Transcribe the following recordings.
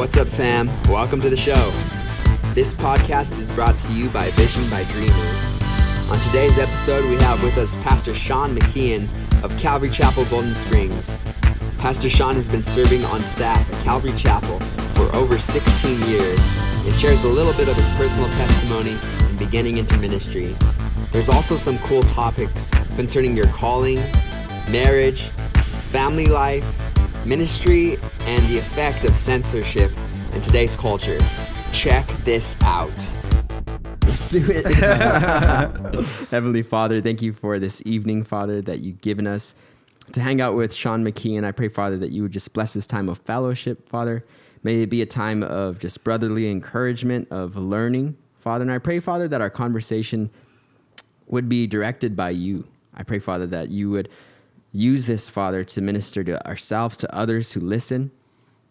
What's up, fam? Welcome to the show. This podcast is brought to you by Vision by Dreamers. On today's episode, we have with us Pastor Sean McKeon of Calvary Chapel Golden Springs. Pastor Sean has been serving on staff at Calvary Chapel for over 16 years and shares a little bit of his personal testimony and beginning into ministry. There's also some cool topics concerning your calling, marriage, family life, ministry, and the effect of censorship in today's culture. Check this out. Let's do it. Heavenly Father, thank you for this evening, Father, that you've given us to hang out with Sean McKee. And I pray, Father, that you would just bless this time of fellowship, Father. May it be a time of just brotherly encouragement, of learning, Father. And I pray, Father, that our conversation would be directed by you. I pray, Father, that you would use this, Father, to minister to ourselves, to others who listen.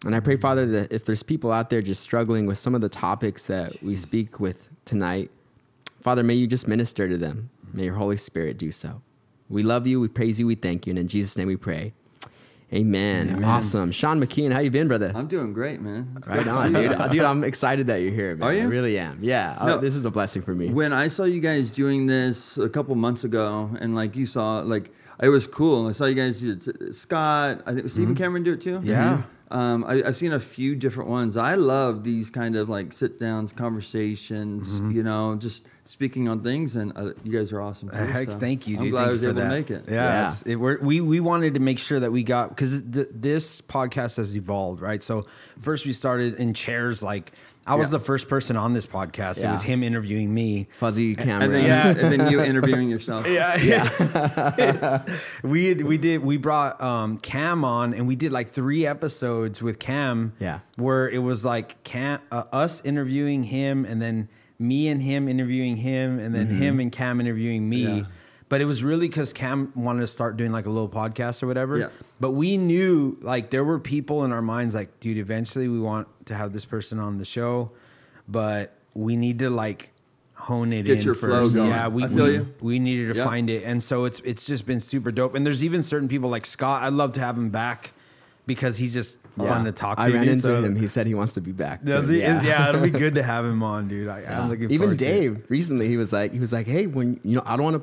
And I pray, Father, that if there's people out there just struggling with some of the topics that we speak with tonight, Father, may you just minister to them. May your Holy Spirit do so. We love you, we praise you, we thank you, and in Jesus' name we pray. Amen. Amen. Awesome. Sean McKeon, how you been, brother? I'm doing great, man. It's right on, dude. dude, I'm excited that you're here, man. Are you? I really am. Yeah. Oh, No. this is a blessing for me. When I saw you guys doing this a couple months ago, and like you saw, like it was cool. I saw you guys do it. Scott, I think Stephen Cameron do it too. Mm-hmm. Yeah. Um, I, I've seen a few different ones. I love these kind of like sit downs, conversations. Mm-hmm. You know, just speaking on things, and uh, you guys are awesome. Too, Heck, so thank you, I'm glad Thank I was able that. to make it. Yeah, Yeah. it's- It, we're, we we wanted to make sure that we got because th- this podcast has evolved, right? So first we started in chairs. Like I was Yeah. the first person on this podcast. It was him interviewing me. Fuzzy camera. And then, Yeah. and then you interviewing yourself. Yeah, yeah. we we did we brought um, Cam on and we did like three episodes with Cam. Yeah. where it was like Cam uh, us interviewing him and then me and him interviewing him and then him and Cam interviewing me. Yeah. But it was really because Cam wanted to start doing like a little podcast or whatever. Yeah. But we knew like there were people in our minds like, dude, eventually we want to have this person on the show, but we need to like hone it Get in your flow first. going. Yeah, we I feel we, you. we needed to Yeah. find it, and so it's it's just been super dope. And there's even certain people like Scott. I'd love to have him back because he's just fun to talk to. I ran dude. into So- him. He said he wants to be back. Does So, he? Yeah. yeah, it'll be good to have him on, dude. I, I'm looking Even forward to it. Dave recently, he was like, he was like, hey, when you know, I don't want to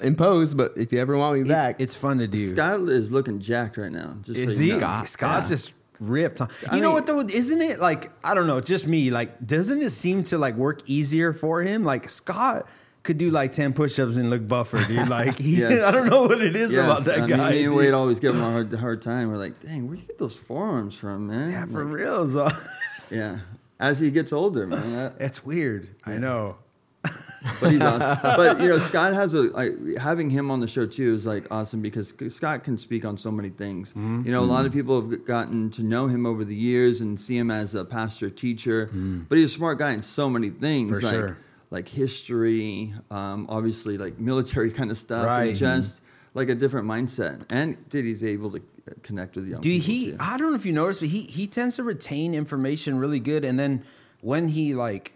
impose, but if you ever want me back, It's fun to do. Scott is looking jacked right now. Just Is so you he? know. Scott, Scott's yeah. just ripped. Huh? You I know mean- what though? Isn't it like I don't know? Just me. Like, doesn't it seem to like work easier for him? Like Scott could do like ten push-ups and look buffer, dude. Like, he, Yes. I don't know what it is Yes, about that I mean, guy. Me and. Wade always give him a hard, hard time. We're like, dang, where'd you get those forearms from, man? yeah, for Like, real. So. Yeah. As he gets older, man. That, It's weird. I know. But he's awesome. But you know, Scott has a like having him on the show too is like awesome because Scott can speak on so many things. Mm-hmm. You know, a lot of people have gotten to know him over the years and see him as a pastor teacher, but he's a smart guy in so many things. Mm-hmm. For like, sure. Like history, um, obviously like military kind of stuff, Right. and just like a different mindset. And did he's able to connect with young people. he too. I don't know if you noticed, but he he tends to retain information really good and then when he like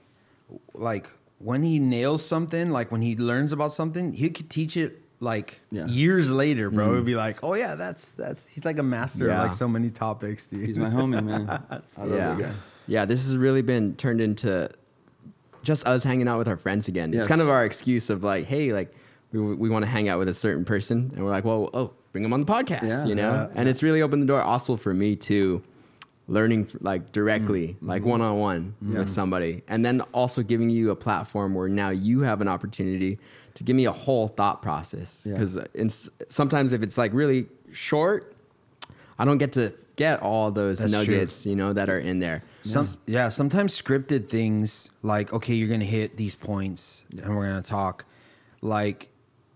like when he nails something, like when he learns about something, he could teach it like Yeah. years later, bro. It'd mm. be like, "Oh yeah, that's that's he's like a master Yeah. of like so many topics, dude." He's my homie, man. I love yeah, yeah. This has really been turned into just us hanging out with our friends again. Yes. It's kind of our excuse of like, hey, like we, we want to hang out with a certain person, and we're like, well, oh, bring them on the podcast, Yeah. you know. Yeah. and it's really opened the door also for me to learning like directly, mm-hmm. like one on one with somebody, and then also giving you a platform where now you have an opportunity to give me a whole thought process Yeah. because sometimes if it's like really short, I don't get to get all those That's true. nuggets, you know, that are in there. Some, yeah, sometimes scripted things like, okay, you're gonna hit these points and we're gonna talk. Like,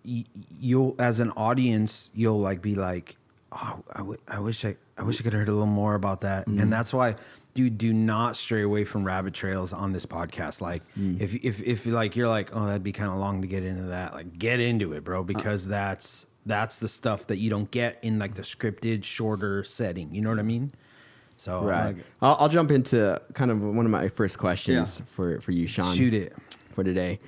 y- you'll as an audience, you'll like be like, oh, I, w- I wish I, I wish I could have heard a little more about that. And mm-hmm. that's why, dude, do not stray away from rabbit trails on this podcast. Like, mm. if if if like you're like, oh, that'd be kind of long to get into that. Like, get into it, bro, uh. because that's that's the stuff that you don't get in like the scripted, shorter setting. You know what I mean? So Right. like, I'll, I'll jump into kind of one of my first questions Yeah. for, for you, Sean. shoot it. for today.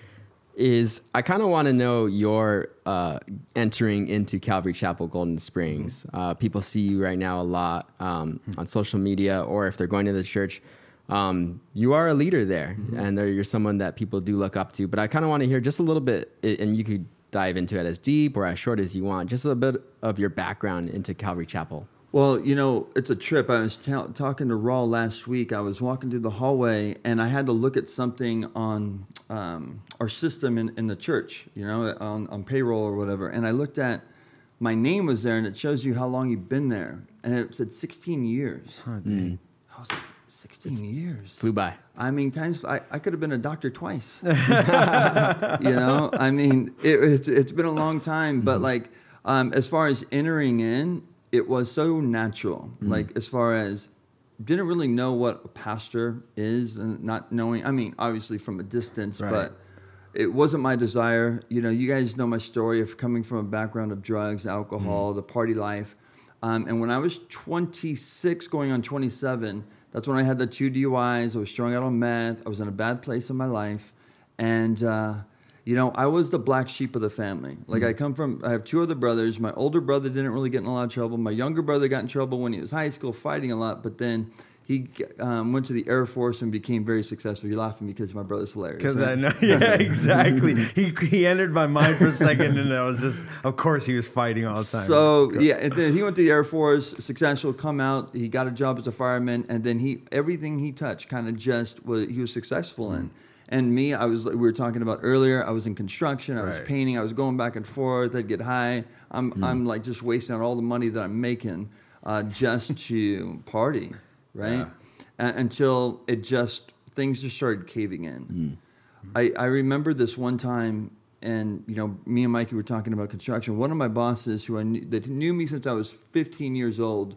Is I kind of want to know your uh, entering into Calvary Chapel Golden Springs. Uh, people see you right now a lot um, on social media, or if they're going to the church, um, you are a leader there, and there, you're someone that people do look up to. But I kind of want to hear just a little bit, and you could dive into it as deep or as short as you want, just a bit of your background into Calvary Chapel. Well, you know, it's a trip. I was ta- talking to Raul last week. I was walking through the hallway and I had to look at something on um, our system in, in the church, you know, on, on payroll or whatever. And I looked at my name was there and it shows you how long you've been there. And it said 16 years. I was like, 16 years. Flew by. I mean, times I, I could have been a doctor twice. you know, I mean, it, it's it's been a long time, but like um, as far as entering in, it was so natural. Like as far as didn't really know what a pastor is, and not knowing. I mean, obviously from a distance, Right. but it wasn't my desire. You know, you guys know my story of coming from a background of drugs, alcohol, the party life. Um, and when I was 26, going on 27, that's when I had the two DUIs. I was strung out on meth. I was in a bad place in my life. And, uh, you know, I was the black sheep of the family. Like, I come from, I have two other brothers. My older brother didn't really get in a lot of trouble. My younger brother got in trouble when he was high school, fighting a lot. But then he um, went to the Air Force and became very successful. You're laughing because my brother's hilarious. Because right? I know, yeah, exactly. he he entered my mind for a second, and I was just, of course, he was fighting all the time. So yeah, and then he went to the Air Force, successful, come out. He got a job as a fireman, and then he everything he touched kind of just was he was successful in. And me, I was we were talking about earlier. I was in construction. I was painting. I was going back and forth. I'd get high. I'm hmm. I'm like just wasting out all the money that I'm making uh, just to party, right? Yeah. A- until it just things just started caving in. Hmm. Hmm. I, I remember this one time, and you know, me and Mikey were talking about construction. One of my bosses, who I knew, that knew me since I was 15 years old,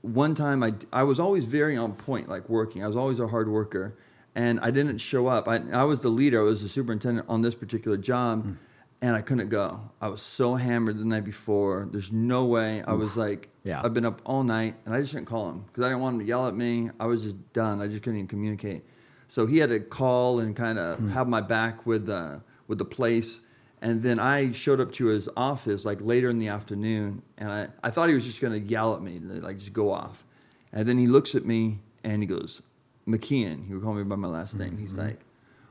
one time I, I was always very on point, like working. I was always a hard worker, and I didn't show up. I, I was the leader. I was the superintendent on this particular job, and I couldn't go. I was so hammered the night before. There's no way. I was like, Yeah. I've been up all night, and I just didn't call him because I didn't want him to yell at me. I was just done. I just couldn't even communicate. So he had to call and kind of have my back with uh, with the place. And then I showed up to his office like later in the afternoon, and I, I thought he was just going to yell at me, like just go off. And then he looks at me and he goes, McKeon, he would call me by my last name. He's like,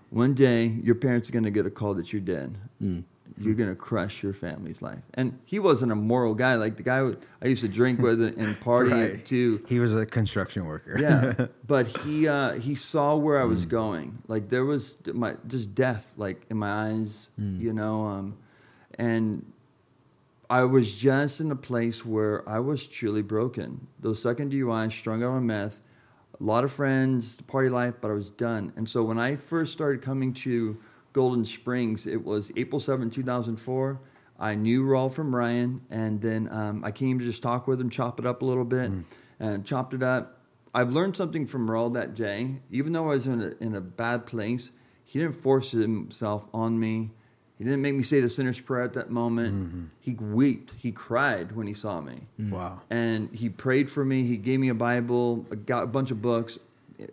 one day your parents are going to get a call that you're dead. You're going to crush your family's life. And he wasn't a moral guy. Like the guy I used to drink with and party Right. to. he was a construction worker. Yeah, but he uh, he saw where I was going. Like there was my just death, like in my eyes, you know. Um, and I was just in a place where I was truly broken. Those second DUIs, strung out on meth, a lot of friends, party life, but I was done. And so when I first started coming to Golden Springs, it was April 7, 2004. I knew Raul from Ryan, and then um, I came to just talk with him, chop it up a little bit, and chopped it up. I've learned something from Raul that day. Even though I was in a, in a bad place, he didn't force himself on me. He didn't make me say the sinner's prayer at that moment. Mm-hmm. He wept. He cried when he saw me. Mm. Wow. And he prayed for me. He gave me a Bible, a, got a bunch of books.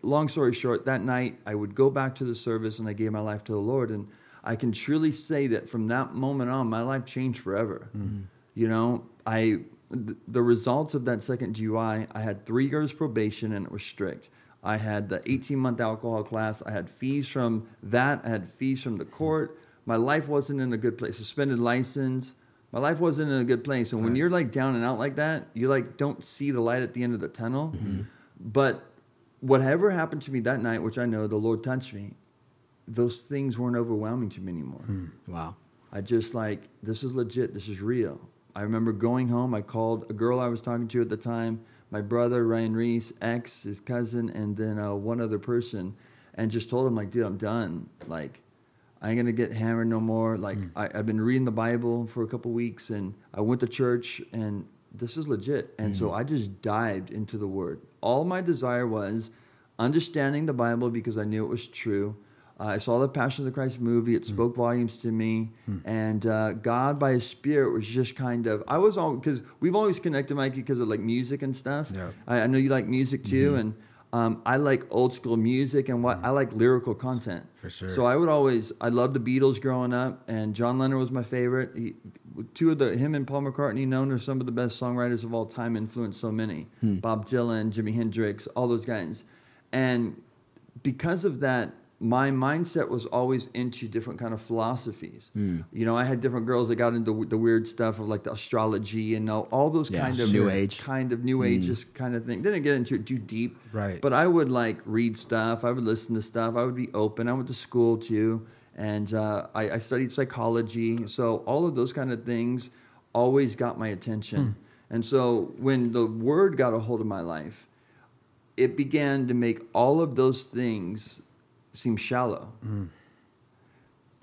Long story short, that night I would go back to the service and I gave my life to the Lord. And I can truly say that from that moment on, my life changed forever. Mm-hmm. You know, I th- the results of that second DUI, I had three years probation and it was strict. I had the 18 month alcohol class. I had fees from that. I had fees from the court. My life wasn't in a good place. Suspended license. My life wasn't in a good place. And when you're like down and out like that, you like don't see the light at the end of the tunnel. But whatever happened to me that night, which I know the Lord touched me, those things weren't overwhelming to me anymore. Wow. I just like this is legit. This is real. I remember going home. I called a girl I was talking to at the time, my brother Ryan Ries, ex, his cousin, and then uh, one other person, and just told him like, dude, I'm done. Like, I ain't gonna get hammered no more. Like, I, I've been reading the Bible for a couple weeks, and I went to church, and this is legit. And so I just dived into the Word. All my desire was understanding the Bible because I knew it was true. Uh, I saw the Passion of the Christ movie. It spoke volumes to me. And uh, God, by His Spirit, was just kind of. I was all because we've always connected, Mikey, because of like music and stuff. Yeah. I, I know you like music too, and Um, I like old school music and what I like lyrical content. For sure. So I would always I loved the Beatles growing up, and John Lennon was my favorite. He, two of the him and Paul McCartney known are some of the best songwriters of all time, influenced so many. Bob Dylan, Jimi Hendrix, all those guys, and because of that, my mindset was always into different kind of philosophies. Hmm. You know, I had different girls that got into the weird stuff of like the astrology and all, all those Yeah, kind of New Age. kind of new hmm. ages kind of thing. Didn't get into it too deep, Right. But I would like read stuff. I would listen to stuff. I would be open. I went to school too, and uh, I, I studied psychology. So all of those kind of things always got my attention. Hmm. And so when the word got a hold of my life, it began to make all of those things seem shallow. Mm.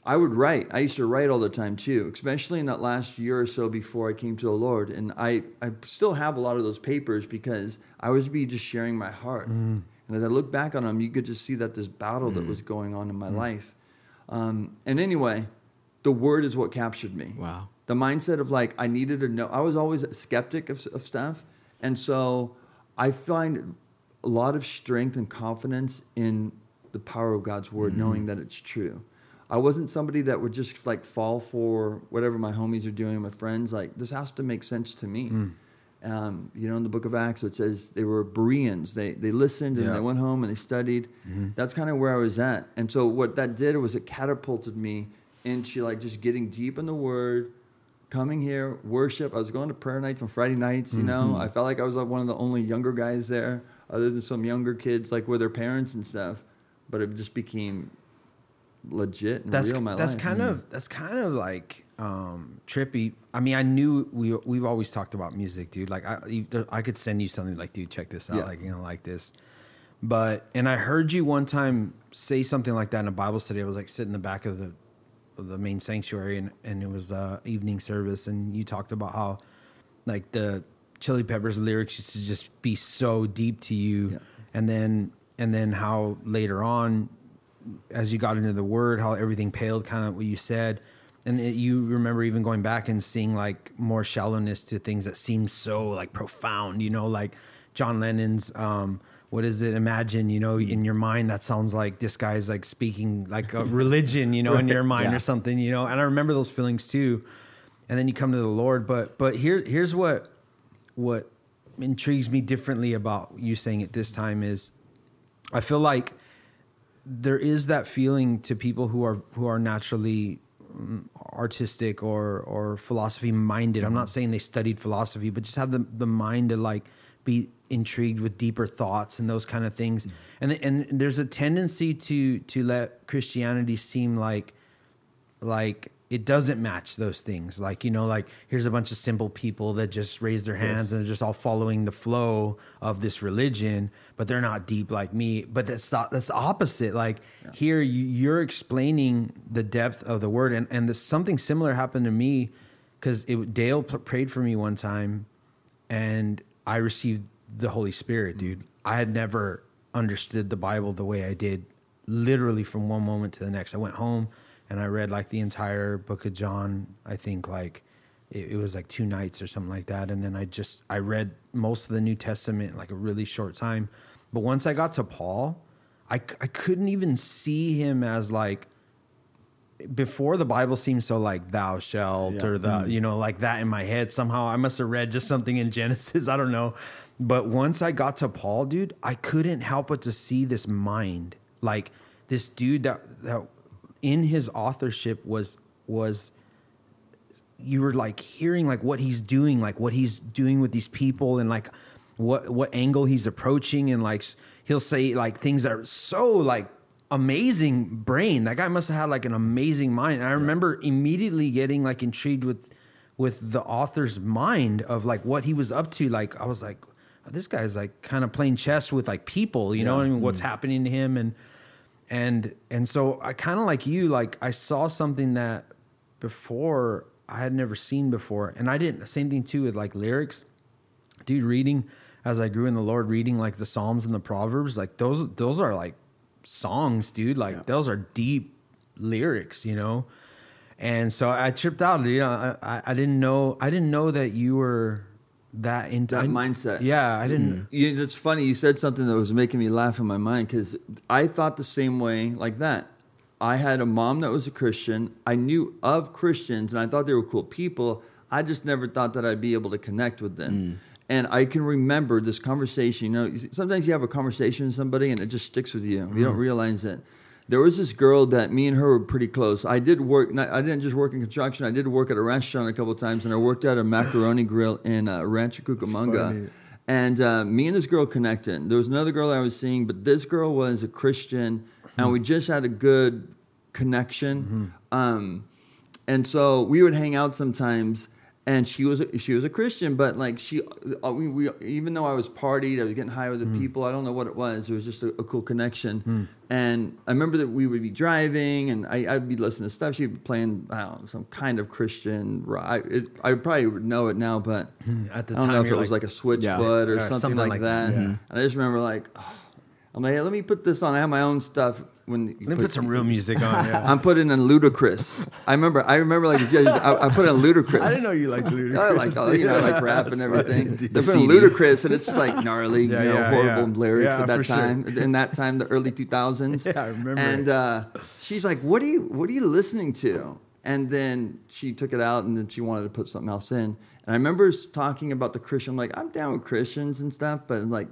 I would write. I used to write all the time too, especially in that last year or so before I came to the Lord. And I, I still have a lot of those papers because I was be just sharing my heart. Mm. And as I look back on them, you could just see that this battle that mm. was going on in my life. Um, and anyway, the word is what captured me Wow. the mindset of like I needed to know. I was always a skeptic of, of stuff, and so I find a lot of strength and confidence in the power of God's word, mm-hmm. knowing that it's true. I wasn't somebody that would just like fall for whatever my homies are doing, my friends. Like this has to make sense to me. Mm. Um, you know, in the Book of Acts, it says they were Bereans. They they listened and Yeah. they went home and they studied. Mm-hmm. That's kind of where I was at. And so what that did was it catapulted me into like just getting deep in the Word, coming here, worship. I was going to prayer nights on Friday nights. You know, mm-hmm. I felt like I was like one of the only younger guys there, other than some younger kids like with their parents and stuff. But it just became legit and that's real in my that's life. kind of that's kind of like um trippy. I mean i knew we we've always talked about music dude. Like i i could send you something like dude check this out. Yeah. like you know like this. But and i heard you one time say something like that in a bible study. I was like sitting in the back of the of the main sanctuary and and it was uh evening service. And you talked about how like the chili peppers lyrics used to just be so deep to you. Yeah. and then and then how later on as you got into the word, how everything paled, kind of what you said, and it, you remember even going back and seeing like more shallowness to things that seemed so like profound, you know, like John Lennon's um, what is it? Imagine, you know, in your mind that sounds like this guy's like speaking like a religion, you know, in your mind Yeah. or something, you know. And I remember those feelings too. And then you come to the Lord, but but here here's what what intrigues me differently about you saying it this time is I feel like there is that feeling to people who are who are naturally mm, artistic or or philosophy minded. I'm not saying they studied philosophy, but just have the the mind to like be intrigued with deeper thoughts and those kind of things. And and there's a tendency to to let Christianity seem like like it doesn't match those things. Like you know like here's a bunch of simple people that just raise their hands and they're just all following the flow of this religion but they're not deep like me. But that's not that's the opposite. Like here you, you're explaining the depth of the word. And and this, something similar happened to me because dale p- prayed for me one time and I received the Holy Spirit, mm. dude. I had never understood the Bible the way I did, literally from one moment to the next. I went home and I read like the entire book of John. I think like it, it was like two nights or something like that, and then I just I read most of the New Testament in like a really short time. But once I got to Paul, I I couldn't even see him as like before the Bible seemed so like thou shalt Yeah. or the mm. you know like that in my head somehow I must have read just something in Genesis I don't know but once I got to Paul dude I couldn't help but to see this mind like this dude that that in his authorship was was you were like hearing like what he's doing like what he's doing with these people and like what what angle he's approaching. And like he'll say like things that are so like amazing brain. That guy must have had like an amazing mind. And i remember immediately getting like intrigued with with the author's mind of like what he was up to. Like i was like oh, this guy's like kind of playing chess with like people you know Yeah. what i mean what's mm. happening to him. And and and so I kind of like you, like I saw something that before I had never seen before, and I didn't. Same thing too with like lyrics, dude. Reading as I grew in the Lord, reading like the Psalms and the Proverbs, like those those are like songs, dude. Like Yeah. those are deep lyrics, you know. And so I tripped out. You know, I, I, I didn't know I didn't know that you were that into That mindset. Yeah, I didn't. Mm-hmm. You, it's funny. You said something that was making me laugh in my mind because I thought the same way like that. I had a mom that was a Christian. I knew of Christians and I thought they were cool people. I just never thought that I'd be able to connect with them. Mm. And I can remember this conversation. You know, sometimes you have a conversation with somebody and it just sticks with you. You don't mm. realize it. There was this girl that me and her were pretty close. I did work. I didn't just work in construction. I did work at a restaurant a couple of times, and I worked at a macaroni grill in uh, Rancho Cucamonga. And uh, me and this girl connected. There was another girl I was seeing, but this girl was a Christian, and we just had a good connection. Um, and so we would hang out sometimes. And she was a, she was a Christian, but like she, uh, we, we even though I was partied, I was getting high with the people. I don't know what it was. It was just a, a cool connection. And I remember that we would be driving, and I, I'd be listening to stuff. She'd be playing I don't know, some kind of Christian. I, it, I probably would know it now, but At the I don't know time, if it you're was like- like a switchfoot Yeah. or Or something, something like, like that. that, yeah. And I just remember like, oh, I'm like, hey, let me put this on. I have my own stuff. When you Let me put some real music on. Yeah. I'm putting in Ludacris. I remember. I remember like I, I put in Ludacris. I didn't know you liked Ludacris. I like all- you know, I like rap and everything. funny. They put in Ludacris, and it's just like gnarly, Yeah, you know, yeah, horrible yeah. lyrics Yeah, at that for sure. time. In that time, the early 2000s. Yeah, I remember And uh, she's like, "What are you? What are you listening to?" And then she took it out, and then she wanted to put something else in. And I remember talking about the Christian. I'm like, I'm down with Christians and stuff, but like,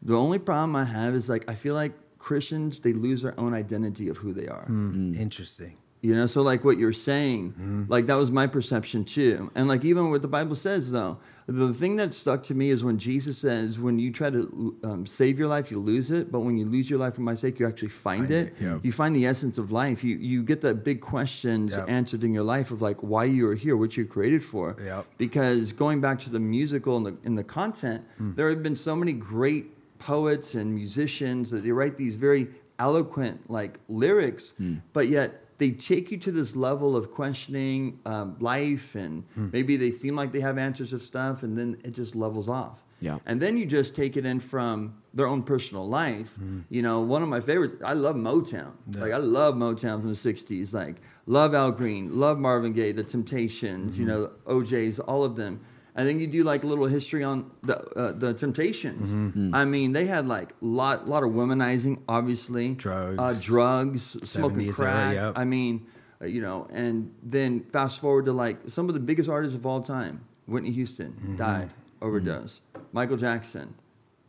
the only problem I have is like, I feel like Christians they lose their own identity of who they are. Hmm, Interesting. You know, so like what you're saying, like that was my perception too. And like even what the Bible says though, the thing that stuck to me is when Jesus says, when you try to um, save your life, you lose it. But when you lose your life for my sake, you actually find, Find it. it, yep. You find the essence of life. You you get the big questions Yep. answered in your life of like why you are here, what you're created for. Yep. Because going back to the musical and the, and the content, there have been so many great poets and musicians that they write these very eloquent like lyrics, hmm. but yet they take you to this level of questioning um, life, and hmm. maybe they seem like they have answers of stuff, and then it just levels off. Yeah. And then you just take it in from their own personal life. Hmm. You know, one of my favorites, I love Motown. Like, I love Motown from the 60s. Like, love Al Green, love Marvin Gaye, The Temptations, you know, O'Jays, all of them. And then you do like a little history on the uh, the Temptations. I mean, they had like a lot lot of womanizing, obviously, Drugs. uh, drugs, smoking 70s era, crack. yep. I mean, uh, you know, and then fast forward to like some of the biggest artists of all time. Whitney Houston Mm-hmm. died, overdose. Michael Jackson,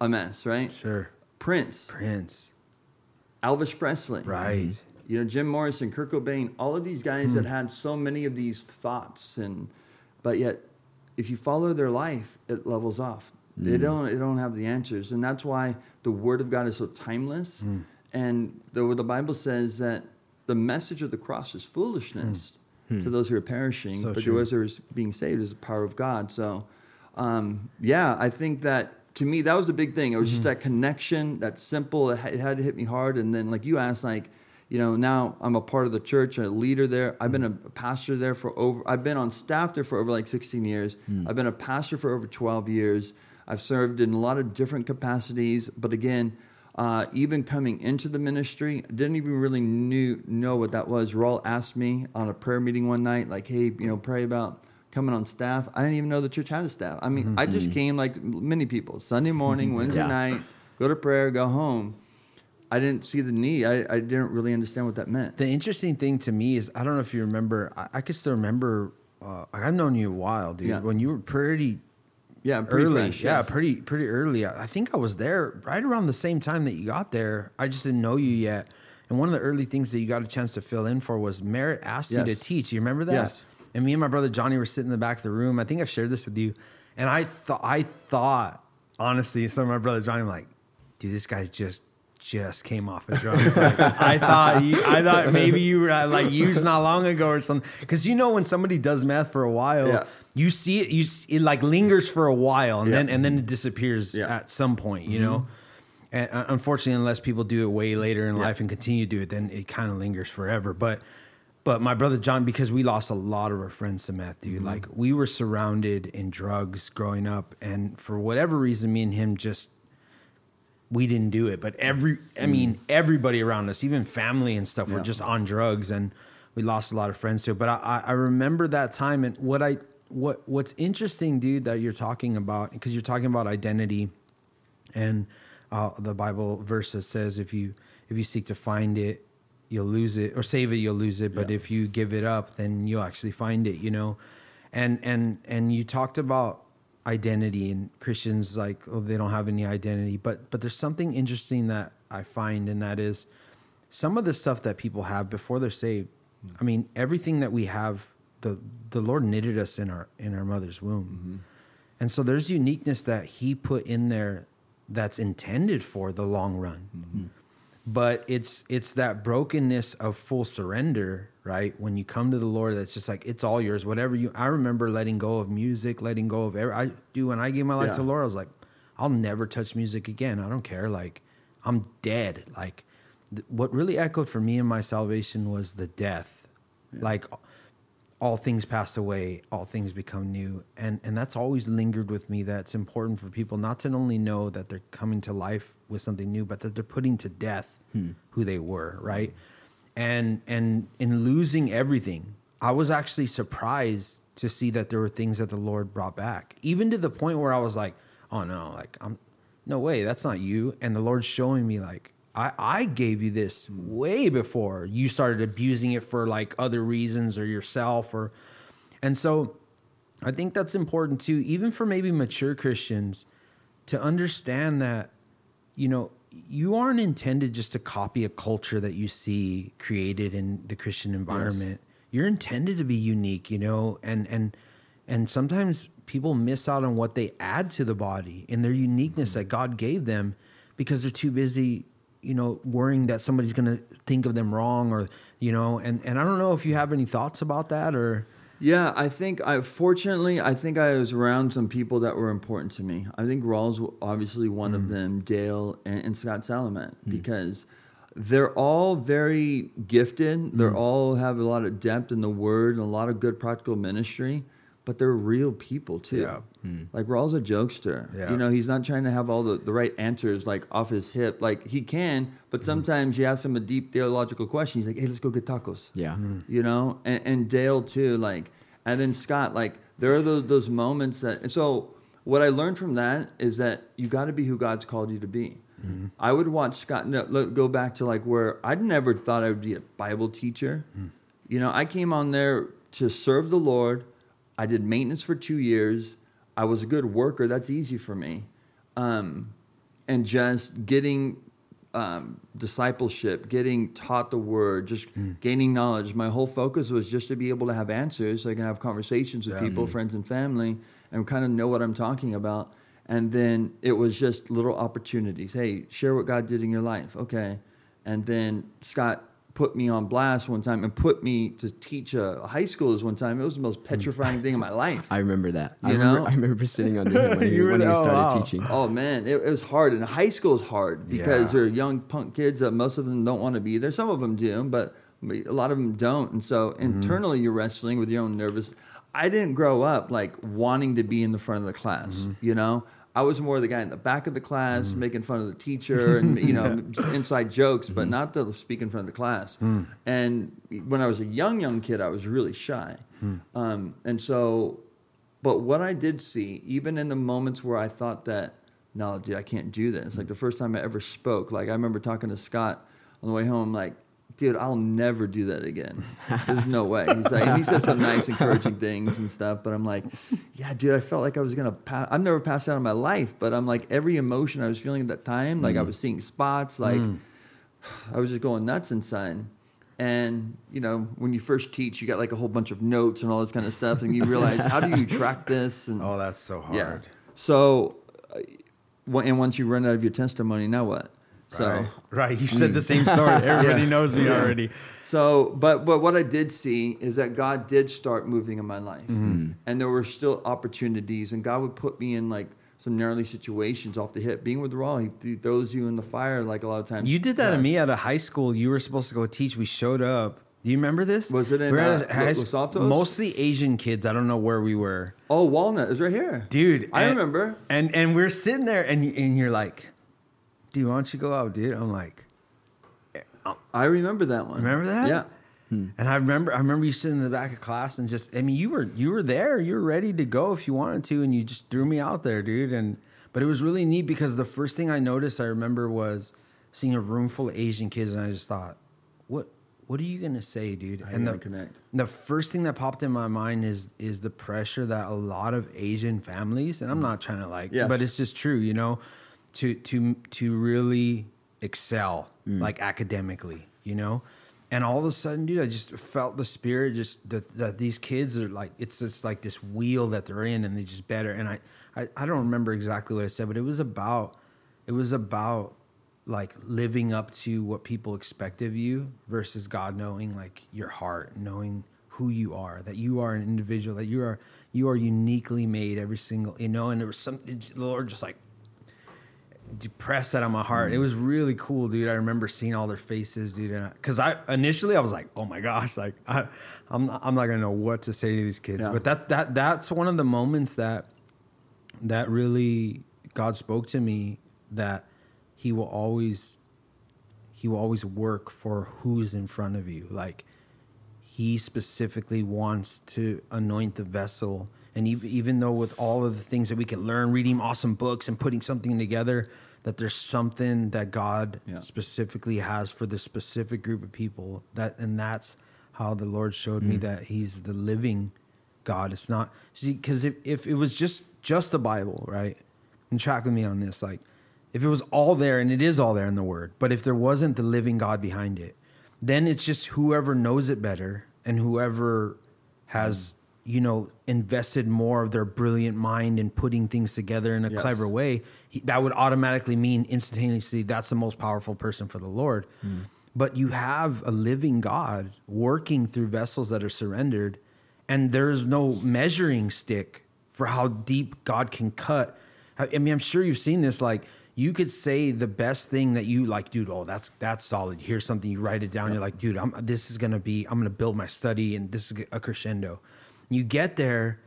a mess, right? Sure. Prince, Prince. Elvis Presley, Right. You know, Jim Morrison, Kurt Cobain, all of these guys that had so many of these thoughts, and but yet, if you follow their life, it levels off. They mm. don't. They don't have the answers, and that's why the Word of God is so timeless. Mm. And the the Bible says that the message of the cross is foolishness mm. hmm. to those who are perishing, So but true. to those who are being saved is the power of God. So, um, yeah, I think that to me that was the big thing. It was just mm-hmm. that connection, that simple. It had, it had to hit me hard, and then like you asked, like you know, now I'm a part of the church, a leader there. I've been a mm. pastor there for over. I've been on staff there for over like 16 years. Mm. I've been a pastor for over 12 years. I've served in a lot of different capacities, but again. Uh, even coming into the ministry, I didn't even really knew know what that was. Raul asked me on a prayer meeting one night, like, "Hey, you know, pray about coming on staff." I didn't even know the church had a staff. I mean, I just mm-hmm. came like many people, Sunday morning, Wednesday Yeah. night, go to prayer, go home. I didn't see the need. I, I didn't really understand what that meant. The interesting thing to me is I don't know if you remember. I, I could still remember. Uh, I've known you a while, dude. Yeah. When you were pretty Yeah, pretty early, fresh, yeah, yes. pretty pretty early. I I think I was there right around the same time that you got there. I just didn't know you yet. And one of the early things that you got a chance to fill in for was Merritt asked you to teach. You remember that? Yes. And me and my brother Johnny were sitting in the back of the room. I think I've shared this with you. And I thought, I thought, honestly, some of my brother Johnny, I'm like, dude, this guy's just just came off of drugs. Like, I thought, you, I thought maybe you were uh, like used not long ago or something. Because you know when somebody does meth for a while, Yeah. you see it, you s- it like lingers for a while, and Yeah. then and then it disappears Yeah. at some point. You know. And uh, unfortunately, unless people do it way later in life and continue to do it, then it kind of lingers forever. But but my brother John, because we lost a lot of our friends to meth, dude. Like we were surrounded in drugs growing up, and for whatever reason, me and him just we didn't do it. But every, I mean, everybody around us, even family and stuff, were Yeah. just on drugs, and we lost a lot of friends too. But I, I, I remember that time, and what I what what's interesting, dude, that you're talking about because you're talking about identity, and uh, the Bible verse that says if you if you seek to find it, you'll lose it, or save it, you'll lose it. But Yeah. if you give it up, then you'll actually find it. You know, and and and you talked about identity and Christians like oh they don't have any identity, but but there's something interesting that I find, and that is some of the stuff that people have before they're saved. I mean, everything that we have, the the Lord knitted us in our in our mother's womb, mm-hmm. and so there's uniqueness that He put in there that's intended for the long run. Mm-hmm. But it's it's that brokenness of full surrender, right? When you come to the Lord, that's just like it's all yours. Whatever you. I remember letting go of music, letting go of every. I do when I gave my life Yeah. to the Lord. I was like, I'll never touch music again. I don't care. Like I'm dead. Like th- what really echoed for me in my salvation was the death. Like all things pass away, all things become new. And and that's always lingered with me. That's important for people not to only know that they're coming to life with something new, but that they're putting to death hmm. who they were, right? Hmm. And and in losing everything, I was actually surprised to see that there were things that the Lord brought back. Even to the point where I was like, oh no, like I'm no way, that's not you. And the Lord's showing me like I, I gave you this way before you started abusing it for like other reasons or yourself or and so I think that's important too, even for maybe mature Christians to understand that, you know, you aren't intended just to copy a culture that you see created in the Christian environment. You're intended to be unique, you know, and and and sometimes people miss out on what they add to the body in their uniqueness that mm-hmm. God gave them because they're too busy, you know, worrying that somebody's going to think of them wrong or, you know, and and I don't know if you have any thoughts about that or Yeah, I think I fortunately I think I was around some people that were important to me. I think Raul's obviously one of mm. them, Dale and, and Scott Salamat, mm. because they're all very gifted. They're mm. all have a lot of depth in the word and a lot of good practical ministry, but they're real people too. Yeah. Hmm. Like Raul's a jokester. Yeah. You know, he's not trying to have all the, the right answers like off his hip. Like he can, but hmm. sometimes you ask him a deep theological question. He's like, "Hey, let's go get tacos." Yeah. Hmm. you know, and, and Dale too, like, and then Scott, like, there are those, those moments that, and so what I learned from that is that you got to be who God's called you to be. I would watch Scott no, look, go back to like where I'd never thought I would be a Bible teacher. You know, I came on there to serve the Lord. I did maintenance for two years. I was a good worker. That's easy for me. Um, and just getting um, discipleship, getting taught the word, just gaining knowledge. My whole focus was just to be able to have answers so I can have conversations with people, friends, and family, and kind of know what I'm talking about. And then it was just little opportunities. Hey, share what God did in your life. Okay. And then Scott put me on blast one time and put me to teach a high schoolers one time. It was the most petrifying thing in my life. I remember that. I You remember, know? I remember sitting under him when he, You were when he there- oh, started wow. teaching. Oh man, it, it was hard, and high school is hard because Yeah. they're young punk kids that most of them don't want to be there. Some of them do, but a lot of them don't. And so Mm-hmm. internally, you're wrestling with your own nervous. I didn't grow up like wanting to be in the front of the class. Mm-hmm. You know, I was more the guy in the back of the class making fun of the teacher and you know inside jokes, but Mm-hmm. not to speak in front of the class. Mm. And when I was a young young kid, I was really shy, Mm. um, and so but what I did see, even in the moments where I thought that, no, dude, I can't do this. Like the first time I ever spoke, like I remember talking to Scott on the way home, like, dude, I'll never do that again. There's no way. He's like, and he said some nice, encouraging things and stuff, but I'm like, yeah, dude, I felt like I was gonna pass. I've never passed out in my life, but I'm like, every emotion I was feeling at that time, like I was seeing spots, like I was just going nuts inside. And you know, when you first teach, you got like a whole bunch of notes and all this kind of stuff, and you realize how do you track this? And oh, that's so hard. yeah. So, uh, and once you run out of your testimony, now what? So, right. right. You said the same story. Everybody Yeah. knows me already. so, but but what I did see is that God did start moving in my life, Mm-hmm. and there were still opportunities, and God would put me in like some gnarly situations off the hip. Being with Raul, he, he throws you in the fire like a lot of times. You did that to me out of high school. You were supposed to go teach. We showed up. Do you remember this? Was it in, We uh, high Los Altos? Mostly Asian kids. I don't know where we were, Oh, Walnut is right here, dude. I and- remember. And and we're sitting there, and and you're like, "Dude, why don't you go out, dude?" I'm like, I remember that one. Remember that? Yeah. Hmm. And I remember, I remember you sitting in the back of class and just, I mean, you were, you were there, you were ready to go if you wanted to, and you just threw me out there, dude. And, but it was really neat because the first thing I noticed, I remember was seeing a room full of Asian kids, and I just thought, what, what are you gonna say, dude? How and the, connect? the first thing that popped in my mind is is the pressure that a lot of Asian families, and I'm hmm. not trying to like, Yes. but it's just true, you know, to to to really excel mm. like academically, you know. And all of a sudden, dude, I just felt the spirit just that, that these kids are like it's just like this wheel that they're in, and they just better. And I, I I don't remember exactly what I said, but it was about it was about like living up to what people expect of you versus God knowing like your heart, knowing who you are, that you are an individual, that you are you are uniquely made every single you know, and there was something the Lord just like pressed that on my heart. It mm. was really cool, dude. I remember seeing all their faces, dude. Because I initially I was like, oh my gosh, like I, I'm not, I'm not gonna know what to say to these kids. Yeah. But that that that's one of the moments that that really God spoke to me that He will always He will always work for who's in front of you. Like He specifically wants to anoint the vessel. And even though with all of the things that we can learn, reading awesome books and putting something together, that there's something that God Yeah. specifically has for this specific group of people. That and that's how the Lord showed me mm. that He's the living God. It's not because if, if it was just just the Bible, right? And track with me on this, like if it was all there, and it is all there in the Word, but if there wasn't the living God behind it, then it's just whoever knows it better and whoever has mm. You know invested more of their brilliant mind in putting things together in a Yes. clever way he, that would automatically mean instantaneously that's the most powerful person for the lord. Hmm. But you have a living god working through vessels that are surrendered and there's no measuring stick for how deep god can cut. I I mean i'm sure you've seen this like you could say the best thing that you like dude oh that's that's solid. Here's something you write it down you're like dude I'm, this is gonna be i'm gonna build my study and this is a crescendo you get there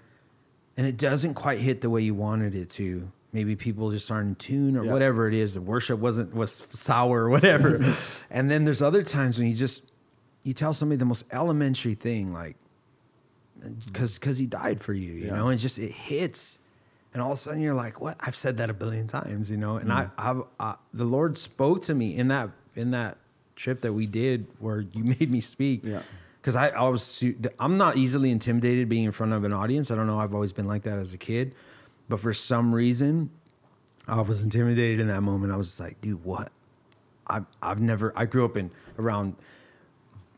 and it doesn't quite hit the way you wanted it to. Maybe people just aren't in tune or Yeah. whatever it is. The worship wasn't was sour or whatever. and then there's other times when you just you tell somebody the most elementary thing like because because he died for you, you Yeah. know, and just it hits. And all of a sudden you're like, what? I've said that a billion times, you know. And I, mm. I've, I, the Lord spoke to me in that in that trip that we did where you made me speak Yeah. Because I, I was I'm not easily intimidated being in front of an audience. I don't know. I've always been like that as a kid, but for some reason, I was intimidated in that moment. I was just like, dude, what? I've I've never. I grew up in around.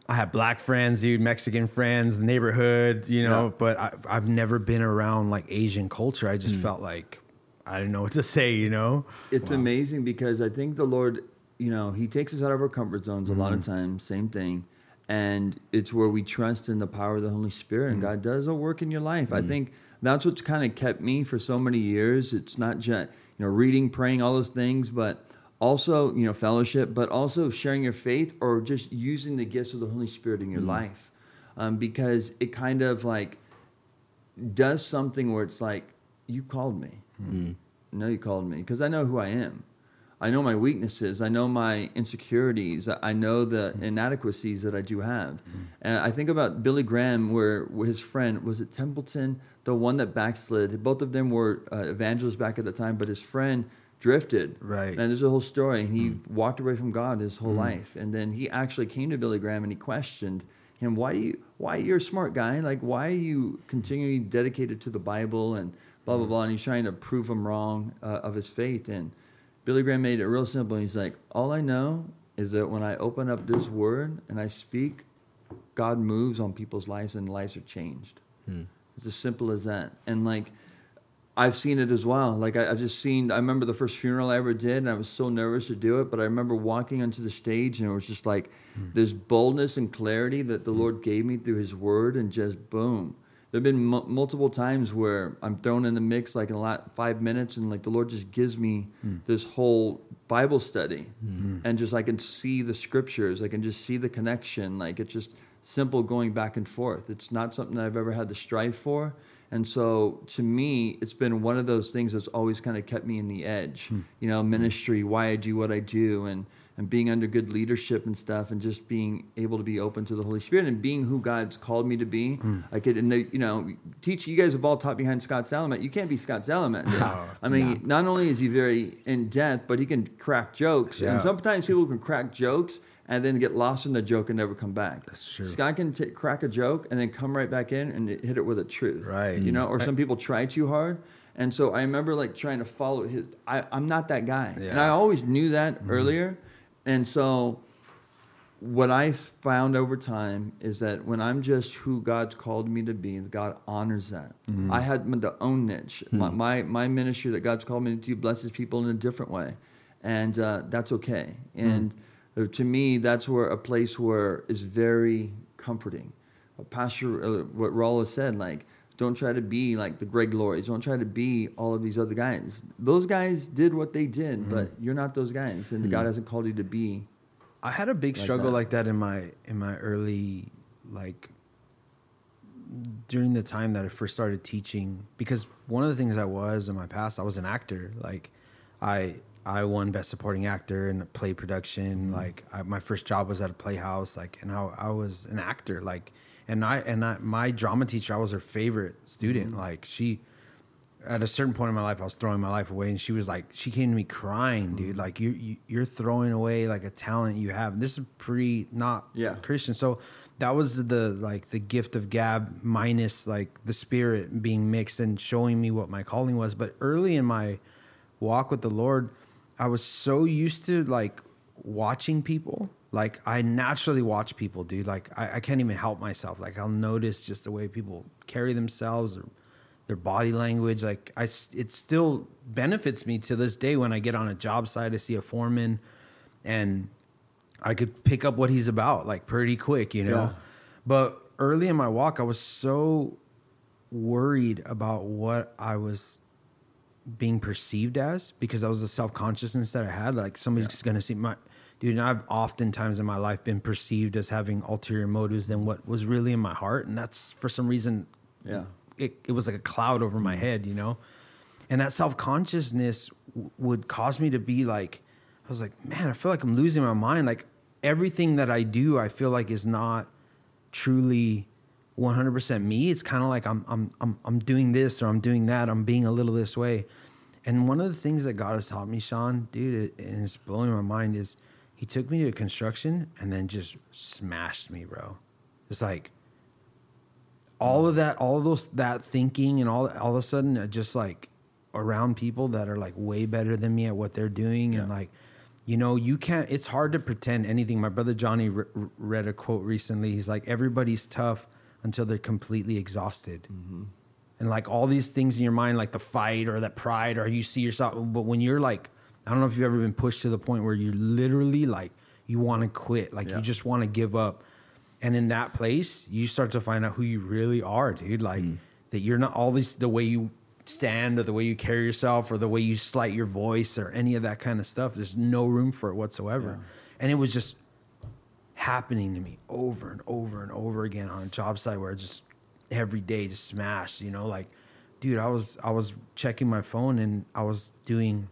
I had black friends, dude, Mexican friends, neighborhood, you know, Yeah. but I, I've never been around like Asian culture. I just mm. felt like I didn't know what to say, you know. It's amazing because I think the Lord, you know, He takes us out of our comfort zones a lot of mm-hmm. times. Same thing, and it's where we trust in the power of the Holy Spirit, and mm. God does a work in your life. I mm. think that's what's kind of kept me for so many years. It's not just you know reading, praying, all those things, but also you know fellowship, but also sharing your faith or just using the gifts of the Holy Spirit in your mm. life, um, because it kind of like does something where it's like you called me. No, you called me because I know who I am. I know my weaknesses. I know my insecurities. I- know the mm-hmm. inadequacies that I do have. Mm-hmm. And I think about Billy Graham, where, where his friend was it Templeton, the one that backslid. Both of them were uh, evangelists back at the time, but his friend drifted. Right. And there's a whole story. And he mm-hmm. walked away from God his whole life. And then he actually came to Billy Graham and he questioned him, why do you why you're a smart guy? Like why are you continually dedicated to the Bible and blah blah blah? And he's trying to prove him wrong uh, of his faith. And Billy Graham made it real simple. He's like, all I know is that when I open up this word and I speak, God moves on people's lives and lives are changed. Hmm. It's as simple as that. And like, I've seen it as well. Like I, I've just seen. I remember the first funeral I ever did, and I was so nervous to do it. But I remember walking onto the stage, and it was just like hmm. this boldness and clarity that the hmm. Lord gave me through His Word, and just boom. There've been mu multiple times where I'm thrown in the mix, like in a lot five minutes, and like the Lord just gives me hmm. this whole Bible study, hmm. and just I can see the scriptures. I can just see the connection. Like it's just simple going back and forth. It's not something that I've ever had to strive for. And so to me, it's been one of those things that's always kind of kept me in the edge. Hmm. You know, ministry, why I do what I do, and and being under good leadership and stuff, and just being able to be open to the Holy Spirit and being who God's called me to be. Like it, and they, you know, teach you guys have all taught behind Scott Salamat. You can't be Scott Salamat. I mean, not only is he very in depth, but he can crack jokes, Yeah. and sometimes people can crack jokes. And then get lost in the joke and never come back. That's true. Scott can t- crack a joke and then come right back in and hit it with a truth. Right. You know, or some people try too hard. And so I remember like trying to follow his. I, I'm not that guy, and Yeah. Mm-hmm. I always knew that earlier. And so, what I found over time is that when I'm just who God's called me to be, God honors that. Mm-hmm. I had my the own niche. Hmm. My, my my ministry that God's called me to do blesses people in a different way, and uh, that's okay. And uh, to me, that's where a place where is very comforting. Pastor, uh, what Rolla said, like, don't try to be like the Greg Lauries. Don't try to be all of these other guys. Those guys did what they did, mm-hmm. but you're not those guys, and mm-hmm. God hasn't called you to be. I had a big like struggle that. like that in my in my early like during the time that I first started teaching because one of the things I was in my past I was an actor like I I won best supporting actor in a play production mm-hmm. like I, my first job was at a playhouse like and I, I was an actor like and I and I, my drama teacher I was her favorite student like she at a certain point in my life, I was throwing my life away, and she was like, she came to me crying, Mm-hmm. dude, like you, you you're throwing away like a talent you have. This is pre not Yeah. Christian, so that was the like the gift of gab minus like the spirit being mixed and showing me what my calling was. But early in my walk with the Lord, I was so used to like watching people. Like I naturally watch people, dude. Like I, I can't even help myself. Like I'll notice just the way people carry themselves or their body language. Like I, it still benefits me to this day when I get on a job site, I see a foreman, and I could pick up what he's about like pretty quick, you know. Yeah. But early in my walk, I was so worried about what I was being perceived as because that was the self consciousness that I had. Like somebody's gonna see my dude. I've oftentimes in my life been perceived as having ulterior motives than what was really in my heart, and that's for some reason Yeah. it, it was like a cloud over my mm-hmm. head, you know? And that self consciousness w- would cause me to be like, I was like, man, I feel like I'm losing my mind. Like everything that I do, I feel like is not truly 100% me. It's kind of like I'm, I'm, I'm, I'm doing this or I'm doing that. I'm being a little this way. And one of the things that God has taught me, Sean, dude, it, and it's blowing my mind is he took me to construction and then just smashed me, bro. It's like, all of that, all of those that thinking, and all all of a sudden, uh, just like around people that are like way better than me at what they're doing, and like, you know, you can't. It's hard to pretend anything. My brother Johnny re- read a quote recently. He's like, everybody's tough until they're completely exhausted. And like all these things in your mind, like the fight or that pride, or you see yourself. But when you're like, I don't know if you've ever been pushed to the point where you're literally like, you want to quit, like Yeah. you just want to give up. And in that place, you start to find out who you really are, dude. Like mm. that you're not all these the way you stand or the way you carry yourself or the way you slight your voice or any of that kind of stuff. There's no room for it whatsoever. And it was just happening to me over and over and over again on a job site where it just every day just smashed, you know, like dude, I was I was checking my phone and I was doing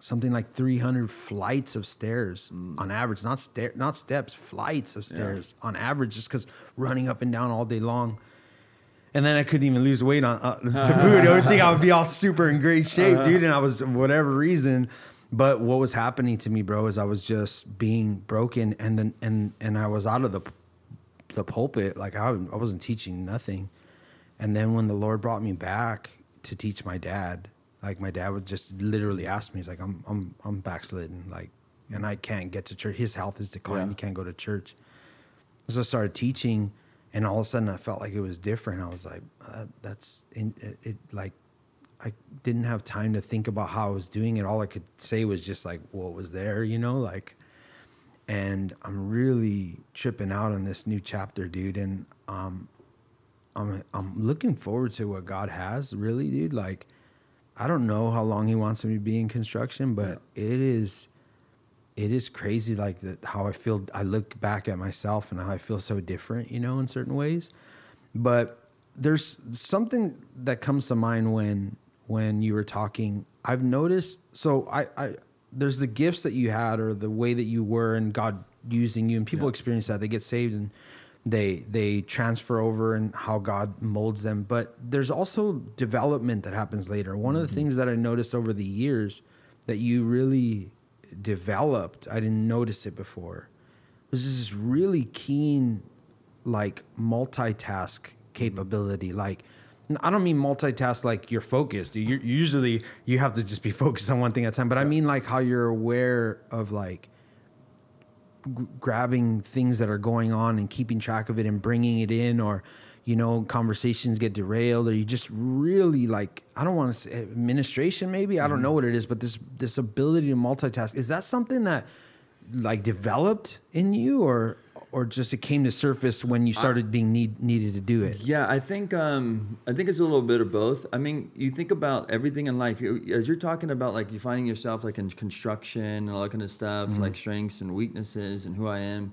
something like 300 flights of stairs on average, not stair not steps, flights of stairs on average just cuz running up and down all day long. And then I couldn't even lose weight on uh, to boot. I would think I would be all super in great shape, dude. And I was whatever reason. But what was happening to me, bro, is I was just being broken, and then and and I was out of the the pulpit. Like I, I wasn't teaching nothing. And then when the Lord brought me back to teach my dad, like my dad would just literally ask me, he's like, I'm I'm I'm backslidden, like, and I can't get to church. His health is declining. Yeah. He can't go to church. So I started teaching, and all of a sudden I felt like it was different. I was like, uh, that's in, it, it. Like, I didn't have time to think about how I was doing it. All I could say was just like what was there, you know, like. And I'm really tripping out on this new chapter, dude. And um, I'm I'm looking forward to what God has, really, dude. Like, I don't know how long He wants me to be in construction, but it is it is crazy like that how I feel I look back at myself and how I feel so different, you know, in certain ways. But there's something that comes to mind when when you were talking. I've noticed so I I there's the gifts that you had or the way that you were and God using you and people Yeah. experience that they get saved and they they transfer over and how God molds them. But there's also development that happens later. One of the mm-hmm. things that I noticed over the years that you really developed I didn't notice it before was this really keen like multitask mm-hmm. capability. Like I don't mean multitask like you're focused. You usually you have to just be focused on one thing at a time. But I mean like how you're aware of like g- grabbing things that are going on and keeping track of it and bringing it in, or you know conversations get derailed, or you just really like I don't want to say administration maybe? I don't mm-hmm. know what it is, but this this ability to multitask is that something that like developed in you or or just it came to surface when you started being need, needed to do it Yeah, I think um, I think it's a little bit of both. I mean, you think about everything in life. As you're talking about, like you finding yourself like in construction and all that kind of stuff, like strengths and weaknesses and who I am.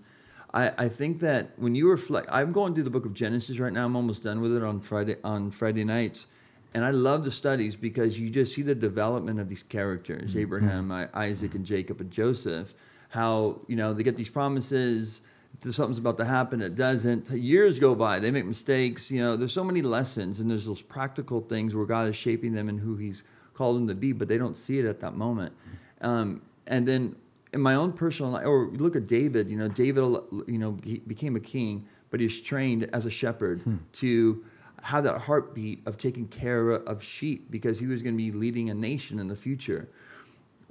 I, I think that when you reflect, I'm going through the book of Genesis right now. I'm almost done with it on Friday on Friday nights, and I love the studies because you just see the development of these characters: Abraham, Isaac, and Jacob, and Joseph. How you know they get these promises something's about to happen, it doesn't. Years go by, they make mistakes. You know, there's so many lessons, and there's those practical things where God is shaping them and who He's called them to be, but they don't see it at that moment. Um, and then in my own personal life, or look at David. You know, David, you know, he became a king, but he's trained as a shepherd to have that heartbeat of taking care of sheep because he was going to be leading a nation in the future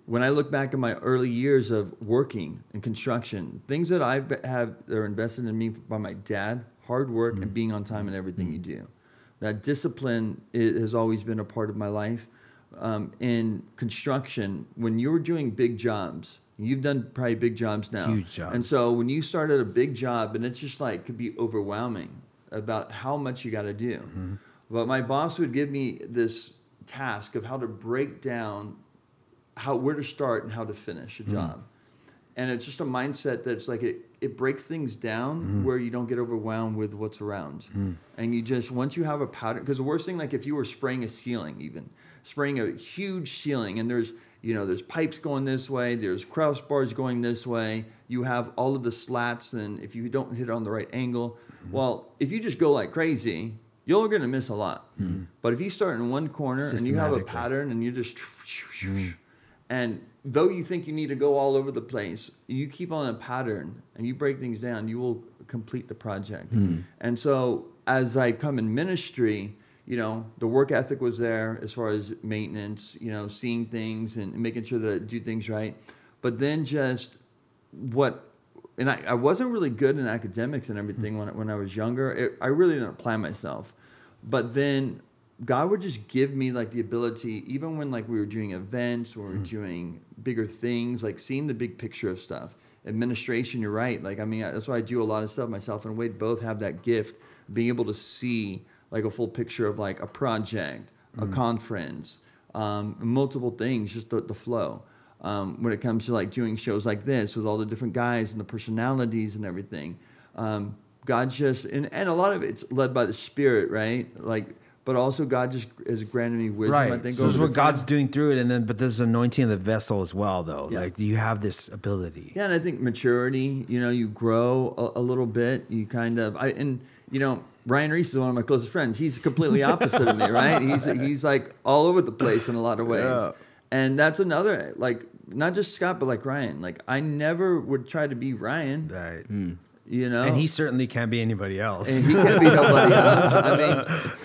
when I look back at my early years of working in construction, things that I have that are invested in me by my dad, hard work and mm-hmm. being on time in everything you mm-hmm. do. That discipline i- has always been a part of my life. Um, in construction, when you're doing big jobs, you've done probably big jobs now. Huge jobs. And so when you start at a big job, and it's just like could be overwhelming about how much you got to do. Mm-hmm. But my boss would give me this task of how to break down how where to start and how to finish a hmm. job. And it's just a mindset that's like it, it breaks things down hmm. where you don't get overwhelmed with what's around. Hmm. And you just once you have a pattern because the worst thing like if you were spraying a ceiling even, spraying a huge ceiling and there's you know there's pipes going this way, there's crossbars going this way, you have all of the slats and if you don't hit it on the right angle, well, if you just go like crazy, you're going to miss a lot. But if you start in one corner and you have a pattern and you're just and though you think you need to go all over the place, you keep on a pattern and you break things down, you will complete the project. Hmm. And so as I come in ministry, you know, the work ethic was there as far as maintenance, you know, seeing things and making sure that I do things right. But then just what and I, I wasn't really good in academics and everything hmm. when, I- when I was younger. It, I really didn't apply myself. But then God would just give me like the ability, even when like we were doing events or were doing bigger things, like seeing the big picture of stuff. Administration, you're right. Like I mean, that's why I do a lot of stuff myself. And Wade both have that gift, being able to see like a full picture of like a project, a conference, um, multiple things, just the, the flow um, when it comes to like doing shows like this with all the different guys and the personalities and everything. Um, God just and, and a lot of it's led by the Spirit, right? Like, but also God just has granted me wisdom. I right think so this is what the time. god's doing through it and then but there's anointing of the vessel as well though Yeah. like you have this ability Yeah, and I think maturity. You know, you grow a, a little bit. You kind of, I and you know, Ryan Ries is one of my closest friends. He's completely opposite of me, right? He's he's like all over the place in a lot of ways. Yeah. And that's another like not just Scott, but like Ryan. Like I never would try to be Ryan. right hmm. You know, and he certainly can't be anybody else and he can't be nobody else. I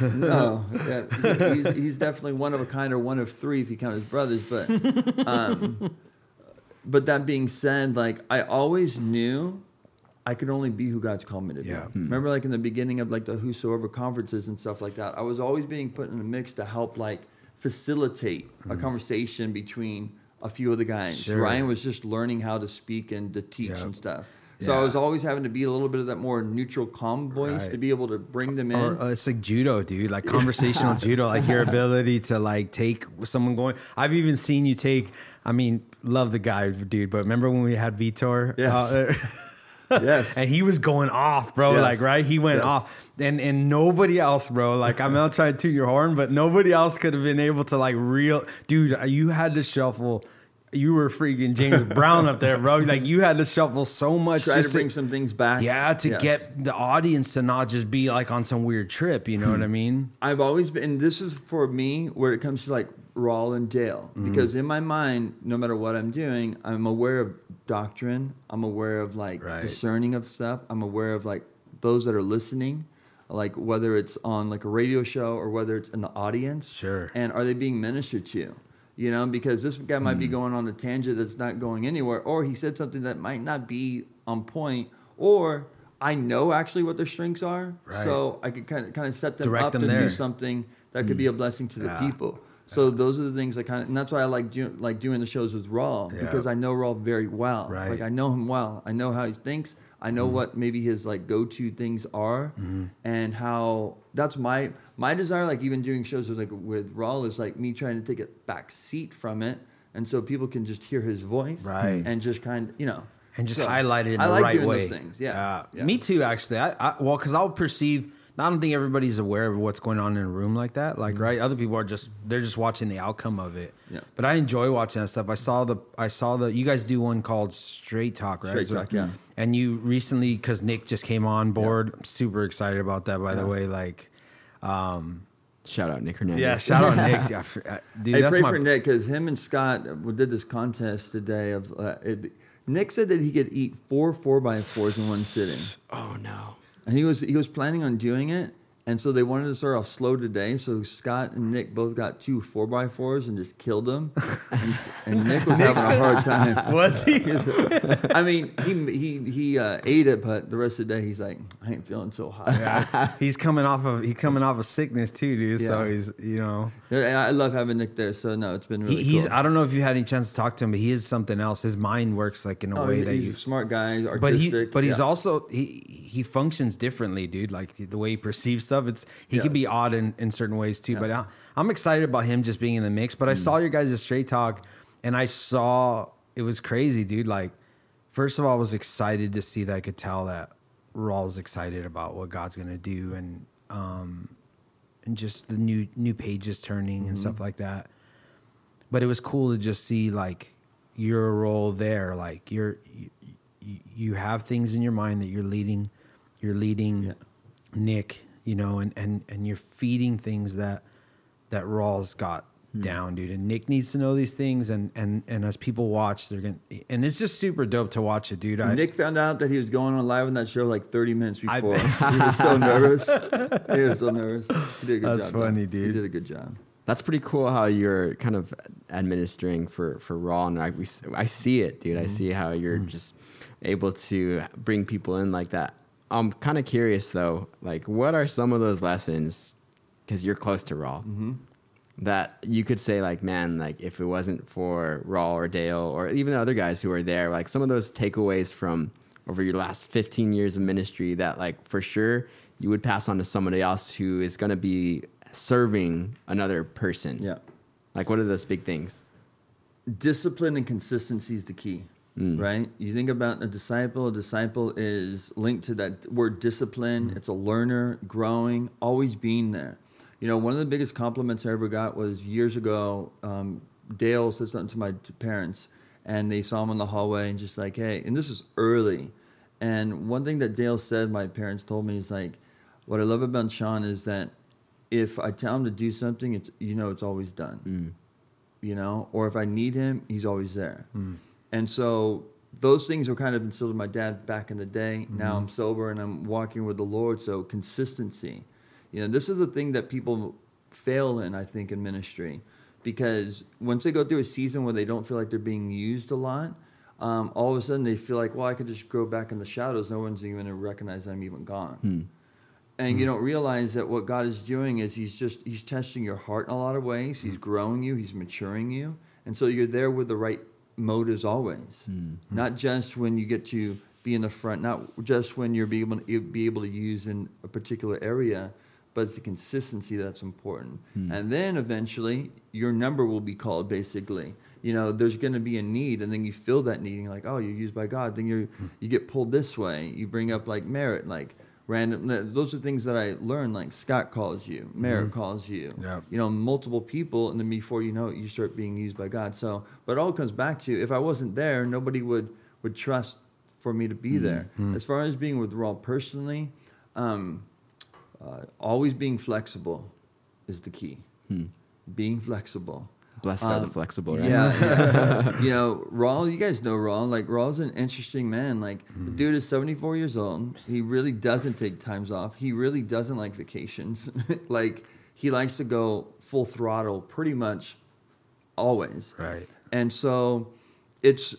mean, no, yeah, he's, he's definitely one of a kind or one of three if you count his brothers. But, um, but that being said, like I always knew I could only be who God's called me to be. Yeah. Remember, like in the beginning of like the Whosoever conferences and stuff like that, I was always being put in a mix to help like facilitate a conversation between a few of the guys. Sure. Ryan was just learning how to speak and to teach Yeah. and stuff. So I was always having to be a little bit of that more neutral, calm voice Right. to be able to bring them in. Or, uh, it's like judo, dude. Like conversational judo. Like your ability to like take someone going. I've even seen you take. I mean, love the guy, dude. But remember when we had Vitor? Yes. out there? yes. and he was going off, bro. Yes. Like right, he went Yes. off, and and nobody else, bro. Like I'm not trying to toot your horn, but nobody else could have been able to like real, dude. You had to shuffle. You were freaking James Brown up there, bro. Like you had to shuffle so much Try to bring some things back. yeah, to Yes. get the audience to not just be like on some weird trip. You know Hmm. what I mean? I've always been, and this is for me where it comes to like Raul and Dale, Mm-hmm. because in my mind, no matter what I'm doing, I'm aware of doctrine. I'm aware of like Right. discerning of stuff. I'm aware of like those that are listening, like whether it's on like a radio show or whether it's in the audience. Sure. And are they being ministered to? You know, because this guy might be Mm. going on a tangent that's not going anywhere, or he said something that might not be on point, or I know actually what their strengths are, Right. so I could kind of kind of set them Direct up them to there. do something that could be hmm. a blessing to the Yeah. people. So those are the things I kind of, and that's why I like do, like doing the shows with Raul Yeah. because I know Raul very well. Right. Like I know him well. I know how he thinks. I know hmm. what maybe his like go-to things are, hmm. and how that's my my desire. Like even doing shows with like with Raul is like me trying to take a back seat from it, and so people can just hear his voice, Right. and just kind of you know, and just so highlight it in I the like right doing way. Those things. Yeah. Uh, yeah. Me too, actually. I, I well, because I'll perceive. I don't think everybody's aware of what's going on in a room like that. Like, right? Other people are just they're just watching the outcome of it. Mm-hmm. Yeah. But I enjoy watching that stuff. I saw the I saw the you guys do one called Straight Talk, right? Straight So- Talk, yeah. And you recently because Nick just came on board. I'm super excited about that. By the way, like, um, Shout out Nick Hernandez. yeah, shout out Nick. Dude, I fr- dude, Hey, that's pray my for Nick because him and Scott uh, did this contest today. Of uh, it, Nick said that he could eat four four by fours in one sitting, Oh no. And he was he was planning on doing it. And so they wanted to start off slow today. So Scott and Nick both got two four by fours and just killed them. And, and Nick was having a hard time. was he? I mean, he he he uh, ate it, but the rest of the day he's like, I ain't feeling so hot. Yeah. he's coming off of he's coming off of sickness too, dude. So he's you know And I love having Nick there. So no, it's been really he, he's cool. I don't know if you had any chance to talk to him, but he is something else. His mind works like in a Oh, way he- that he's you. a smart guy, he's But he, artistic. but he's also he he functions differently, dude. Like the way he perceives stuff, it's he Yeah. can be odd in, in certain ways too. Yeah. But I, I'm excited about him just being in the mix. But I saw your guys' straight talk, and I saw it was crazy, dude. Like, first of all, I was excited to see that I could tell that Raul's excited about what God's gonna do, and um, and just the new new pages turning and stuff like that. But it was cool to just see like your role there, like you're you, you, you have things in your mind that you're leading, you're leading Yeah. Nick, you know, and and and you're feeding things that that Raul's got hmm. down, dude. And Nick needs to know these things, and and and as people watch, they're gonna, and it's just super dope to watch it, dude. I, Nick found out that he was going on live on that show like 30 minutes before. bet. he was so nervous. he was so nervous. He did a good That's job. though. funny, He dude. did a good job. That's pretty cool how you're kind of administering for for Raul, and I we, s- I see it, dude. I mm-hmm. see how you're mm. just able to bring people in like that. I'm kind of curious though, like what are some of those lessons? Because you're close to Raul, mm-hmm. that you could say like, man, like if it wasn't for Raul or Dale or even the other guys who are there, like some of those takeaways from over your last 15 years of ministry that like for sure you would pass on to somebody else who is going to be serving another person. Yeah. Like what are those big things? Discipline and consistency is the key, Mm. right? You think about a disciple, a disciple is linked to that word discipline. Mm. It's a learner, growing, always being there. You know, one of the biggest compliments I ever got was years ago. Um, Dale said something to my parents, and they saw him in the hallway and just like, hey, and this is early. And one thing that Dale said, my parents told me, is like, what I love about Sean is that if I tell him to do something, it's you know it's always done mm. you know, or if I need him, he's always there. And so those things were kind of instilled in my dad back in the day. Mm-hmm. Now I'm sober and I'm walking with the Lord. So consistency, you know, this is a thing that people fail in, I think, in ministry, because once they go through a season where they don't feel like they're being used a lot, um, all of a sudden they feel like, well, I could just go back in the shadows. No one's even going to recognize that I'm even gone hmm. and you hmm. don't realize that what God is doing is He's just He's testing your heart in a lot of ways. He's hmm. growing you. He's maturing you, and so you're there with the right motives always. Hmm. Not just when you get to be in the front, not just when you're be able to be able to use in a particular area, but it's the consistency that's important. Hmm. And then eventually your number will be called. Basically, you know, there's going to be a need, and then you feel that need, and you're like, oh, you're used by God. Then you hmm. you get pulled this way. You bring up like merit, like random. Those are things that I learned. Like Scott calls you, Merritt Mm-hmm. calls you. Yeah. You know, multiple people, and then before you know it, you start being used by God. So, but it all comes back to if I wasn't there, nobody would would trust for me to be there. Mm-hmm. As far as being with Raul personally, um, uh, always being flexible is the key. Being flexible. Blessed are the Um, flexible, right? Yeah, yeah. you know, Raul, you guys know Raul. Like, Raul's an interesting man. Like, the dude is 74 years old. He really doesn't take times off. He really doesn't like vacations. like, he likes to go full throttle pretty much always. Right. And so it's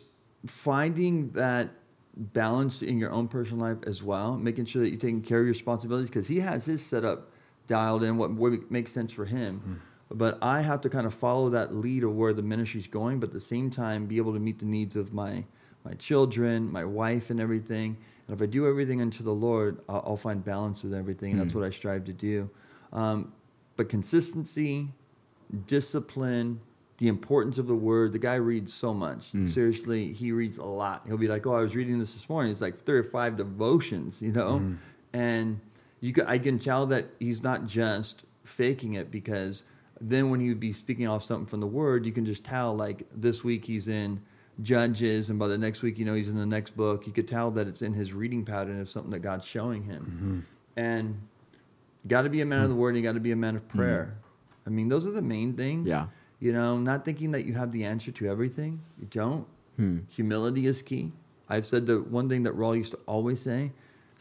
finding that balance in your own personal life as well, making sure that you're taking care of your responsibilities because he has his setup dialed in, what, what makes sense for him. But I have to kind of follow that lead of where the ministry's going, but at the same time be able to meet the needs of my my children, my wife, and everything. And if I do everything unto the Lord, I'll, I'll find balance with everything, and that's hmm. what I strive to do. Um, but consistency, discipline, the importance of the word. The guy reads so much. Hmm. Seriously, he reads a lot. He'll be like, "Oh, I was reading this this morning. It's like three or five devotions, you know." Hmm. And you, ca I can tell that he's not just faking it because then when he would be speaking off something from the word, you can just tell like this week he's in Judges, and by the next week, you know, he's in the next book. You could tell that it's in his reading pattern of something that God's showing him. Mm-hmm. And you got to be a man of the word. and You got to be a man of mm-hmm. prayer. I mean, those are the main things. Yeah. You know, not thinking that you have the answer to everything. You don't. Hmm. Humility is key. I've said the one thing that Raul used to always say: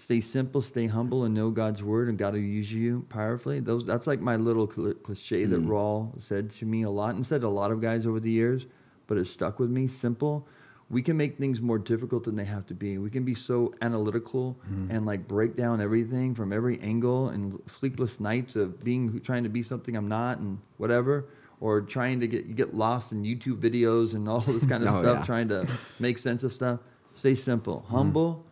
stay simple, stay humble, and know God's word, and God will use you powerfully. Those that's like my little cl- cliche that mm. Raul said to me a lot, and said to a lot of guys over the years, but it stuck with me. Simple. We can make things more difficult than they have to be. We can be so analytical mm. and like break down everything from every angle and sleepless nights of being trying to be something I'm not and whatever, or trying to get get lost in YouTube videos and all this kind of Oh, stuff, yeah. trying to make sense of stuff. Stay simple, mm. humble.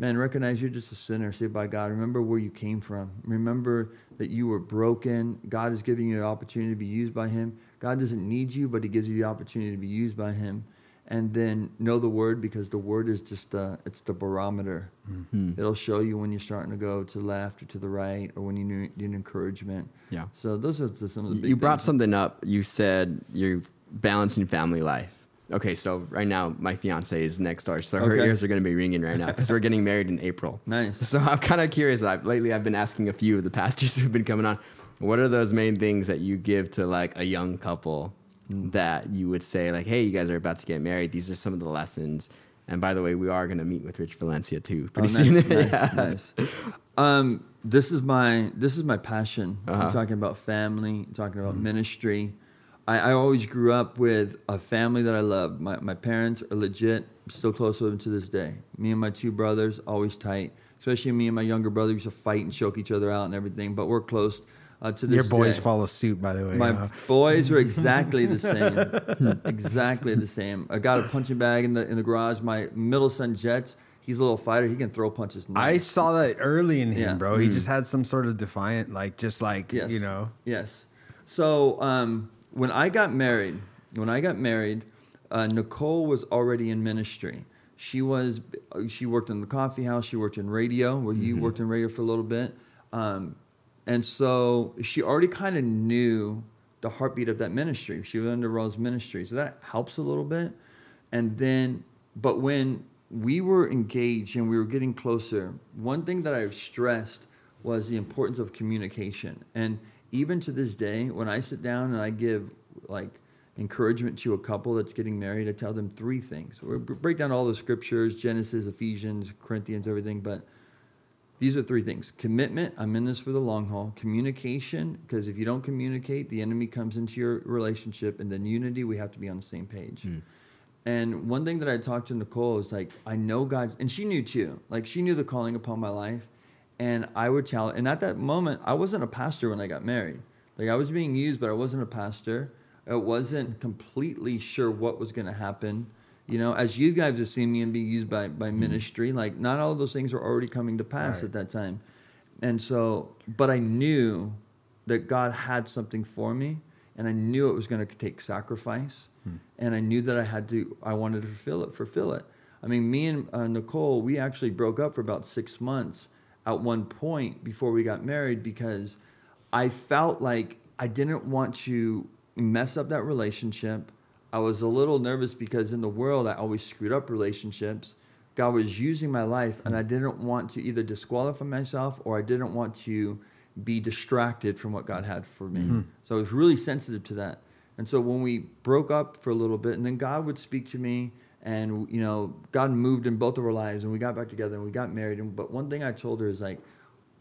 Man, recognize you're just a sinner saved by God. Remember where you came from. Remember that you were broken. God is giving you an opportunity to be used by Him. God doesn't need you, but He gives you the opportunity to be used by Him. And then know the Word because the Word is just uh, it's the barometer. It'll show you when you're starting to go to the left or to the right, or when you need, need encouragement. Yeah. So those are some of the big you brought things. something up. You said you're balancing family life. Okay, so right now my fiance is next door, so her Okay. ears are going to be ringing right now because we're getting married in April. Nice. So I'm kind of curious. I've, lately, I've been asking a few of the pastors who've been coming on. What are those main things that you give to like a young couple Hmm. that you would say like, "Hey, you guys are about to get married. These are some of the lessons." And by the way, we are going to meet with Rich Valencia too Oh, pretty nice, soon. nice, Yeah. nice. Um, this is my this is my passion. Uh-huh. I'm talking about family, talking about ministry. I, I always grew up with a family that I loved. My my parents are legit, still close to them to this day. Me and my two brothers always tight. Especially me and my younger brother used to fight and choke each other out and everything. But we're close uh, to this. Your boys day. follow suit, by the way. My huh? boys are exactly the same. exactly the same. I got a punching bag in the in the garage. My middle son Jets, he's a little fighter. He can throw punches. I saw that early in him, Yeah. bro. He just had some sort of defiant, like just like Yes. you know. Yes. So um, when I got married, when I got married, uh, Nicole was already in ministry. She was. She worked in the coffee house. She worked in radio, where you worked in radio for a little bit, um, and so she already kind of knew the heartbeat of that ministry. She was under Rose ministry, so that helps a little bit. And then, but when we were engaged and we were getting closer, one thing that I stressed was the importance of communication. And even to this day, when I sit down and I give like encouragement to a couple that's getting married, I tell them three things. We break down all the scriptures Genesis, Ephesians, Corinthians, everything, but these are three things. Commitment i'm in this for the long haul. Communication because if you don't communicate the enemy comes into your relationship and then unity we have to be on the same page. Hmm. And one thing that i talked to nicole is like i know god's and she knew too. Like she knew the calling upon my life and i would tell and at that moment i wasn't a pastor when i got married like i was being used but i wasn't a pastor i wasn't completely sure what was going to happen you know, as you guys have seen me and being used by, by ministry, like not all of those things were already coming to pass Right. at that time. And so, but I knew that God had something for me and I knew it was going to take sacrifice. And I knew that I had to, I wanted to fulfill it, fulfill it. I mean, me and uh, Nicole, we actually broke up for about six months at one point before we got married because I felt like I didn't want to mess up that relationship. I was a little nervous because in the world I always screwed up relationships. God was using my life and I didn't want to either disqualify myself or I didn't want to be distracted from what God had for me. Mm-hmm. So I was really sensitive to that. And so when we broke up for a little bit and then God would speak to me and you know God moved in both of our lives and we got back together and we got married and but one thing I told her is like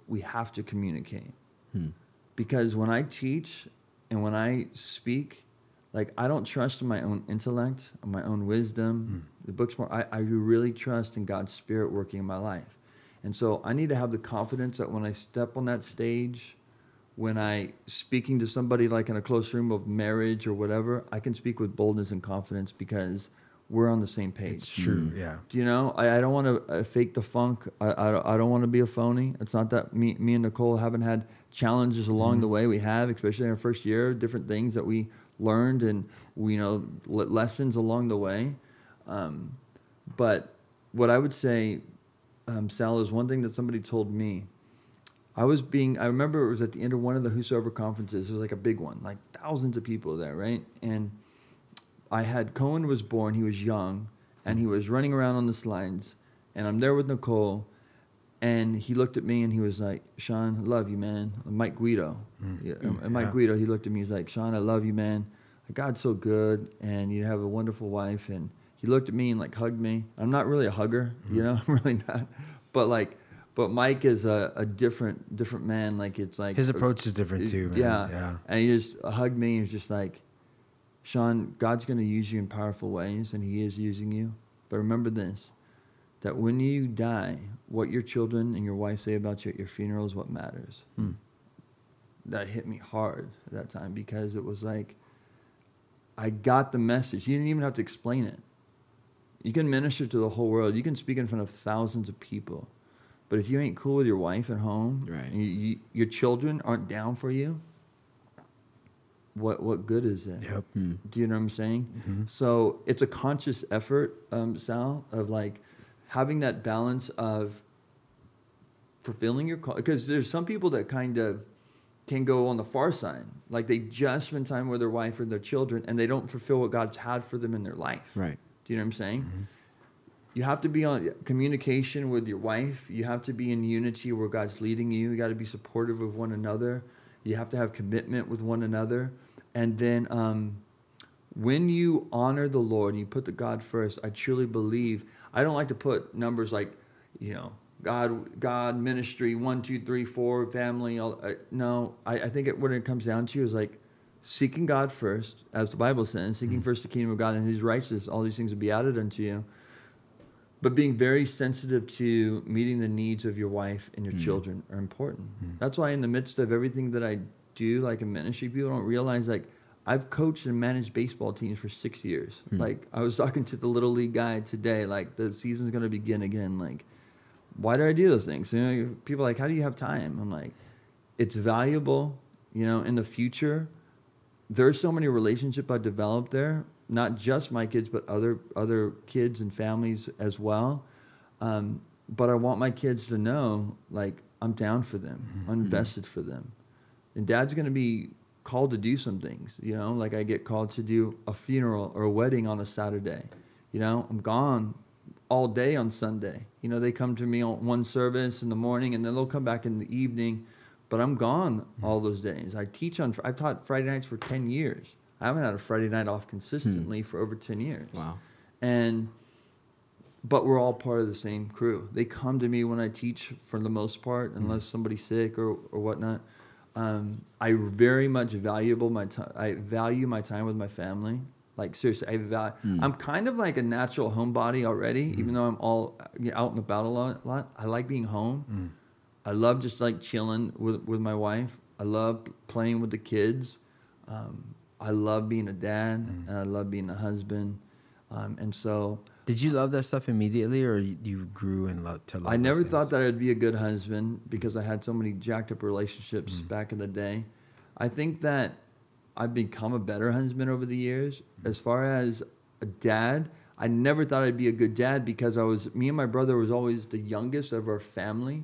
we have to communicate. Hmm. Because when I teach and when I speak, like I don't trust in my own intellect, or my own wisdom. Hmm. The book's more. I, I really trust in God's Spirit working in my life, and so I need to have the confidence that when I step on that stage, when I speaking to somebody like in a close room of marriage or whatever, I can speak with boldness and confidence because we're on the same page. It's true. Yeah. Do you know? I, I don't want to uh, fake the funk. I, I, don't- I don't want to be a phony. It's not that me, me and Nicole haven't had challenges along the way. We have, especially in our first year, different things that we learned and we you know le- lessons along the way. Um, but what I would say, um, Sal, is one thing that somebody told me. I was being, I remember it was at the end of one of the Whosoever conferences. It was like a big one, like thousands of people there, right? And I had Cohen was born, he was young, and he was running around on the slides, and I'm there with Nicole, and he looked at me and he was like, Sean, I love you, man. Mike Guido. Mm. Yeah, and uh, Mike Yeah. Guido, he looked at me, he's like, Sean, I love you, man. God's so good, and you have a wonderful wife. And he looked at me and like hugged me. I'm not really a hugger, you mm-hmm. know, I'm really not. But like, but Mike is a, a different different man. Like it's like His approach is different too, man. Yeah, Yeah. And he just hugged me and was just like, Sean, God's going to use you in powerful ways, and He is using you. But remember this that when you die, what your children and your wife say about you at your funeral is what matters. Hmm. That hit me hard at that time because it was like, I got the message. You didn't even have to explain it. You can minister to the whole world, you can speak in front of thousands of people. But if you ain't cool with your wife at home, Right. you, you, your children aren't down for you, what what good is it? Yep. Hmm. Do you know what I'm saying? Mm-hmm. So it's a conscious effort, um, Sal, of like having that balance of fulfilling your call. Because there's some people that kind of can go on the far side, like they just spend time with their wife or their children, and they don't fulfill what God's had for them in their life. Right. Do you know what I'm saying? Mm-hmm. You have to be on communication with your wife. You have to be in unity where God's leading you. You got to be supportive of one another. You have to have commitment with one another. And then um, when you honor the Lord and you put the God first, I truly believe. I don't like to put numbers like, you know, God, God, ministry, one, two, three, four, family. All, uh, no, I, I think it, what it comes down to is like seeking God first, as the Bible says, seeking first the kingdom of God and His righteousness. All these things will be added unto you but being very sensitive to meeting the needs of your wife and your mm. children are important. Mm. That's why in the midst of everything that I do, like in ministry, people don't realize like I've coached and managed baseball teams for six years. Hmm. Like I was talking to the little league guy today, like the season's gonna begin again. Like, why do I do those things? You know, people are like, how do you have time? I'm like, it's valuable, you know, in the future there's so many relationships I developed there, not just my kids, but other other kids and families as well. Um, but I want my kids to know, like, I'm down for them, I'm invested for them. And dad's going to be called to do some things, you know, like I get called to do a funeral or a wedding on a Saturday. You know, I'm gone all day on Sunday. You know, they come to me on one service in the morning and then they'll come back in the evening, but I'm gone all those days. I teach on, I've taught Friday nights for 10 years. I haven't had a Friday night off consistently hmm. for over 10 years. Wow. And, but we're all part of the same crew. They come to me when I teach for the most part, hmm. unless somebody's sick or, or whatnot. Um, I very much valuable my time. I value my time with my family. Like seriously, I val- hmm. I'm kind of like a natural homebody already, even though I'm all you know, out and about a lot, lot. I like being home. I love just like chilling with with my wife. I love playing with the kids. Um, I love being a dad. And I love being a husband. Um, and so Did you love that stuff immediately, or you, grew and loved to love? I never thought that I'd be a good husband because I had so many jacked up relationships back in the day. I think that I've become a better husband over the years. As far as a dad, I never thought I'd be a good dad because I was me and my brother was always the youngest of our family.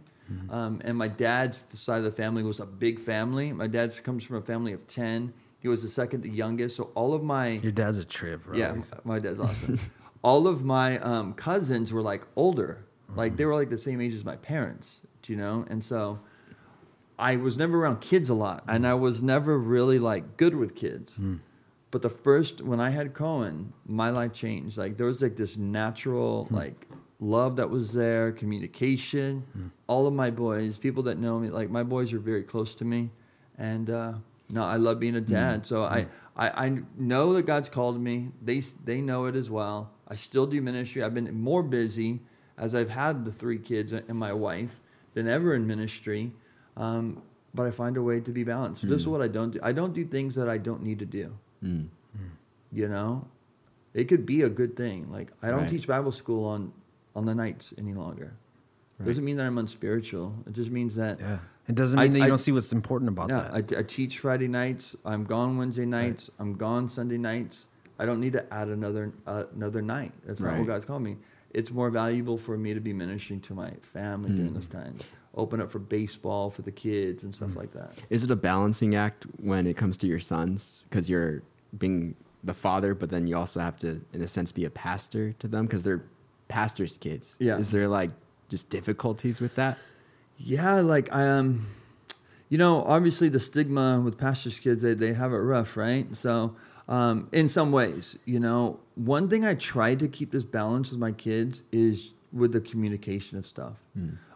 Um, and my dad's side of the family was a big family. My dad comes from a family of ten. He was the second youngest, so all of my Your dad's a trip, bro. yeah, my dad's awesome. All of my um, cousins were like older, like they mm-hmm. were like the same age as my parents, do you know? And so I was never around kids a lot, and mm. I was never really like good with kids. Hmm. But the first when I had Cohen, my life changed. Like there was like this natural hmm. like love that was there, communication. Hmm. All of my boys, people that know me, like my boys are very close to me, and uh, no, I love being a dad. So I, I I know that God's called me. They they know it as well. I still do ministry. I've been more busy as I've had the three kids and my wife than ever in ministry. Um, but I find a way to be balanced. This is what I don't do. I don't do things that I don't need to do. Mm. You know, it could be a good thing. Like I don't Right. teach Bible school on on the nights any longer. Doesn't mean that I'm unspiritual. It just means that Yeah. It doesn't I- mean that you I- don't see what's important about no, that. I, t- I teach Friday nights. I'm gone Wednesday nights. I'm gone Sunday nights. I don't need to add another uh, another night. That's not what God's called me. It's more valuable for me to be ministering to my family during Mm. those times. Open up for baseball for the kids and Mm. stuff like that. Is it a balancing act when it comes to your sons? Because you're being the father, but then you also have to, in a sense, be a pastor to them because they're pastors' kids. Yeah. Is there like just difficulties with that? Yeah, like I um, you know, obviously the stigma with pastors' kids, they they have it rough, right? So, um, in some ways, you know, one thing I try to keep this balance with my kids is with the communication of stuff.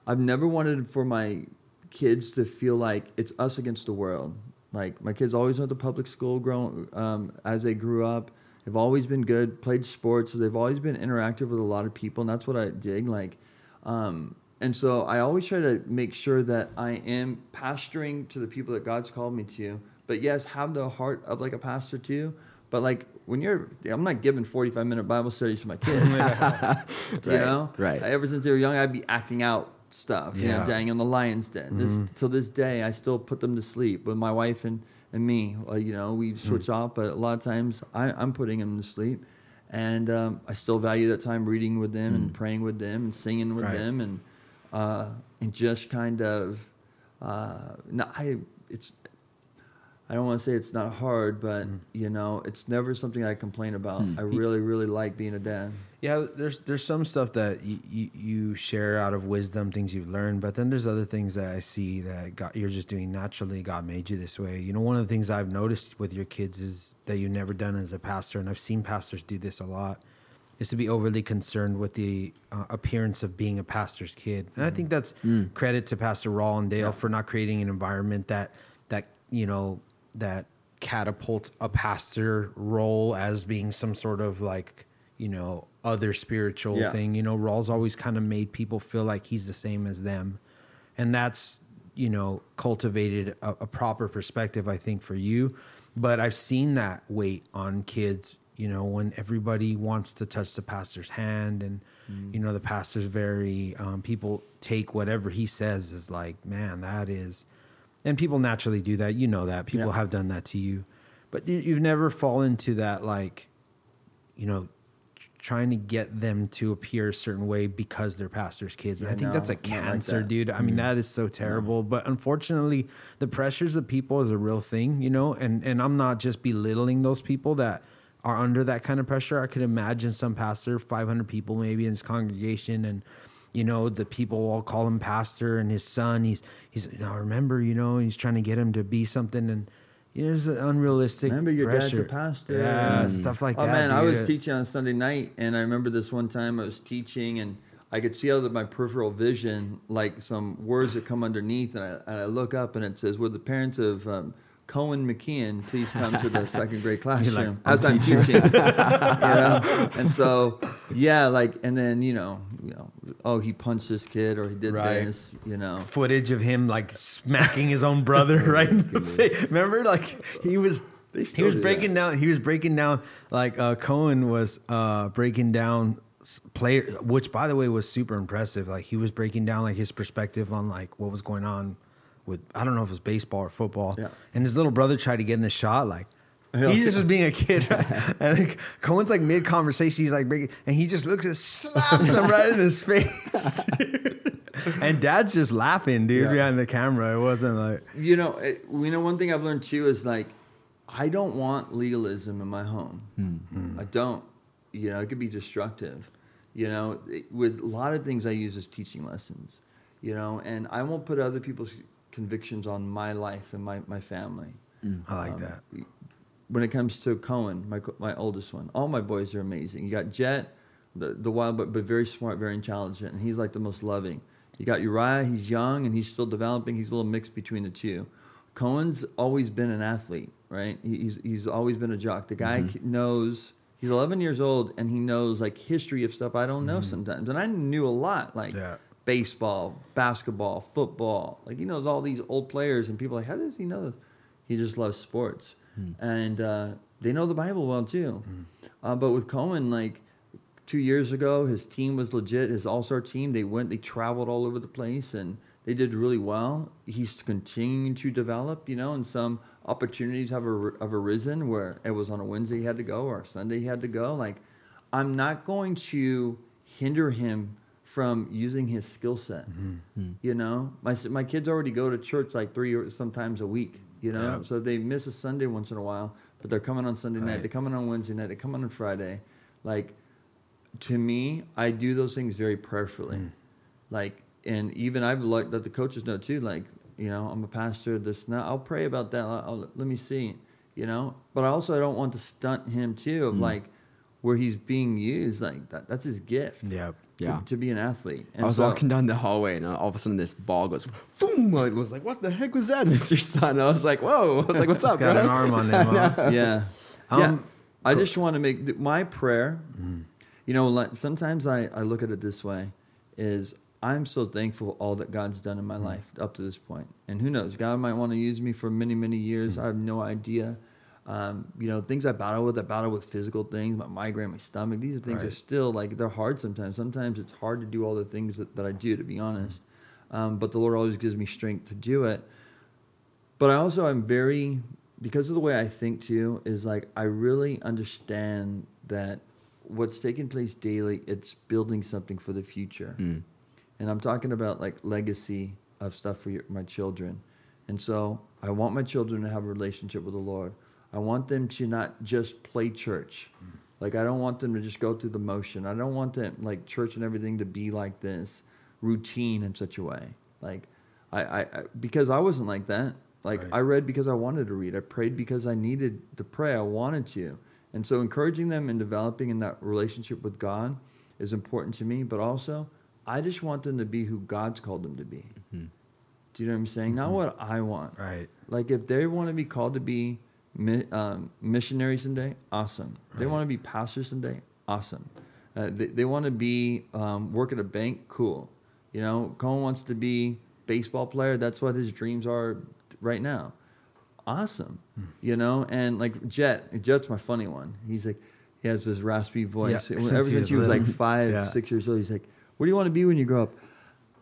I've never wanted for my kids to feel like it's us against the world. Like my kids always went to public school, grown um, as they grew up. They've always been good, played sports, so they've always been interactive with a lot of people, and that's what I dig. Like, um, and so I always try to make sure that I am pastoring to the people that God's called me to. But yes, have the heart of like a pastor too. But like when you're, I'm not giving 45 minute Bible studies to my kids. you Right, know, right. Ever since they were young, I'd be acting out stuff. You know, Yeah. dying on the lion's den. This mm-hmm. till this day, I still put them to sleep with my wife and and me. You know, we mm. switch off, but a lot of times I, I'm putting them to sleep, and um, I still value that time reading with them and mm. praying with them and singing with Right. them and uh, and just kind of uh, no, I it's I don't want to say it's not hard, but you know, it's never something I complain about. I really, really like being a dad. Yeah, there's there's some stuff that you, you, you share out of wisdom, things you've learned, but then there's other things that I see that God, you're just doing naturally. God made you this way. You know, one of the things I've noticed with your kids is that you've never done as a pastor, and I've seen pastors do this a lot, is to be overly concerned with the uh, appearance of being a pastor's kid. And I think that's credit to Pastor Raul and Dale for not creating an environment that that you know that catapults a pastor role as being some sort of like you know other spiritual Yeah. thing. You know Raul's always kind of made people feel like he's the same as them. And that's you know cultivated a, a proper perspective i think for you. But i've seen that weight on kids you know when everybody wants to touch the pastor's hand and you know the pastor's very um, people take whatever he says is like man that is and people naturally do that you know that people Yeah. have done that to you. But you, you've never fallen to that like you know trying to get them to appear a certain way because they're pastors kids and Yeah, i think no, that's a not like cancer that. Dude. I mean that is so terrible but unfortunately the pressures of people is a real thing you know and and i'm not just belittling those people that are under that kind of pressure i could imagine some pastor 500 people maybe in his congregation and you know the people all call him pastor and his son he's he's now remember you know he's trying to get him to be something and you know, there's an unrealistic Remember, your dad's a pressure. pastor. yeah and- stuff like oh, that Oh man, I was teaching on Sunday night, and I remember this one time I was teaching, and I could see out of my peripheral vision like some words that come underneath, and I, and I look up, and it says, "Would the parents of um, Cohen McKeon please come to the second grade classroom?" I'm As I'm teaching, you know, and so yeah, like, and then you know, you know, oh, he punched this kid, or he did Right. this, you know. footage of him like smacking his own brother right in the face. Remember, like he was he was do breaking that. down. He was breaking down like uh, Cohen was uh, breaking down player, which by the way was super impressive. Like he was breaking down like his perspective on like what was going on with I don't know if it was baseball or football. Yeah. And his little brother tried to get in the shot like. He just was being a kid, right? and like, Cohen's like mid conversation, he's like breaking, and he just looks and slaps him right in his face. dude. and Dad's just laughing, dude, Yeah. behind the camera. It wasn't like, You know, it, you know, one thing I've learned too is like, I don't want legalism in my home. Hmm. I don't. You know, it could be destructive. You know, it- with a lot of things I use as teaching lessons. You know, and I won't put other people's convictions on my life and my, my family. I like Um, that. When it comes to Cohen, my my oldest one, all my boys are amazing. You got Jet, the the wild but but very smart, very intelligent, and he's like the most loving. You got Uriah, he's young and he's still developing. He's a little mixed between the two. Cohen's always been an athlete, right? He's he's always been a jock. The guy Mm-hmm. knows. He's 11 years old and he knows like history of stuff I don't know Mm-hmm. sometimes, and I knew a lot like Yeah. Baseball, basketball, football. Like he knows all these old players, and people are like, how does he know this? He just loves sports, and uh, they know the Bible well too. Uh, but with Cohen, like two years ago, his team was legit. His All Star team, they went, they traveled all over the place, and they did really well. He's continuing to develop, you know, and some opportunities have ar- have arisen where it was on a Wednesday he had to go or Sunday he had to go. Like, I'm not going to hinder him from using his skill set. You know, my my kids already go to church like three or sometimes a week. You know, Yeah. so they miss a Sunday once in a while, but they're coming on Sunday night. They're coming on Wednesday night. They come in on Friday. Like to me, I do those things very prayerfully. Mm. Like, and even I've let, let the coaches know too. Like, you know, I'm a pastor. This now, I'll pray about that. I'll, I'll- let me see. You know, but I also I don't want to stunt him too. Mm. Of like where he's being used. Like that. That's his gift. Yep. To, Yeah. to be an athlete. And I was so- walking down the hallway and all of a sudden this ball goes boom. I was like, "What the heck was that?" And it's your son. I was like, "Whoa!" I was like, "What's He's up, got bro?" an arm on him. huh? yeah. Um, yeah. I just want to make my prayer. Mm-hmm. You know, like, sometimes I, I look at it this way: is I'm so thankful for all that God's done in my Mm-hmm. life up to this point. And who knows? God might want to use me for many, many years. Mm-hmm. I have no idea. Um, you know, things I battle with, I battle with physical things, my migraine, my stomach. These are things are Right. still like they're hard sometimes. Sometimes it's hard to do all the things that, that I do, to be honest. Um, but the Lord always gives me strength to do it. But I also am very because of the way I think too is like I really understand that what's taking place daily it's building something for the future. Mm. And I'm talking about like legacy of stuff for your, my children. And so I want my children to have a relationship with the Lord. I want them to not just play church. Like I don't want them to just go through the motion. I don't want them like church and everything to be like this routine in such a way. Like I, I, I because I wasn't like that. Like Right. I read because I wanted to read. I prayed because I needed to pray. I wanted to. And so encouraging them and developing in that relationship with God is important to me, but also I just want them to be who God's called them to be. Mm-hmm. Do you know what I'm saying? Not what I want. Right. Like if they want to be called to be mi- um, missionaries someday, awesome. They want to be pastors someday, awesome. Uh, they they want to be um, work at a bank, cool. You know, Cohen wants to be baseball player. That's what his dreams are right now. Awesome. Hmm. You know, and like Jet, Jet's my funny one. He's like, he has this raspy voice. Yeah, Ever since he was he was like five, Yeah. six years old, he's like, "What do you want to be when you grow up?"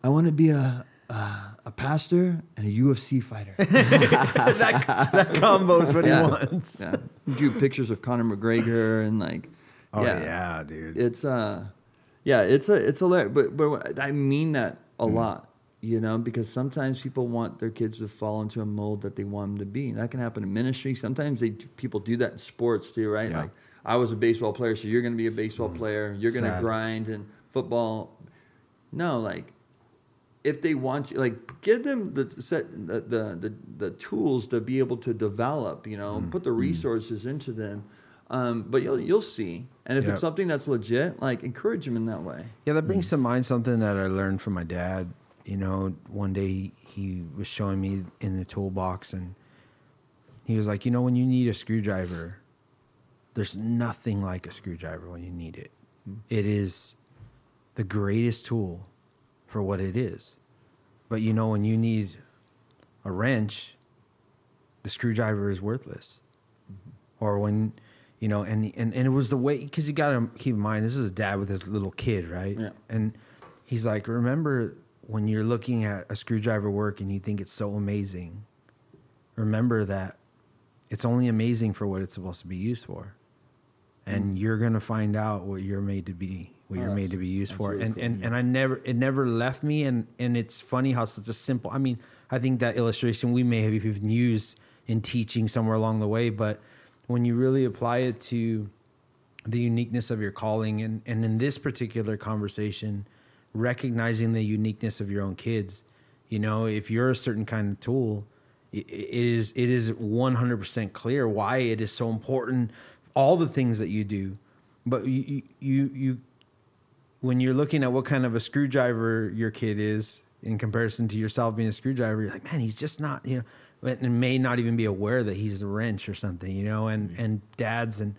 I want to be a uh, a pastor and a UFC fighter. that, that combo is what yeah. he wants. yeah. Do pictures of Conor McGregor and like, Oh yeah, yeah, dude. it's uh, yeah, it's a it's a but but I mean that a Mm. lot, you know, because sometimes people want their kids to fall into a mold that they want them to be. That can happen in ministry. Sometimes they people do that in sports too, right? Yeah. Like I was a baseball player, so you're going to be a baseball player. You're going to Mm. Grind and football. No, like if they want you, like give them the set the, the the the tools to be able to develop. You know, Mm. put the resources into them. Um, but you'll you'll see, and if Yep. it's something that's legit, like encourage them in that way. Yeah, that brings to mind something that I learned from my dad. You know, one day he, he was showing me in the toolbox, and he was like, "You know, when you need a screwdriver, there's nothing like a screwdriver when you need it. It is the greatest tool for what it is. But you know, when you need a wrench, the screwdriver is worthless. Or when, you know, and and, and it was the way because you got to keep in mind this is a dad with his little kid, right? Yeah. And he's like, remember when you're looking at a screwdriver work and you think it's so amazing, remember that it's only amazing for what it's supposed to be used for. And Mm. you're gonna find out what you're made to be, what Oh, you're made to be used for. and cool, and yeah. and I never it never left me and and it's funny how such a simple I mean, I think that illustration we may have even used in teaching somewhere along the way, but when you really apply it to the uniqueness of your calling and, and in this particular conversation recognizing the uniqueness of your own kids you know if you're a certain kind of tool it, it is it is 100% clear why it is so important all the things that you do but you you you when you're looking at what kind of a screwdriver your kid is in comparison to yourself being a screwdriver you're like man he's just not you know and may not even be aware that he's a wrench or something you know and and dads and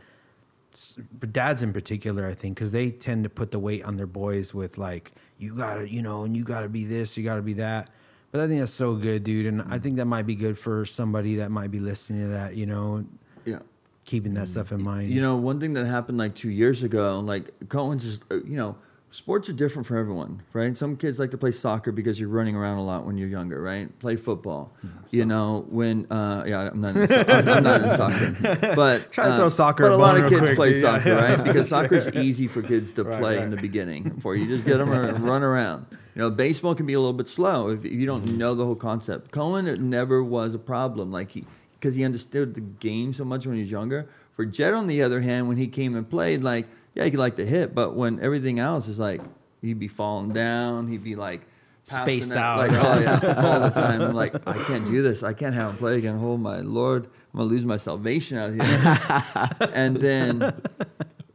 dads in particular, I think, because they tend to put the weight on their boys with like, you gotta, you know, and you gotta be this, you gotta be that. But I think that's so good, dude, and I think that might be good for somebody that might be listening to that, you know, Yeah. keeping that stuff in mind. You know, one thing that happened like two years ago, like Cohen's just, uh, you know, sports are different for everyone, right? Some kids like to play soccer because you're running around a lot when you're younger, right? Play football. You know, when, uh, yeah, I'm not, in, so- I'm, I'm not in soccer, but Try to uh, throw soccer But a a lot bone of real kids quick, play. Yeah, soccer, right? Because soccer's easy for kids to Right, play in right. the beginning. Before you just get them to run around. You know, baseball can be a little bit slow if you don't know the whole concept. Cohen, it never was a problem. Like he, because he understood the game so much when he was younger. For Jed, on the other hand, when he came and played, like yeah, he could like to hit, but when everything else is like he'd be falling down, he'd be like Spaced out, like oh yeah, all the time. I'm like I can't do this. I can't have him play again. Oh my lord, I'm gonna lose my salvation out here. and then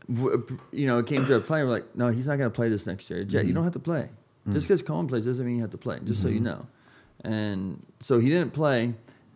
you know, it came to a play. We're like, no, he's not going to play this next year. Jet, Mm-hmm. you don't have to play. Just because Cohen plays doesn't mean you have to play. Just so you know. And so he didn't play.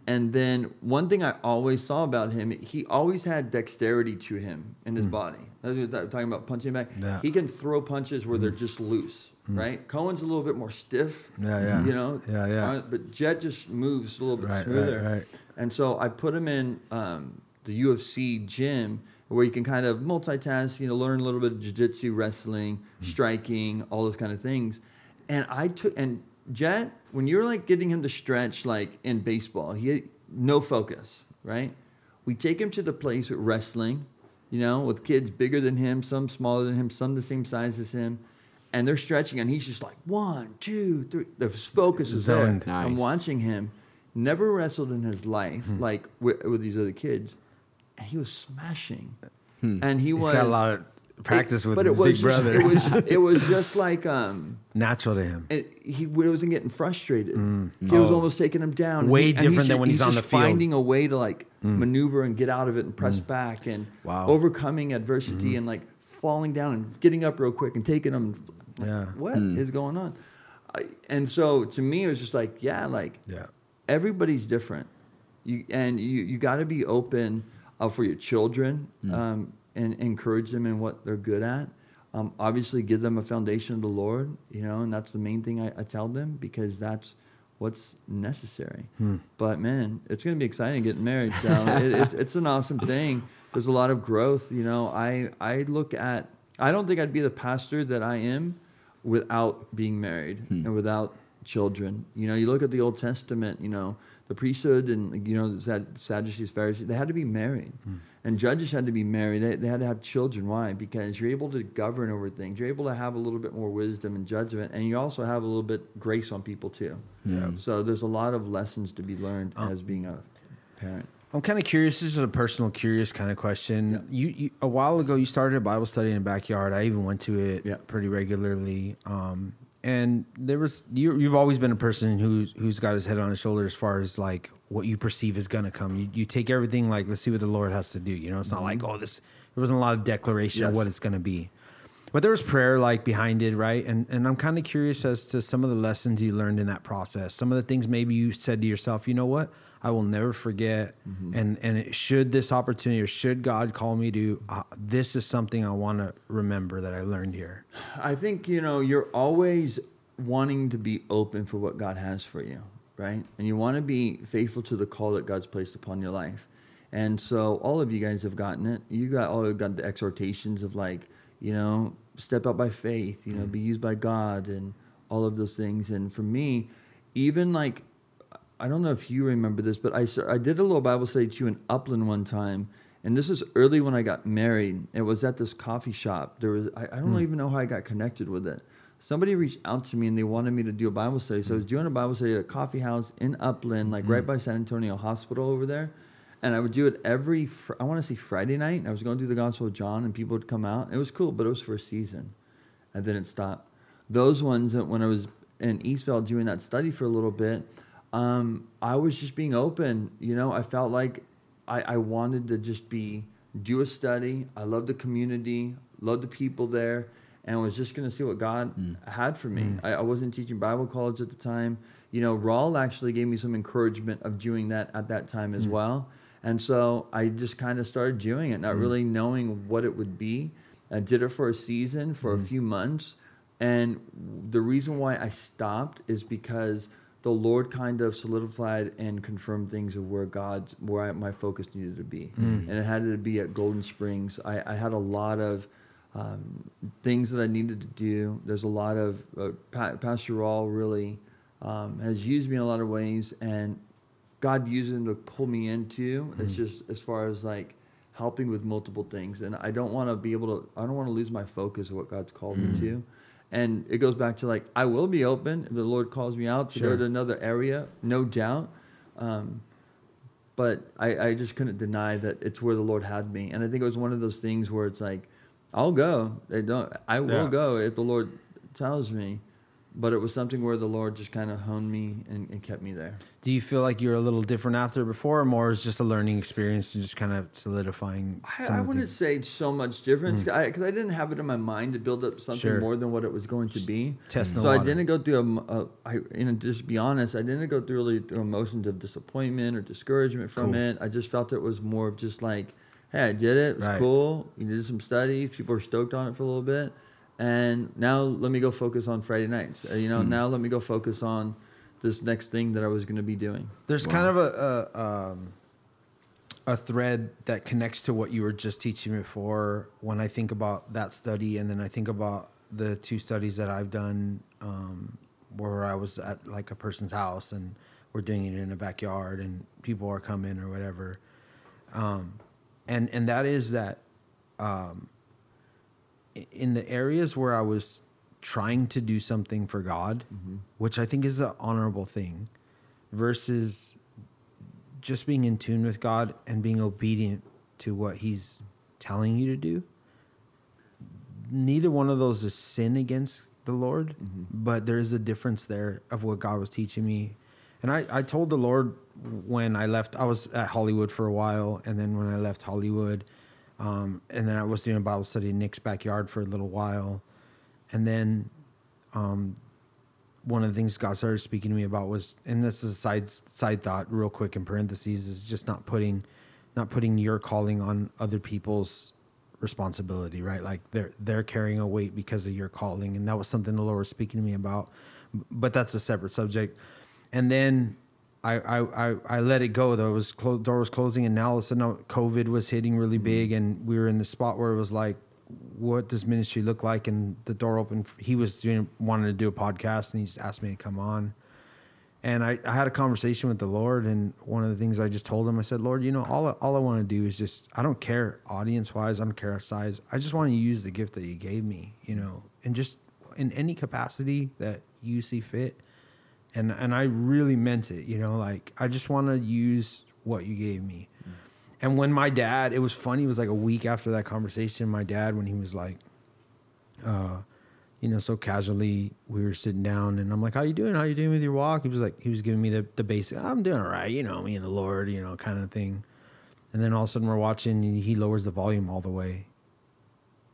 And then one thing I always saw about him, he always had dexterity to him in his body. That's what I'm talking about punching back. Mm. Yeah. Mm. He can throw punches where they're just loose, right? Cohen's a little bit more stiff. Yeah, yeah. You know. Yeah, yeah. Uh, but Jet just moves a little bit Right, right, smoother. right. And so I put him in um, the UFC gym where you can kind of multitask, you know, learn a little bit of jiu-jitsu, wrestling, striking, all those kind of things. And I took and Jet, when you're like getting him to stretch like in baseball, he had no focus, right? We take him to the place with wrestling, you know, with kids bigger than him, some smaller than him, some the same size as him. And they're stretching, and he's just like one, two, three. The focus is there. Zoned. I'm watching him. Never wrestled in his life, Hmm. like with, with these other kids, and he was smashing. And he Hmm. He's was got a lot of practice with but his it was big just, brother. It was it was just like um, Natural to him. it, he wasn't getting frustrated. He was Oh. almost taking him down. Way he- different ju- than when he's on just the field. Mm. Finding a way to like maneuver and get out of it and press back and Wow. Mm-hmm. overcoming adversity and like falling down and getting up real quick and taking him. Like, Yeah. What is going on? I, and so to me, it was just like, yeah, like Yeah. everybody's different. You and you you got to be open uh, for your children um, and encourage them in what they're good at. Um, obviously, give them a foundation of the Lord, you know, and that's the main thing I, I tell them because that's what's necessary. But man, it's going to be exciting getting married. So it, it's it's an awesome thing. There's a lot of growth. You know, I I look at. I don't think I'd be the pastor that I am without being married and without children. You know, you look at the Old Testament. You know, the priesthood and you know the Sadducees, Pharisees. They had to be married, and judges had to be married. They, they had to have children. Why? Because you're able to govern over things. You're able to have a little bit more wisdom and judgment, and you also have a little bit grace on people too. Yeah. So there's a lot of lessons to be learned as being a parent. I'm kind of curious. This is a personal, curious kind of question. Yeah. You, you a while ago, you started a Bible study in the backyard. I even went to it Yeah. pretty regularly. Um, and there was you. You've always been a person who's who's got his head on his shoulder as far as like what you perceive is gonna come. You you take everything like let's see what the Lord has to do. You know, it's not like oh this. There wasn't a lot of declaration of Mm-hmm. What it's gonna be. But there was prayer like behind it, right? And and I'm kind of curious as to some of the lessons you learned in that process. Some of the things maybe you said to yourself, you know what, I will never forget. And and it, should this opportunity or should God call me to, uh, this is something I want to remember that I learned here. I think you know you're always wanting to be open for what God has for you, right? And you want to be faithful to the call that God's placed upon your life. And so all of you guys have gotten it. You got all got the exhortations of like, you know, step out by faith, you know, be used by God and all of those things. And for me, even like I don't know if you remember this, but I I did a little Bible study to you in Upland one time, and this was early when I got married. It was at this coffee shop. There was I, I don't Hmm. even know how I got connected with it. Somebody reached out to me and they wanted me to do a Bible study. So I was Hmm. doing a Bible study at a coffee house in Upland, like right by San Antonio Hospital over there. And I would do it every, fr- I want to say Friday night. I was going to do the Gospel of John, and people would come out. It was cool, but it was for a season, and then it stopped. Those ones that when I was in Eastvale doing that study for a little bit, um, I was just being open. You know, I felt like I, I wanted to just be do a study. I loved the community, loved the people there, and was just going to see what God mm. had for me. Mm. I, I wasn't teaching Bible college at the time. You know, Raul actually gave me some encouragement of doing that at that time as mm. well. And so I just kind of started doing it, not really knowing what it would be. I did it for a season, for a few months. And the reason why I stopped is because the Lord kind of solidified and confirmed things of where God's, where I, my focus needed to be. And it had to be at Golden Springs. I, I had a lot of um, things that I needed to do. There's a lot of, uh, pa- Pastor Raul really um, has used me in a lot of ways. And God used him to pull me into. It's just as far as like helping with multiple things, and I don't want to be able to. I don't want to lose my focus of what God's called me to. And it goes back to like I will be open if the Lord calls me out to Sure. go to another area, no doubt. Um, but I, I just couldn't deny that it's where the Lord had me, and I think it was one of those things where it's like, I'll go. They don't. I will Yeah. go if the Lord tells me. But it was something where the Lord just kind of honed me and, and kept me there. Do you feel like you're a little different after before, or more is just a learning experience and just kind of solidifying? I, I wouldn't say so much difference because I, 'cause I didn't have it in my mind to build up something Sure. more than what it was going to be. test the so I didn't go through a, a I, you know, just be honest, I didn't go through really through emotions of disappointment or discouragement from Cool. it. I just felt it was more of just like, hey, I did it. It was Right. cool. You did some studies. People were stoked on it for a little bit, and now let me go focus on Friday nights. Uh, you know, Hmm. now let me go focus on this next thing that I was going to be doing. There's kind of a a, um, a thread that connects to what you were just teaching me before. When I think about that study, and then I think about the two studies that I've done, um, where I was at like a person's house and we're doing it in a backyard, and people are coming or whatever, um, and and that is that um, i- in the areas where I was trying to do something for God, mm-hmm. which I think is an honorable thing, versus just being in tune with God and being obedient to what He's telling you to do. Neither one of those is sin against the Lord, mm-hmm. but there is a difference there of what God was teaching me. And I, I told the Lord when I left, I was at Hollywood for a while. And then when I left Hollywood, um, and then I was doing a Bible study in Nick's backyard for a little while. And then um, one of the things God started speaking to me about was, and this is a side side thought, real quick in parentheses, is just not putting, not putting your calling on other people's responsibility, right? Like they're they're carrying a weight because of your calling, and that was something the Lord was speaking to me about. But that's a separate subject. And then I I I, I let it go. Though it was clo- door was closing, and now all of a sudden uh, COVID was hitting really mm-hmm. big, and we were in the spot where it was like what does ministry look like? And the door opened. He was doing wanted to do a podcast, and he just asked me to come on. And I, I had a conversation with the Lord, and one of the things I just told him, I said, Lord, you know, all all I want to do is just I don't care audience wise, I don't care size. I just want to use the gift that you gave me, you know, and just in any capacity that you see fit. And and I really meant it, you know, like I just want to use what you gave me. And when my dad, it was funny. It was like a week after that conversation. My dad, when he was like, uh, you know, so casually, we were sitting down, and I'm like, "How you doing? How you doing with your walk?" He was like, he was giving me the the basic, "I'm doing all right," you know, me and the Lord, you know, kind of thing. And then all of a sudden, we're watching, and he lowers the volume all the way,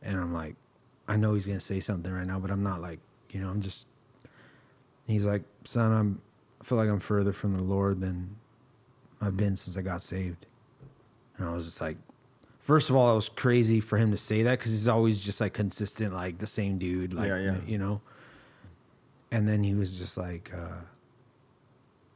and I'm like, I know he's gonna say something right now, but I'm not like, you know, I'm just. He's like, son, I'm. I feel like I'm further from the Lord than I've been since I got saved. And I was just like, first of all, it was crazy for him to say that because he's always just like consistent, like the same dude, like Yeah, yeah. you know. And then he was just like, uh,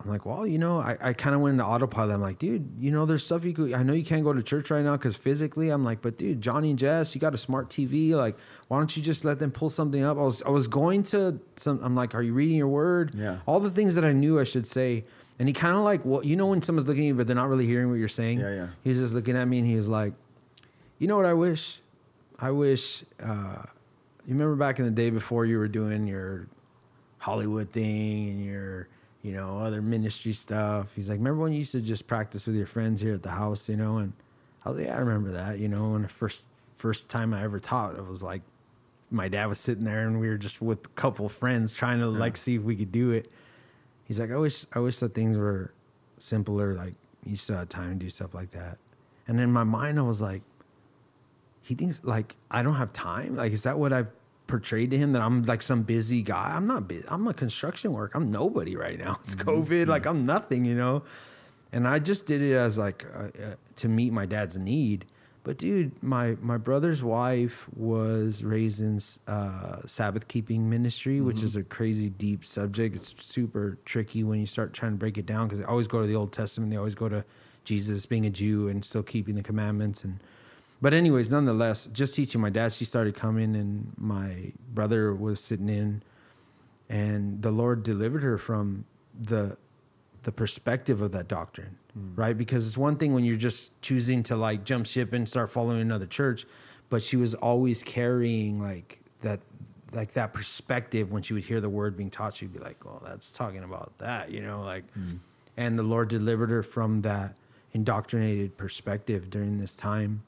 I'm like, well, you know, I, I kind of went into autopilot. I'm like, dude, you know, there's stuff you could. I know you can't go to church right now because physically, I'm like, but dude, Johnny and Jess, you got a smart TV. Like, why don't you just let them pull something up? I was I was going to some. I'm like, are you reading your word? Yeah. All the things that I knew I should say. And he kind of like, what you know, when someone's looking at you, but they're not really hearing what you're saying. Yeah, yeah. He's just looking at me, and he was like, "You know what I wish? I wish. Uh, you remember back in the day before you were doing your Hollywood thing and your, you know, other ministry stuff. He's like, remember when you used to just practice with your friends here at the house, you know? And I was like, yeah, I remember that, you know. And the first first time I ever taught, it was like my dad was sitting there and we were just with a couple of friends trying to like see if we could do it. He's like, I wish I wish that things were simpler, like you still had time to do stuff like that. And in my mind I was like, he thinks like I don't have time. Like, is that what I've portrayed to him that I'm like some busy guy? I'm not busy. I'm a construction work. I'm nobody right now. It's COVID. Like I'm nothing, you know. And I just did it as like uh, uh, to meet my dad's need. But dude, my my brother's wife was raised in uh, Sabbath keeping ministry, which is a crazy deep subject. It's super tricky when you start trying to break it down because they always go to the Old Testament. They always go to Jesus being a Jew and still keeping the commandments and but anyways, nonetheless, just teaching my dad, she started coming, and my brother was sitting in, and the Lord delivered her from the the perspective of that doctrine, mm. right? Because it's one thing when you're just choosing to like jump ship and start following another church, but she was always carrying like that like that perspective when she would hear the word being taught she'd be like oh that's talking about that you know like mm. and the lord delivered her from that indoctrinated perspective during this time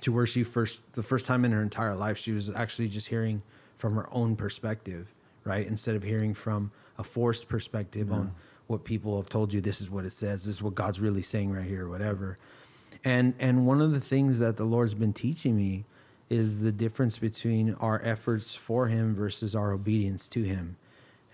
to where she first the first time in her entire life she was actually just hearing from her own perspective right? Instead of hearing from a forced perspective on mm-hmm. what people have told you this is what it says this is what god's really saying right here or whatever. And and one of the things that the lord's been teaching me is the difference between our efforts for him versus our obedience to him.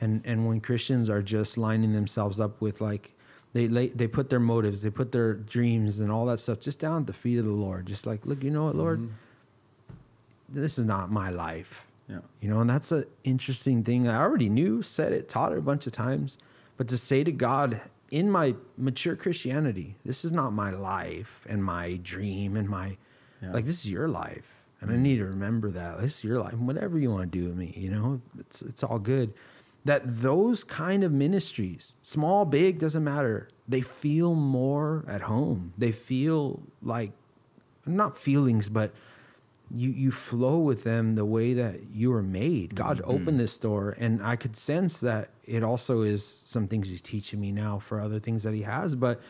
And and when christians are just lining themselves up with like they lay, they put their motives they put their dreams and all that stuff just down at the feet of the lord. Just like look you know what lord? Mm-hmm. This is not my life. Yeah. you know and that's an interesting thing. I already knew said it taught it a bunch of times. But to say to god in my mature christianity this is not my life and my dream and my Yeah. like this is your life and i mm-hmm. need to remember that. This is your life whatever you want to do with me you know? It's it's all good that those kind of ministries small big doesn't matter they feel more at home they feel like not feelings but you you flow with them the way that you were made. God opened this door, and I could sense that it also is some things He's teaching me now for other things that He has. But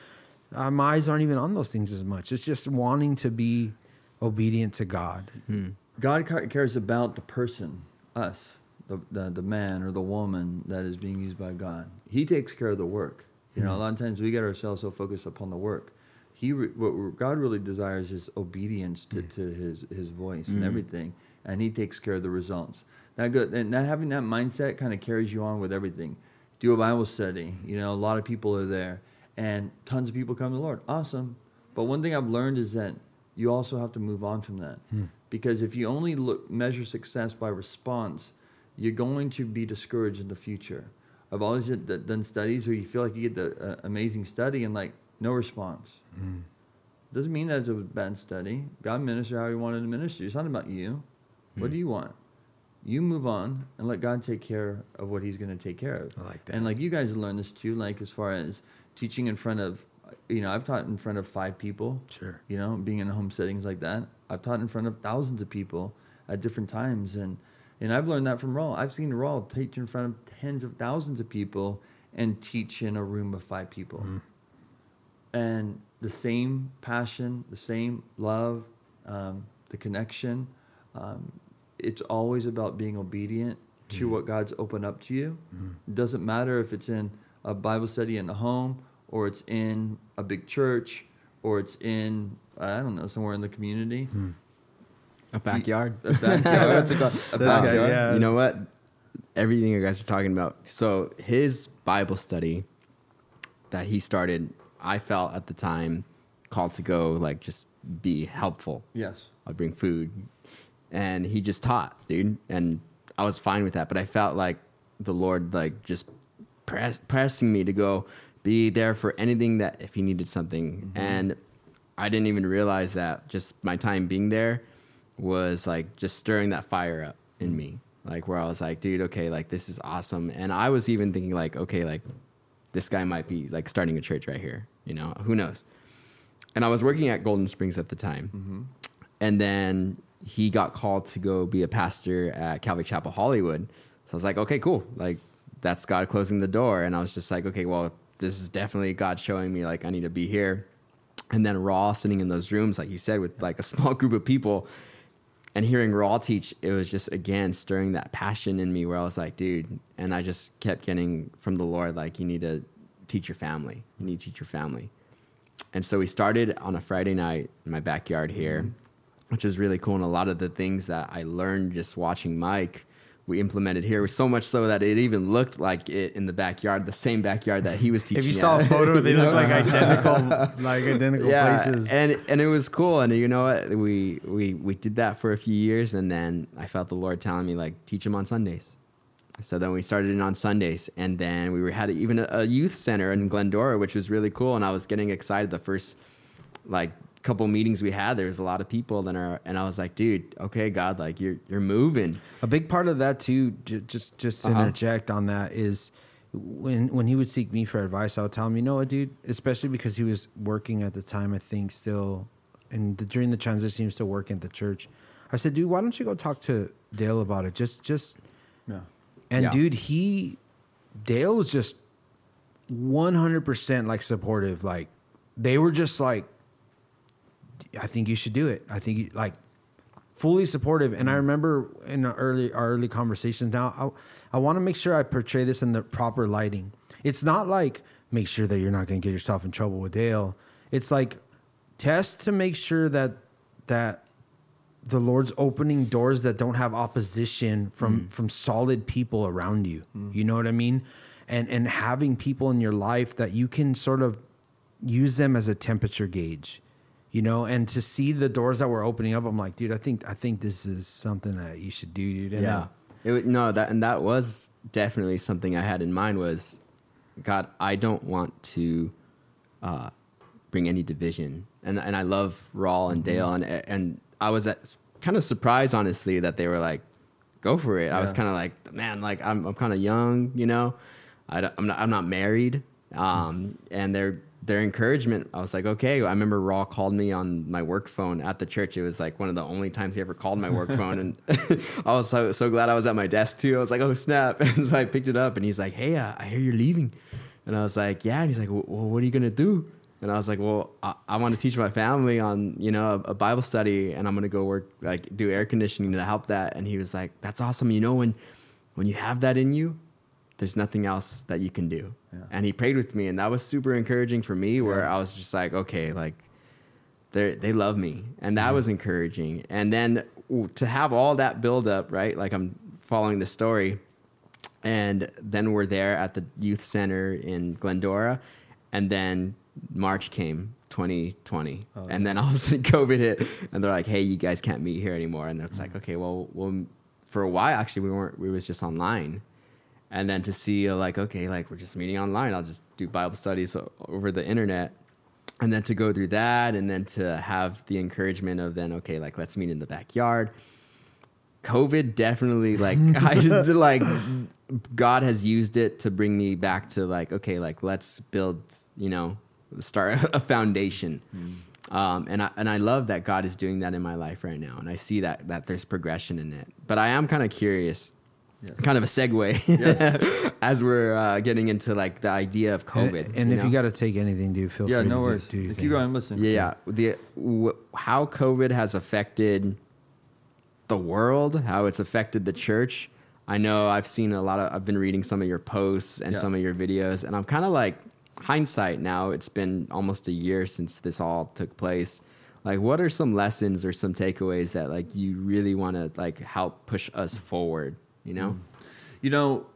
uh, my eyes aren't even on those things as much. It's just wanting to be obedient to God. God cares about the person, us, the, the the man or the woman that is being used by God. He takes care of the work. You know, a hmm. lot of times we get ourselves so focused upon the work. He re, what God really desires is obedience to, hmm. to His His voice and hmm. everything, and He takes care of the results. That good, and that having that mindset kind of carries you on with everything. Do a Bible study. You know, a lot of people are there, and tons of people come to the Lord. Awesome, but one thing I've learned is that you also have to move on from that, because if you only look measure success by response, you're going to be discouraged in the future. I've always done done studies where you feel like you get the uh, amazing study and like no response. Doesn't mean that it's a bad study. God ministered how He wanted to minister. It's not about you. What do you want? You move on and let God take care of what He's going to take care of. I like that. And like you guys have learned this too. Like as far as teaching in front of, you know, I've taught in front of five people. Sure. You know, being in home settings like that. I've taught in front of thousands of people at different times, and and I've learned that from Raul. I've seen Raul teach in front of tens of thousands of people and teach in a room of five people and the same passion, the same love, um, the connection. Um, it's always about being obedient to what God's opened up to you. It doesn't matter if it's in a Bible study in the home, or it's in a big church, or it's in I don't know somewhere in the community. A backyard. A backyard. What's it called? A This guy, yeah. You know what? Everything you guys are talking about. So his Bible study that he started, I felt at the time called to go like just be helpful. Yes. I'd bring food, and he just taught, dude, and I was fine with that. But I felt like the Lord like just press, pressing me to go be there for anything that if he needed something, mm-hmm. and I didn't even realize that just my time being there was like just stirring that fire up in me, like where I was like, dude, okay, like this is awesome, and I was even thinking like, okay, like this guy might be like starting a church right here. You know, who knows? And I was working at Golden Springs at the time, Mm-hmm. and then he got called to go be a pastor at Calvary Chapel Hollywood. So I was like, okay, cool. Like that's God closing the door, and I was just like, okay, well, this is definitely God showing me like I need to be here. And then Raul sitting in those rooms, like you said, with like a small group of people, and hearing Raul teach, it was just again stirring that passion in me where I was like, dude, and I just kept getting from the Lord, like, you need to teach your family. You need to teach your family. And so we started on a Friday night in my backyard here, which was really cool. And a lot of the things that I learned just watching Mike, we implemented here. Was so much so that it even looked like it in the backyard, the same backyard that he was teaching. If you saw a photo, they look like identical, like identical places. and and it was cool. And you know what? We we we did that for a few years, and then I felt the Lord telling me like teach them on Sundays. So then we started it on Sundays, and then we were, had even a, a youth center in Glendora, which was really cool. And I was getting excited. The first like couple meetings we had, there was a lot of people. Then are, and I was like, dude, okay, God, like you're you're moving. A big part of that too, just just to Uh-huh. interject on that is when when he would seek me for advice, I would tell him, you know what, dude, especially because he was working at the time, I think still, and the, during the transition, he was still working at the church. I said, dude, why don't you go talk to Dale about it? Just just Yeah. and Yeah. dude, he Dale was just one hundred percent like supportive. Like they were just like, I think you should do it. I think you, like fully supportive. And I mm-hmm. remember in our early our early conversations. Now I I want to make sure I portray this in the proper lighting. It's not like make sure that you're not going to get yourself in trouble with Dale. It's like test to make sure that that the Lord's opening doors that don't have opposition from mm. from solid people around you. Mm. You know what I mean? And and having people in your life that you can sort of use them as a temperature gauge. You know, and to see the doors that were opening up, I'm like, dude, I think I think this is something that you should do, dude. And yeah. It, no, that and that was definitely something I had in mind was, God, I don't want to uh, bring any division, and and I love Raul and Dale, and and I was kind of surprised, honestly, that they were like, go for it. I was kind of like, man, like I'm I'm kind of young, you know, I I'm not I'm not married, um, and their their encouragement, I was like, okay. I remember Raul called me on my work phone at the church. It was like one of the only times he ever called my work phone, and I was so so glad I was at my desk too. I was like, oh snap! And so I picked it up, and he's like, hey, uh, I hear you're leaving, and I was like, yeah. And he's like, well, what are you gonna do? And I was like, well, I, I want to teach my family on, you know, a, a Bible study and I'm to go work, like do air conditioning to help that. And he was like, that's awesome. You know, when, when you have that in you, there's nothing else that you can do. Yeah. And he prayed with me and that was super encouraging for me where Yeah. I was just like, okay, like they they love me. And that was encouraging. And then to have all that build up, right? Like I'm following the story and then we're there at the youth center in Glendora, and then March came, 2020, Oh, and then all of a sudden COVID hit, and they're like, "Hey, you guys can't meet here anymore." And it's mm. like, okay, well, well, for a while actually we weren't. We was just online, and then to see uh, like, okay, like we're just meeting online. I'll just do Bible studies over the internet. And then to go through that, and then to have the encouragement of then, okay, like let's meet in the backyard. COVID definitely like I just, like God has used it to bring me back to like okay like let's build you know start a foundation um, and I and I love that God is doing that in my life right now and I see that that there's progression in it but I am kind of curious Yes. kind of a segue as we're uh, getting into like the idea of COVID and you if know? you got to take anything, dude, feel Yeah, free no to worries. do your Keep thing. going. Listen. Yeah, the w- how COVID has affected the world, how it's affected the church. I know I've seen a lot of. I've been reading some of your posts and Yeah. some of your videos, and I'm kind of like hindsight now. It's been almost a year since this all took place. Like, what are some lessons or some takeaways that like you really want to like help push us forward? You know? Mm. You know,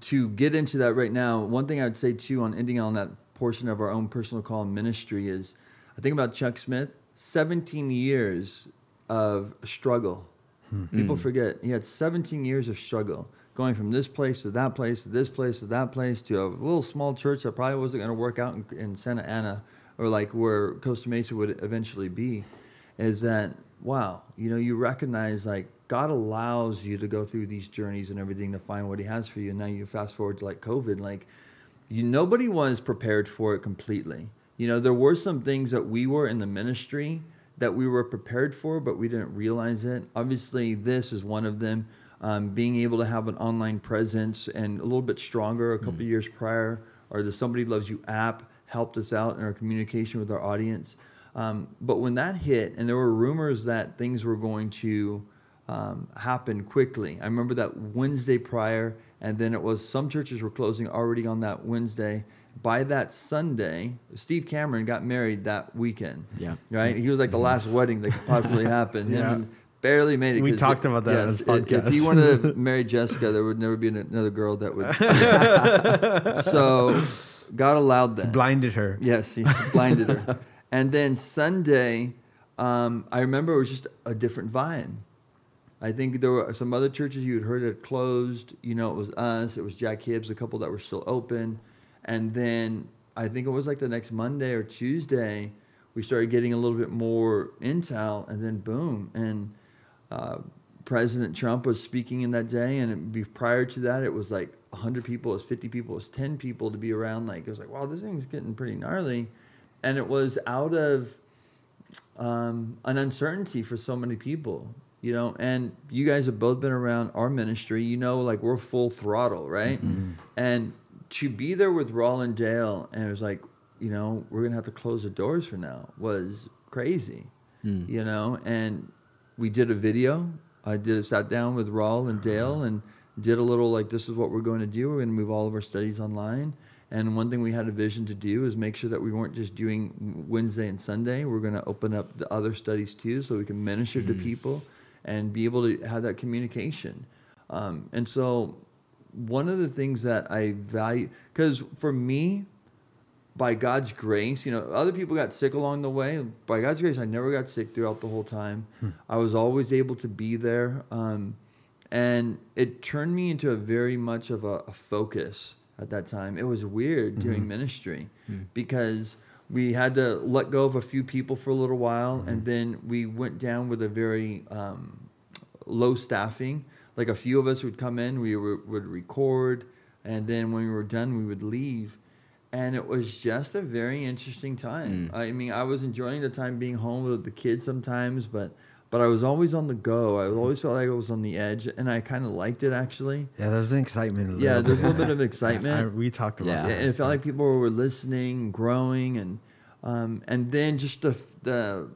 to get into that right now, one thing I would say too on ending on that portion of our own personal call ministry is I think about Chuck Smith, 17 years of struggle. Hmm. People hmm. forget he had 17 years of struggle going from this place to that place to this place to that place to a little small church that probably wasn't going to work out in, in Santa Ana or like where Costa Mesa would eventually be. Is that wow? You know, you recognize like God allows you to go through these journeys and everything to find what He has for you. And now you fast forward to like COVID, like you, nobody was prepared for it completely. You know, there were some things that we were in the ministry that we were prepared for, but we didn't realize it. Obviously, this is one of them. Um, being able to have an online presence and a little bit stronger a couple mm. years prior, or the Somebody Loves You app helped us out in our communication with our audience. Um, but when that hit, and there were rumors that things were going to um, happen quickly, I remember that Wednesday prior, and then it was some churches were closing already on that Wednesday. By that Sunday, Steve Cameron got married that weekend. Yeah. Right? He was like the last wedding that could possibly happen. yeah. barely made it. We talked about that yes, on podcast. If he wanted to marry Jessica, there would never be another girl that would. so God allowed that. Blinded her. Yes, he blinded her. And then Sunday, um, I remember it was just a different vibe. I think there were some other churches you had heard had closed. You know, it was us, it was Jack Hibbs, a couple that were still open. And then I think it was like the next Monday or Tuesday, we started getting a little bit more intel, and then boom. And uh, President Trump was speaking in that day, and prior to that, it was like 100 people, it was 50 people, it was 10 people to be around. Like, it was like, wow, this thing's getting pretty gnarly and it was out of um, an uncertainty for so many people you know and you guys have both been around our ministry you know like we're full throttle right mm-hmm. and to be there with Raul and Dale and it was like you know we're gonna have to close the doors for now was crazy mm. you know and we did a video I did sat down with Raul and Dale and did a little like this is what we're going to do we're going to move all of our studies online and one thing we had a vision to do is make sure that we weren't just doing Wednesday and Sunday. We're going to open up the other studies too, so we can minister mm-hmm. to people and be able to have that communication. Um, and so, one of the things that I value, because for me, by God's grace, you know, other people got sick along the way. By God's grace, I never got sick throughout the whole time. Hmm. I was always able to be there. Um, and it turned me into a very much of a, a focus at that time. It was weird mm-hmm. doing ministry mm-hmm. because we had to let go of a few people for a little while, mm-hmm. and then we went down with a very um, low staffing. Like a few of us would come in, we would record, and then when we were done, we would leave. And it was just a very interesting time. Mm. I mean, I was enjoying the time being home with the kids sometimes, but but I was always on the go. I always felt like I was on the edge, and I kind of liked it actually. Yeah, there's an excitement. yeah, there's a little bit of excitement. I, we talked about yeah. that. And it felt like people were listening, growing, and um, and then just the the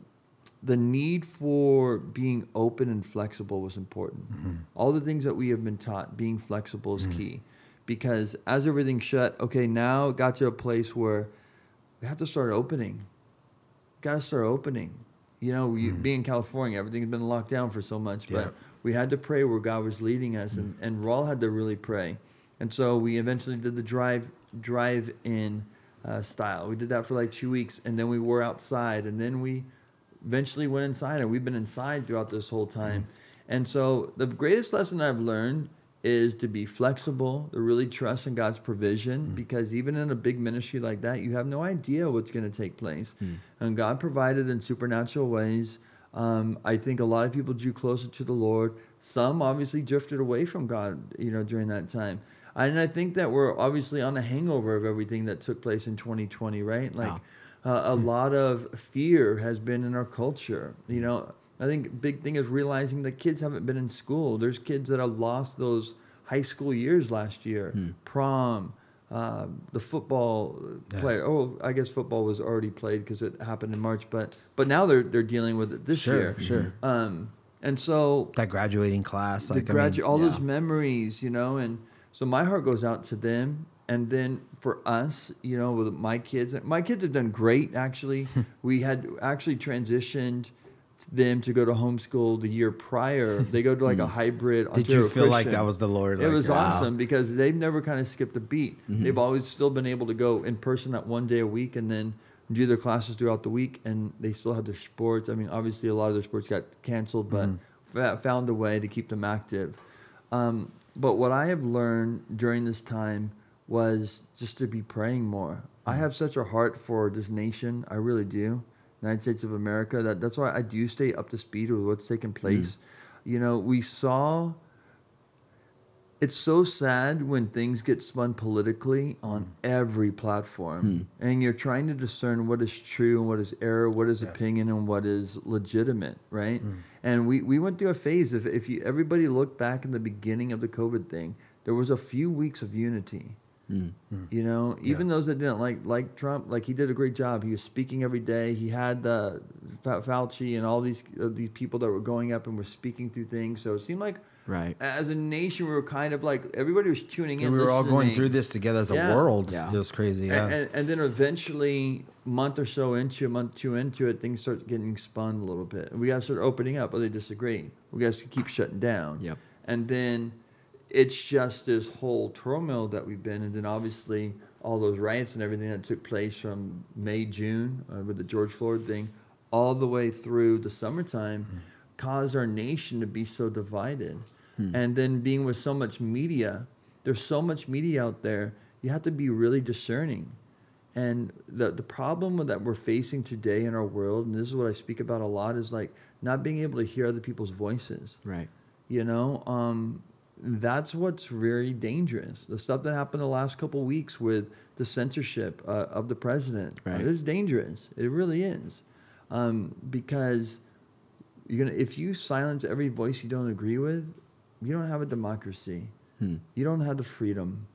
the need for being open and flexible was important. Mm-hmm. All the things that we have been taught, being flexible is mm-hmm. key, because as everything shut, okay, now it got to a place where we have to start opening. Got to start opening you know, you, mm. being in California, everything's been locked down for so much, but yeah. we had to pray where God was leading us, mm. and, and Raul had to really pray. And so we eventually did the drive drive in uh, style. We did that for like two weeks, and then we were outside, and then we eventually went inside, and we've been inside throughout this whole time. Mm. And so the greatest lesson I've learned is to be flexible, to really trust in God's provision, mm. because even in a big ministry like that, you have no idea what's going to take place. Mm. And God provided in supernatural ways. Um, I think a lot of people drew closer to the Lord. Some obviously drifted away from God, you know, during that time. And I think that we're obviously on a hangover of everything that took place in 2020, right? Like wow. uh, a mm. lot of fear has been in our culture. You know, I think big thing is realizing that kids haven't been in school. There's kids that have lost those high school years last year, hmm. prom, uh, the football yeah. player. Oh, I guess football was already played because it happened in March, but but now they're they're dealing with it this sure, year. Sure. Um, and so that graduating class, like gradu- I mean, all yeah. those memories, you know, and so my heart goes out to them. And then for us, you know, with my kids, my kids have done great. Actually, we had actually transitioned them to go to homeschool the year prior. They go to like a hmm. hybrid. Did Ontario you feel Christian. like that was the Lord? It was wow. awesome because they've never kind of skipped a beat. Mm-hmm. They've always still been able to go in person at one day a week and then do their classes throughout the week, and they still had their sports. I mean, obviously a lot of their sports got canceled, but mm-hmm. found a way to keep them active. Um, but what I have learned during this time was just to be praying more. I mm-hmm. have such a heart for this nation. I really do. United States of America. That that's why I do stay up to speed with what's taking mm. place. Mm. You know, we saw it's so sad when things get spun politically on mm. every platform mm. and you're trying to discern what is true and what is error what is opinion and what is legitimate right and we, we went through a phase of if you everybody looked back in the beginning of the covid thing there was a few weeks of unity you know, even those that didn't like like Trump, like he did a great job. He was speaking every day. He had the Fa- Fauci and all these uh, these people that were going up and were speaking through things. So it seemed like, Right. as a nation, we were kind of like everybody was tuning in. we were all going through this together as a world. Yeah. It was crazy. Yeah. And, and, and then eventually, a month or so into a month two into it, things start getting spun a little bit. We got to start opening up. Oh, they disagree. We got to keep shutting down. Yep. And then it's just this whole turmoil that we've been, and then obviously all those riots and everything that took place from May, June uh, with the George Floyd thing, all the way through the summertime, caused our nation to be so divided. And then being with so much media, there's so much media out there. You have to be really discerning. And the the problem that we're facing today in our world, and this is what I speak about a lot, is like not being able to hear other people's voices. Right. You know, um, that's what's very dangerous. The stuff that happened the last couple weeks with the censorship uh, of the president Right. it is dangerous. It really is, um, because you're gonna if you silence every voice you don't agree with, you don't have a democracy. Hmm. You don't have the freedom.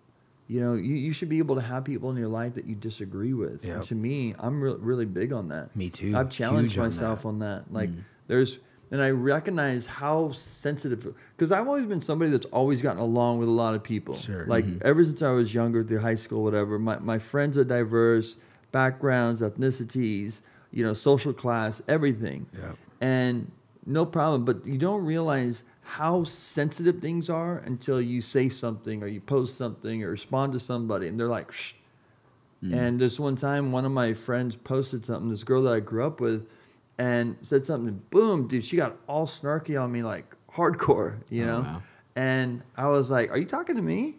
You know, you, you should be able to have people in your life that you disagree with. Yep. to me, I'm re- really big on that. Me too. I've challenged Huge on myself that. on that. Like, there's, and I recognize how sensitive, because I've always been somebody that's always gotten along with a lot of people. Sure. Like, mm-hmm. ever since I was younger, through high school, whatever, my, my friends are diverse, backgrounds, ethnicities, you know, social class, everything. Yep. And no problem. But you don't realize how sensitive things are until you say something or you post something or respond to somebody, and they're like, Shh. Mm. And this one time, one of my friends posted something. This girl that I grew up with, and said something. Boom, dude, she got all snarky on me, like hardcore, you Oh, know. wow. And I was like, "Are you talking to me?"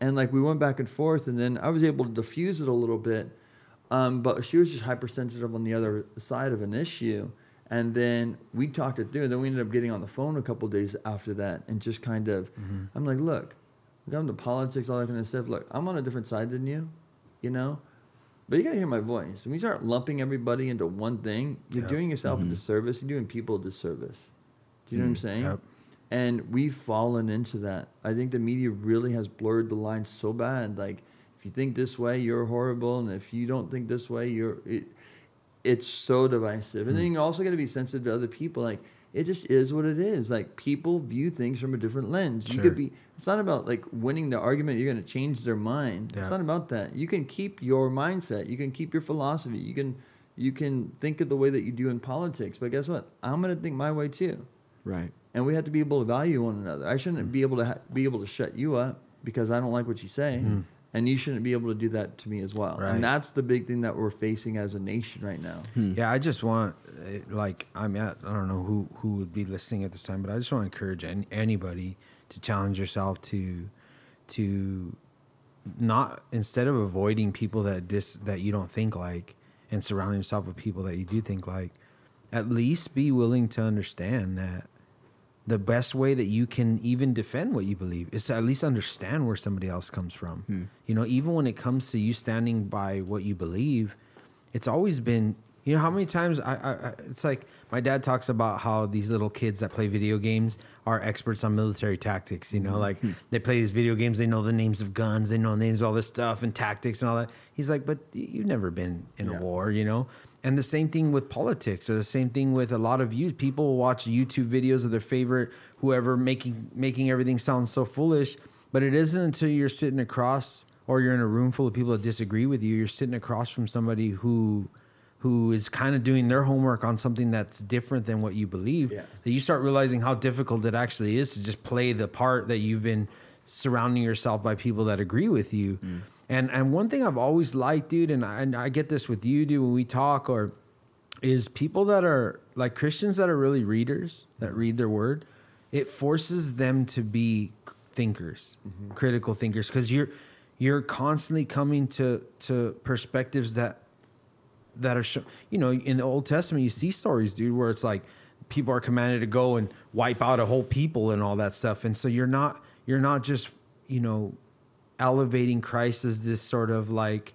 And like we went back and forth, and then I was able to diffuse it a little bit. Um, but she was just hypersensitive on the other side of an issue. And then we talked it through. And then we ended up getting on the phone a couple days after that and just kind of, I'm like, look, into politics, all that kind of stuff. Look, I'm on a different side than you, you know? But you got to hear my voice. When you start lumping everybody into one thing, you're Yep. doing yourself a mm-hmm. disservice. You're doing people a disservice. Do you know what I'm mm, saying? Yep. And we've fallen into that. I think the media really has blurred the lines so bad. Like, if you think this way, you're horrible, and if you don't think this way, you're. It, it's so divisive. And then mm. you also got to be sensitive to other people. Like, it just is what it is. Like, people view things from a different lens. You could be. It's not about like winning the argument. You're going to change their mind. Yeah. It's not about that. You can keep your mindset. You can keep your philosophy. You can. You can think of the way that you do in politics. But guess what? I'm going to think my way too Right. and we have to be able to value one another. I shouldn't mm. be able to ha- be able to shut you up because I don't like what you say, mm-hmm. And you shouldn't be able to do that to me as well. Right. And that's the big thing that we're facing as a nation right now. Yeah, I just want, uh, like, I mean, I I don't know who who would be listening at this time, but I just want to encourage any, anybody to challenge yourself to, to, not instead of avoiding people that dis that you don't think like, and surrounding yourself with people that you do think like, at least be willing to understand that the best way that you can even defend what you believe is to at least understand where somebody else comes from. Hmm. You know, even when it comes to you standing by what you believe, it's always been. You know how many times I, I, I it's like my dad talks about how these little kids that play video games are experts on military tactics. You know, hmm. like hmm. they play these video games, they know the names of guns, they know the names of all this stuff and tactics and all that. He's like, but you've never been in Yeah. a war, you know. And the same thing with politics, or the same thing with a lot of you. People watch YouTube videos of their favorite whoever making making everything sound so foolish, but it isn't until you're sitting across or you're in a room full of people that disagree with you. You're sitting across from somebody who who is kind of doing their homework on something that's different than what you believe. Yeah. That you start realizing how difficult it actually is to just play the part that you've been surrounding yourself by people that agree with you. Mm. And and one thing I've always liked, dude, and I, and I get this with you, dude, when we talk, or is people that are like Christians that are really readers that read their word. It forces them to be thinkers, mm-hmm. critical thinkers, because you're you're constantly coming to to perspectives that that are show, you know in the Old Testament you see stories, dude, where it's like people are commanded to go and wipe out a whole people and all that stuff, and so you're not you're not just you know elevating Christ as this sort of like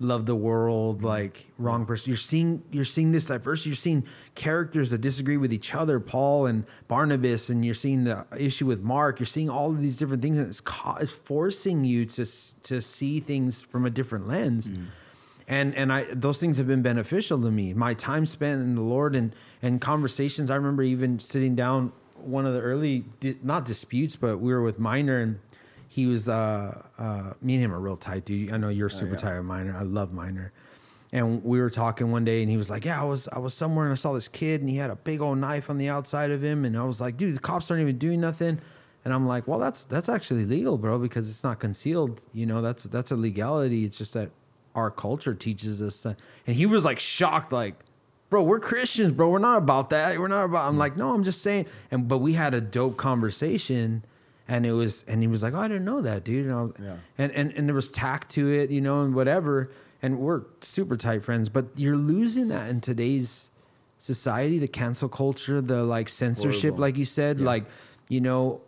love the world mm-hmm. like wrong person. You're seeing you're seeing this diversity you're seeing characters that disagree with each other paul and barnabas and you're seeing the issue with mark. You're seeing all of these different things and it's, ca- it's forcing you to to see things from a different lens. Mm-hmm. And and i those things have been beneficial to me. My time spent in the lord and and conversations i remember even sitting down one of the early not disputes but we were with minor and he was uh uh me and him are real tight dude. I know you're super yeah. tight minor i love minor and we were talking one day and he was like yeah i was i was somewhere and i saw this kid and he had a big old knife on the outside of him. And i was like dude the cops aren't even doing nothing. And i'm like well that's that's actually legal bro because it's not concealed. You know that's that's a legality. It's just that our culture teaches us. That. and he was like shocked like bro we're christians bro. We're not about that. We're not about i'm like no i'm just saying. And but we had a dope conversation and it was and he was like oh i didn't know that dude and, was, Yeah. and, and and there was tact to it you know and whatever and we're super tight friends but you're losing that in today's society the cancel culture the like censorship Horrible. like you said like you know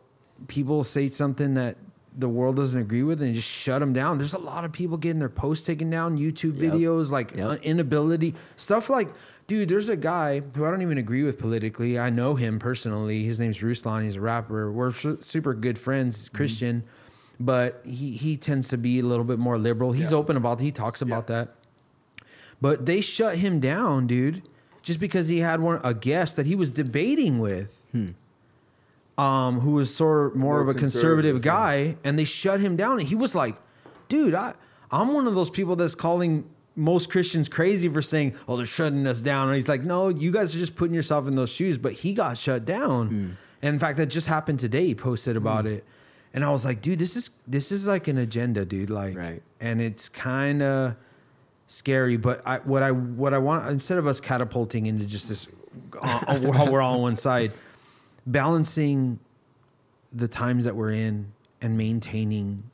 people say something that the world doesn't agree with and just shut them down there's a lot of people getting their posts taken down youtube Yep. videos like Yep. inability stuff like dude there's a guy who i don't even agree with politically. I know him personally. His name's ruslan. He's a rapper. We're su- super good friends christian. But he he tends to be a little bit more liberal. He's Yeah. open about he talks about that. But they shut him down dude just because he had one a guest that he was debating with um, who was sort of more, More of a conservative, conservative, guy, and they shut him down. And he was like, "Dude, I, I'm one of those people that's calling most Christians crazy for saying, oh, they're shutting us down." And he's like, "No, you guys are just putting yourself in those shoes." But he got shut down, Hmm. and in fact, that just happened today. He posted about it, and I was like, "Dude, this is this is like an agenda, dude. Like, Right. and it's kind of." scary but I, what i what i want instead of us catapulting into just this uh, we're all on one side balancing the times that we're in and maintaining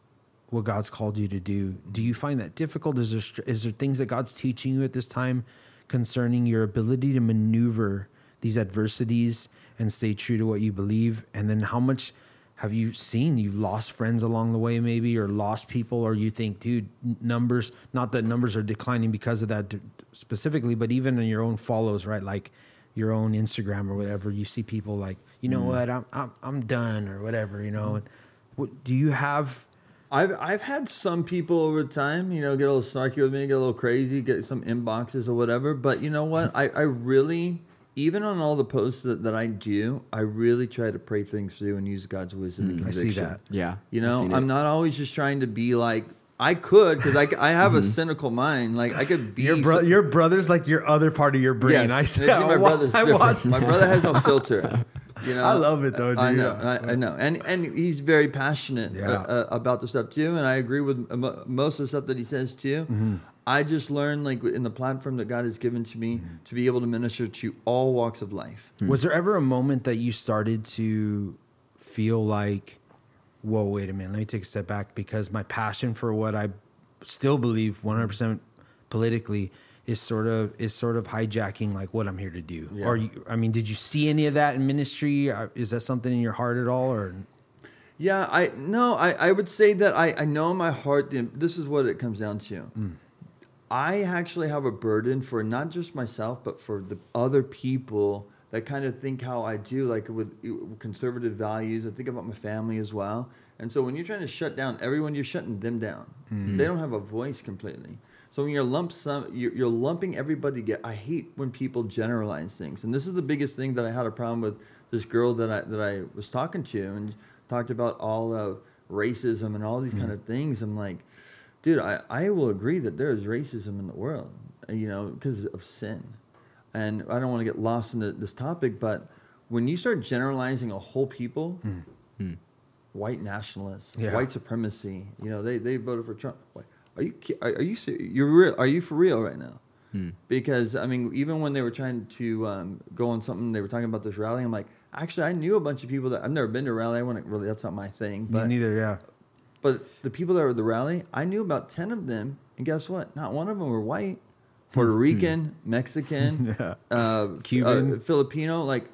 what God's called you to do. Do you find that difficult? Is there is there things that God's teaching you at this time concerning your ability to maneuver these adversities and stay true to what you believe? And then how much have you seen you lost friends along the way maybe or lost people or you think dude numbers not that numbers are declining because of that specifically but even in your own follows right like your own Instagram or whatever, you see people like, you know mm. what, I'm I'm I'm done or whatever, you know. And what, do you have? I've I've had some people over time, you know, get a little snarky with me, get a little crazy, get some inboxes or whatever. But you know what? I, I really, even on all the posts that, that I do, I really try to pray things through and use God's wisdom and mm, I see that. Yeah. You know, I'm not always just trying to be like I could because I, I have a cynical mind. Like I could be Your bro- so- your brother's like your other part of your brain. Yes. I See, see. my brother's I different. watch. My brother has no filter. You know, I love it, though, I know, I, I know, and and he's very passionate Yeah. uh, uh, about the stuff too, and I agree with mo- most of the stuff that he says too. Mm-hmm. I just learned like in the platform that God has given to me Mm-hmm. to be able to minister to all walks of life. Was there ever a moment that you started to feel like, whoa, wait a minute, let me take a step back because my passion for what I still believe 100% politically is sort of is sort of hijacking like what I'm here to do. Yeah. Or you, I mean, did you see any of that in ministry? Uh, is that something in your heart at all or Yeah, I no, I, I would say that I, I know in my heart this is what it comes down to. Mm. I actually have a burden for not just myself, but for the other people that kind of think how I do, like with, conservative values. I think about my family as well. And so when you're trying to shut down everyone, you're shutting them down. Mm-hmm. They don't have a voice completely. So when you're lump sum, you're, you're lumping everybody together. I hate when people generalize things, and this is the biggest thing that I had a problem with. This girl that I that I was talking to and talked about all of racism and all these mm-hmm. kind of things. I'm like, dude, I, I will agree that there is racism in the world, you know, because of sin. And I don't want to get lost in the, this topic, but when you start generalizing a whole people, hmm. Hmm. white nationalists, Yeah. white supremacy, you know, they, they voted for Trump. Wait, Are you are, are you you're real? Are you for real right now? Hmm. Because I mean, even when they were trying to um, go on something, they were talking about this rally. I'm like, actually, I knew a bunch of people that I've never been to a rally. I want to really, that's not my thing. But me neither? Yeah. but the people that were at the rally, I knew about 10 of them. And guess what? Not one of them were white. Puerto Rican, Mexican, uh, Cuban. uh, Filipino. Like,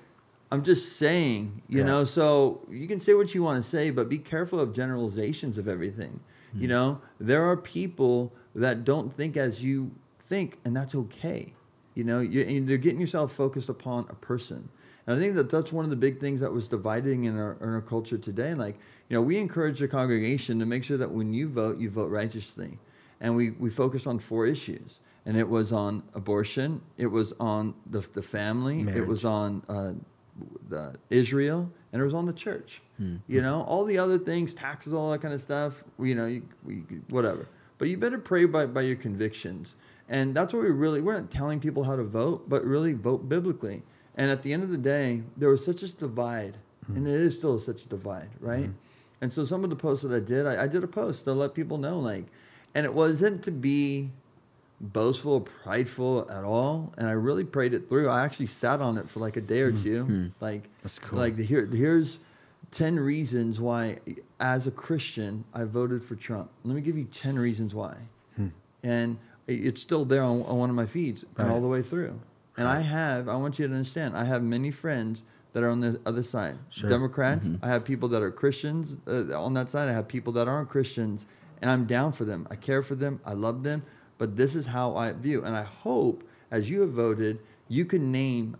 I'm just saying, you Yeah. know. So you can say what you want to say, but be careful of generalizations of everything. You know, there are people that don't think as you think, and that's okay. You know, you're, they're getting yourself focused upon a person. And I think that that's one of the big things that was dividing in our, in our culture today. Like, you know, we encourage the congregation to make sure that when you vote, you vote righteously. And we, we focused on four issues. And it was on abortion, it was on the, the family, it was on uh, the Israel, and it was on the church. Hmm. You know, all the other things, taxes, all that kind of stuff. You know, you, we, whatever. But you better pray by, by your convictions, and that's what we really. We're not telling people how to vote, but really vote biblically. And at the end of the day, there was such a divide, hmm. and there is still such a divide, right? Hmm. And so some of the posts that I did, I, I did a post to let people know, like, and it wasn't to be boastful, prideful at all. And I really prayed it through. I actually sat on it for like a day or hmm. 2 hmm. Like, That's cool. like the, here, here's 10 reasons why, as a Christian, I voted for Trump. Let me give you 10 reasons why. Hmm. And it's still there on, on one of my feeds and all Right. the way through. And I have, I want you to understand, I have many friends that are on the other side. Sure. Democrats, mm-hmm. I have people that are Christians uh, on that side. I have people that aren't Christians, and I'm down for them. I care for them. I love them. But this is how I view. And I hope, as you have voted, you can name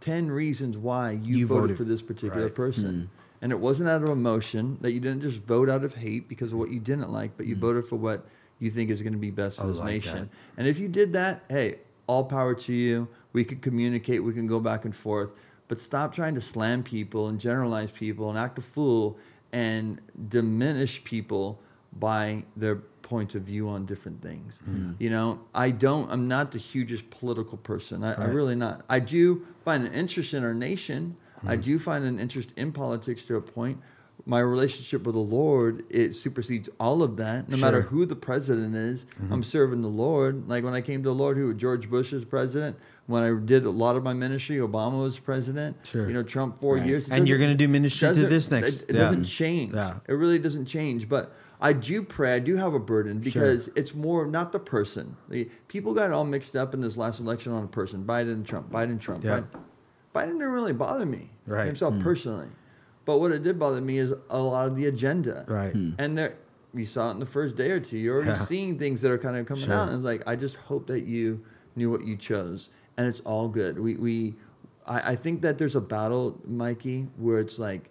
10 reasons why you, You voted, voted- for this particular right. person. Hmm. And it wasn't out of emotion, that you didn't just vote out of hate because of what you didn't like, but you hmm. voted for what you think is going to be best for I this like nation. that. And if you did that, hey, all power to you. We could communicate, we can go back and forth, but stop trying to slam people and generalize people and act a fool and diminish people by their points of view on different things. You know, I don't, I'm not the hugest political person. I, I really not. I do find an interest in our nation. I Hmm. do find an interest in politics to a point. My relationship with the Lord, it supersedes all of that. No matter Sure. Mm-hmm. who the president is, I'm serving the Lord. Like when I came to the Lord, who George Bush was president. When I did a lot of my ministry, Obama was president. Sure. You know, Trump four Right. years. And you're gonna do ministry to this next- It, it yeah. doesn't change. Yeah. It really doesn't change. But I do pray. I do have a burden because it's more not the person. The, people got it all mixed up in this last election on a person: Biden and Trump. Biden and Trump. Yeah. Biden. Biden didn't really bother me Right. himself Mm. personally, but what it did bother me is a lot of the agenda. Right. Hmm. And there, we saw it in the first day or two. You're already Yeah. seeing things that are kind of coming Sure. out, and it's like I just hope that you knew what you chose, and it's all good. We we, I, I think that there's a battle, Mikey, where it's like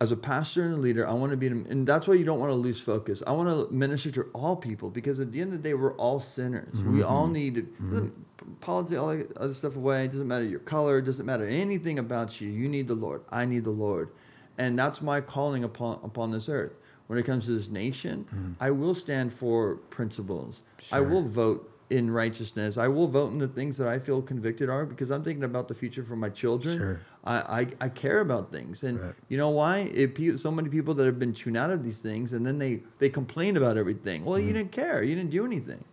as a pastor and a leader, I want to be, and that's why you don't want to lose focus. I want to minister to all people because at the end of the day, we're all sinners. We all mm-hmm. need to, mm-hmm. politics, all that other stuff away. It doesn't matter your color. It doesn't matter anything about you. You need the Lord. I need the Lord, and that's my calling upon upon this earth. When it comes to this nation, mm. I will stand for principles. I will vote in righteousness. I will vote in the things that I feel convicted are because I'm thinking about the future for my children. Sure. I, I, I care about things. And Right. you know why? If pe- so many people that have been tuned out of these things and then they, they complain about everything. Well, Mm. you didn't care. You didn't do anything.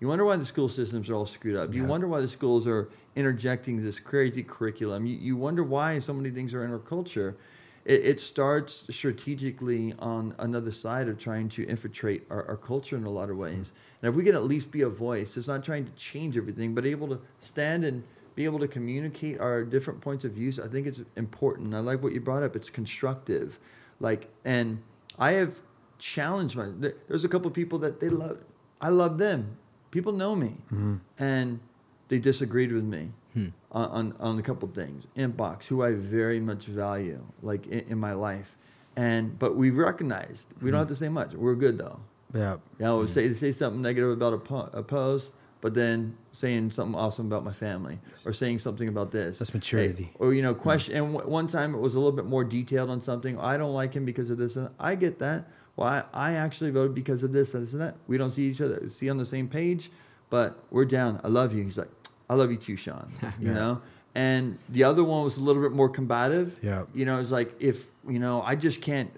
You wonder why the school systems are all screwed up. You wonder why the schools are interjecting this crazy curriculum. You, you wonder why so many things are in our culture. It, it starts strategically on another side of trying to infiltrate our, our culture in a lot of ways. And if we can at least be a voice, it's not trying to change everything, but able to stand and be able to communicate our different points of views, I think it's important. I like what you brought up. It's constructive. Like, and I have challenged my, there's a couple of people that they love, I love them. People know me. Mm-hmm. And they disagreed with me hmm. on, on, on a couple of things. Inbox, who I very much value, like in, in my life. And, but we recognized we don't mm-hmm. have to say much. We're good though. Yeah. You know, hmm. say say something negative about a, po- a post, but then saying something awesome about my family, or saying something about this. That's maturity. Hey, or you know, hmm. question. And w- one time it was a little bit more detailed on something. I don't like him because of this. And I get that. Well, I, I actually voted because of this and this and that. We don't see each other, see on the same page, but we're down. I love you. He's like, I love you too, Sean. You know. And the other one was a little bit more combative. Yeah. You know, it's like if you know, I just can't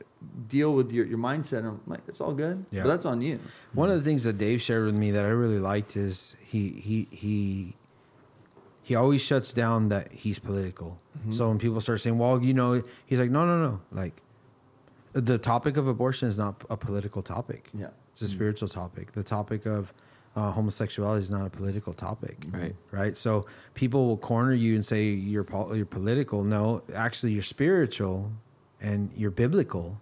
deal with your, your mindset. I'm like, it's all good. Yeah. But that's on you. One of the things that Dave shared with me that I really liked is he he he he always shuts down that he's political. Mm-hmm. So when people start saying, "Well, you know," he's like, "No, no, no." Like the topic of abortion is not a political topic. Yeah. It's a spiritual topic. The topic of uh, homosexuality is not a political topic. Right. Right. So people will corner you and say you're pol- you're political. No, actually, you're spiritual and you're biblical.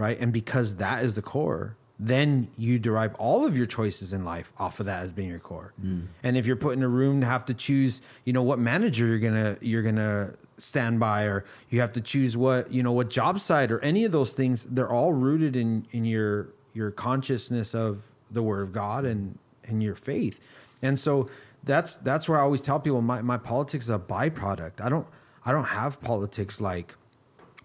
Right. And because that is the core, then you derive all of your choices in life off of that as being your core. Mm. And if you're put in a room to have to choose, you know, what manager you're gonna you're gonna stand by, or you have to choose what you know what job site or any of those things, they're all rooted in in your your consciousness of the Word of God and and your faith. And so that's that's where I always tell people my my politics is a byproduct. I don't I don't have politics like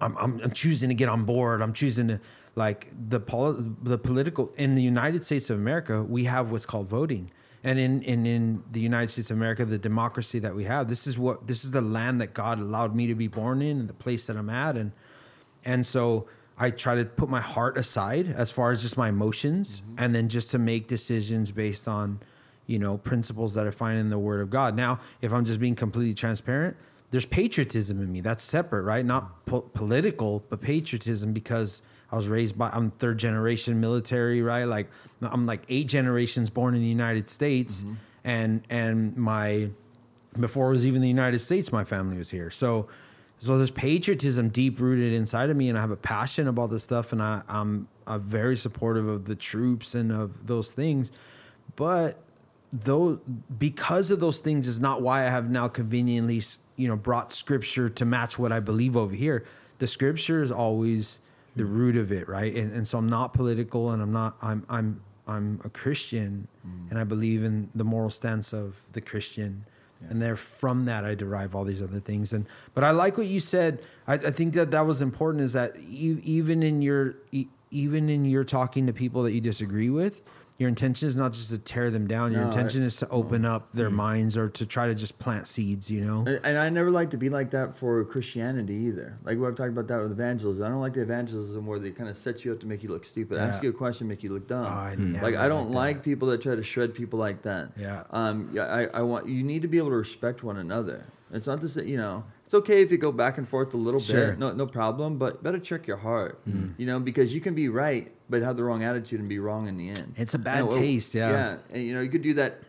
I'm, I'm, I'm choosing to get on board. I'm choosing to like the poli- the political in the United States of America. We have what's called voting, and in, in in the United States of America, the democracy that we have. This is what this is the land that God allowed me to be born in, and the place that I'm at, and and so I try to put my heart aside as far as just my emotions, mm-hmm. and then just to make decisions based on you know principles that I find in the Word of God. Now, if I'm just being completely transparent, there's patriotism in me. That's separate, right? Not po- political, but patriotism because I was raised by I'm third generation military, right? Like I'm like eight generations born in the United States, mm-hmm. and and my before it was even the United States, my family was here. So so there's patriotism deep rooted inside of me, and I have a passion about this stuff, and I, I'm I'm very supportive of the troops and of those things, but though because of those things is not why I have now conveniently you know brought scripture to match what I believe over here. The scripture is always the mm. root of it, right? And and so I'm not political, and I'm not I'm I'm I'm a Christian, mm. and I believe in the moral stance of the Christian. And there, from that, I derive all these other things. And but I like what you said. I, I think that that was important. Is that even in your e- even in your talking to people that you disagree with, your intention is not just to tear them down. Your No, intention I- is to open mm. up their mm. minds or to try to just plant seeds. You know. And, and I never like to be like that for Christianity either. Like what I've talked about that with evangelism. I don't like the evangelism where they kind of set you up to make you look stupid, ask you a question, make you look dumb. Oh, I like I don't like like, people that try to shred people like that. Yeah. Um. Yeah. I, I want you need to be able to respect one another. It's not to say you know it's okay if you go back and forth a little Sure. bit. No, no problem. But better check your heart. Hmm. You know because you can be right but have the wrong attitude and be wrong in the end. It's a bad You uh, know, taste, yeah. Yeah. And you know you could do that.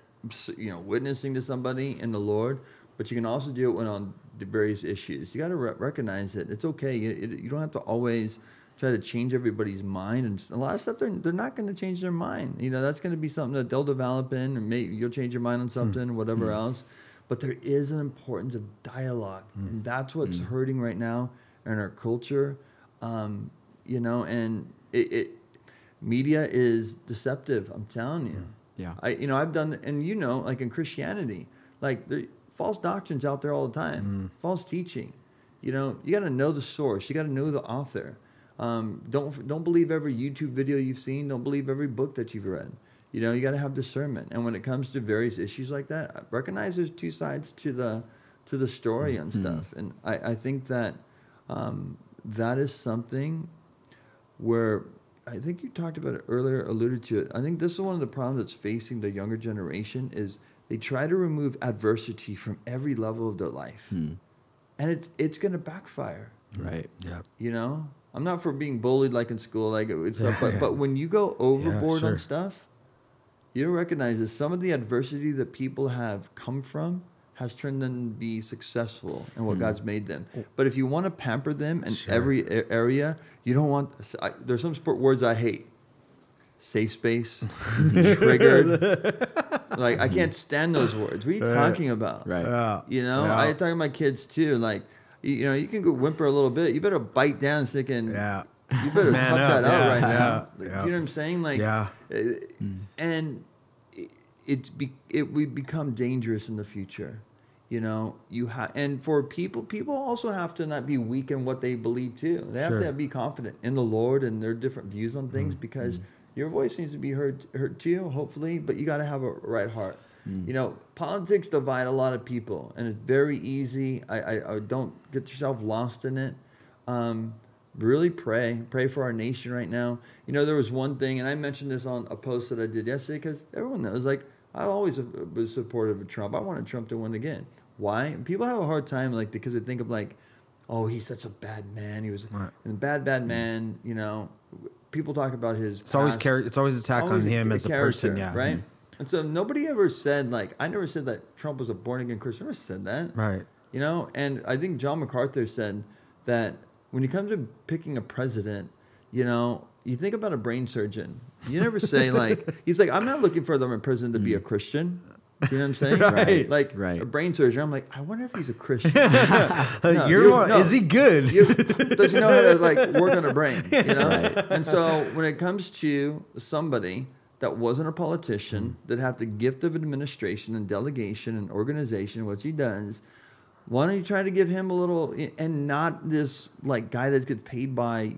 You know, witnessing to somebody in the Lord, but you can also do it when on the various issues. You got to re- recognize it. It's okay. You, it, you don't have to always try to change everybody's mind. And a lot of stuff they're they're not going to change their mind. You know, that's going to be something that they'll develop in, and maybe you'll change your mind on hmm. something, whatever hmm. else. But there is an importance of dialogue, and that's what's hurting right now in our culture. Um, you know, and it, it media is deceptive. I'm telling you. Yeah. I you know I've done and you know like in Christianity like false doctrines out there all the time, false teaching. You know you got to know the source. You got to know the author. Um, don't don't believe every YouTube video you've seen. Don't believe every book that you've read. You know you got to have discernment. And when it comes to various issues like that, recognize there's two sides to the to the story and stuff. And I, I think that um, that is something where I think you talked about it earlier, alluded to it. I think this is one of the problems that's facing the younger generation is they try to remove adversity from every level of their life, Hmm. and it's it's going to backfire. Right. Yeah. You know, I'm not for being bullied like in school, like it's Yeah, but yeah. but when you go overboard sure. on stuff, you don't recognize that some of the adversity that people have come from has turned them to be successful in what hmm. God's made them. Oh. But if you want to pamper them in Sure. every area, you don't want. I, there's some sport words I hate. Safe space, triggered. like I hmm. can't stand those words. What are you talking about? Right. Yeah. You know, Yeah. I talk to my kids too. Like, you, you know, you can go whimper a little bit. You better bite down and thinking, Yeah. You better Man tuck up. that out Yeah, right now. Like, yeah. Do you know what I'm saying? Like, Yeah. uh, and it, it's be, it we become dangerous in the future. You know, you have, and for people, people also have to not be weak in what they believe too. They have Sure. to be confident in the Lord and their different views on things because your voice needs to be heard, heard too, hopefully. But you got to have a right heart. You know, politics divide a lot of people, and it's very easy. I, I, I don't get yourself lost in it. Um, really pray, pray for our nation right now. You know, there was one thing, and I mentioned this on a post that I did yesterday because everyone knows, like, I always was supportive of Trump. I wanted Trump to win again. Why? And people have a hard time, like, because they think of like, oh, he's such a bad man. He was Right. a bad, bad man. You know, people talk about his. It's always past. char- It's always attack on him as a person. Yeah. Right. Mm-hmm. And so nobody ever said like I never said that Trump was a born again Christian. I never said that. Right. You know, and I think John MacArthur said that when you come to picking a president, you know, you think about a brain surgeon. You never say like he's like I'm not looking for them in prison to be a mm. Christian. You know what I'm saying? Right. Like Right. a brain surgeon. I'm like, I wonder if he's a Christian. No, You're you- no. is he good? You- does he know how to like work on a brain? You know. Right. And so when it comes to somebody that wasn't a politician, mm. that have the gift of administration and delegation and organization, what he does, why don't you try to give him a little and not this like guy that gets paid by,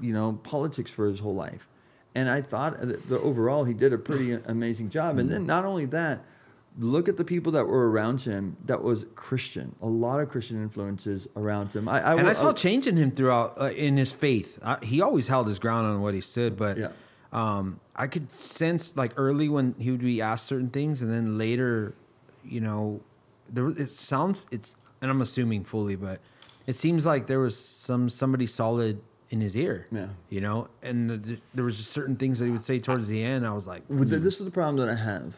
you know, politics for his whole life. And I thought that the, overall he did a pretty amazing job. And then not only that, look at the people that were around him that was Christian. A lot of Christian influences around him. I, I and I saw change in him throughout uh, in his faith. I, he always held his ground on what he stood, but Yeah. um, I could sense like early when he would be asked certain things, and then later, you know, there it sounds it's, and I'm assuming fully, but it seems like there was some somebody solid in his ear. Yeah. you know, and the, the, there was just certain things that he would say towards the end. I was like, the- hmm. this is the problem that I have.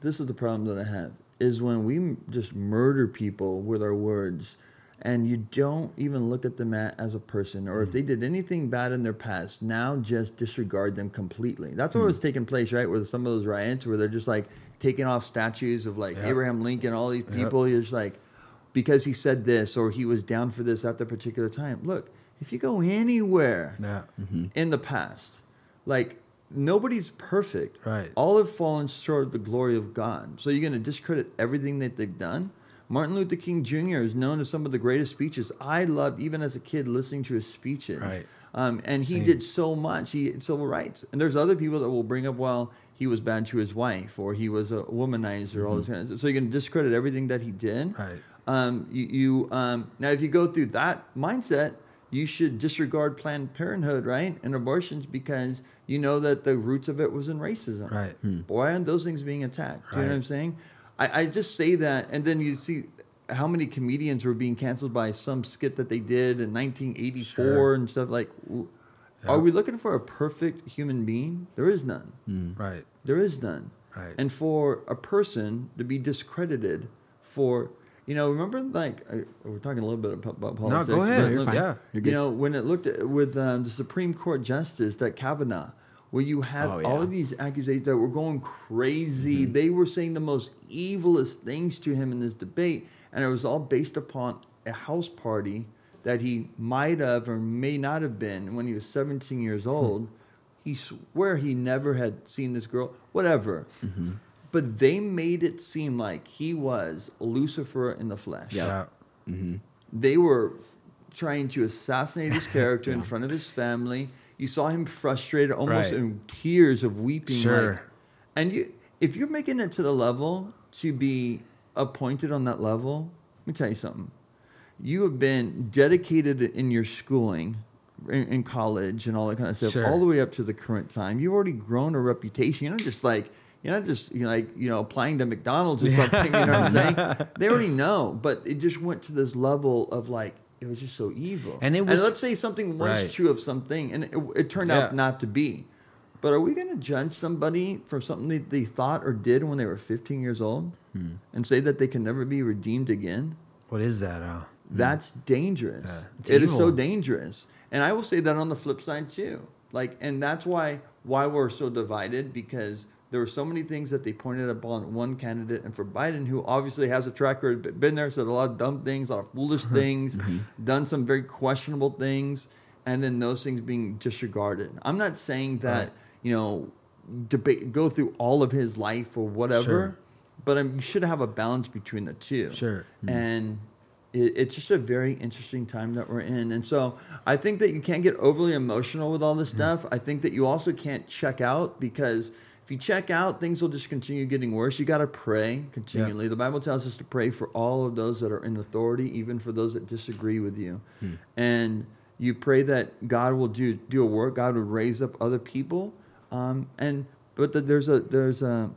This is the problem that I have is when we just murder people with our words, and you don't even look at them as a person, or if mm-hmm. they did anything bad in their past, now just disregard them completely. That's what mm-hmm. was taking place, right? With some of those riots, where they're just like taking off statues of like Yeah. Abraham Lincoln, all these people. You're just like, because he said this or he was down for this at the particular time. Look, if you go anywhere yeah, in the past. Like nobody's perfect. Right. All have fallen short of the glory of God. So you're going to discredit everything that they've done. Martin Luther King Jr. is known as some of the greatest speeches. I loved, even as a kid, listening to his speeches. Right. Um, and he Same. did so much. He civil rights. And there's other people that will bring up, well, he was bad to his wife, or he was a womanizer. All this kind of, so you're going to discredit everything that he did. Right. Um, you, you um, now, if you go through that mindset, you should disregard Planned Parenthood, right, and abortions because you know that the roots of it was in racism. Right. Why aren't those things being attacked? Do you know what I'm saying? I, I just say that, and then you see how many comedians were being canceled by some skit that they did in 1984 Sure. and stuff like. w- Yeah. Are we looking for a perfect human being? There is none. right, There is none. Right. And for a person to be discredited for, you know, remember like uh, we're talking a little bit about, about No, politics. go ahead. but You're look, fine. Yeah. You're you know, when it looked at, with um, the Supreme Court Justice, that Kavanaugh, where you had Oh, all of these accusations that were going crazy. Mm-hmm. They were saying the most evilest things to him in this debate, and it was all based upon a house party that he might have or may not have been when he was 17 years Hmm. old. He swear he never had seen this girl, whatever. Mm-hmm. But they made it seem like he was Lucifer in the flesh. Yeah. Mm-hmm. They were trying to assassinate his character in front of his family. You saw him frustrated, almost Right. in tears of weeping. Sure. Like, and you, if you're making it to the level to be appointed on that level, let me tell you something. You have been dedicated in your schooling, in, in college, and all that kind of stuff, Sure. all the way up to the current time. You've already grown a reputation. You're not just like you're not just you know, like you know applying to McDonald's or something. You know what I'm saying? They already know, but it just went to this level of like it was just so evil. And it was- let's say something was Right. true of something, and it, it turned Yeah. out not to be. But are we going to judge somebody for something they, they thought or did when they were 15 years old, Hmm. and say that they can never be redeemed again? what is that? Uh, That's dangerous. Yeah, it's It is so dangerous. And I will say that on the flip side too. Like, and that's why why we're so divided because there were so many things that they pointed upon one candidate, and for Biden, who obviously has a track record, been there, said a lot of dumb things, a lot of foolish mm-hmm. things, mm-hmm. done some very questionable things, and then those things being disregarded. I'm not saying that Right. you know debate go through all of his life or whatever, Sure. but um, you should have a balance between the two Sure. Mm-hmm. and it, it's just a very interesting time that we're in and so i think that you can't get overly emotional with all this stuff i think that you also can't check out because you check out things will just continue getting worse. You got to pray continually. The bible tells us to pray for all of those that are in authority even for those that disagree with you. And you pray that god will do do a work. God will raise up other people. Um, and but that there's a there's a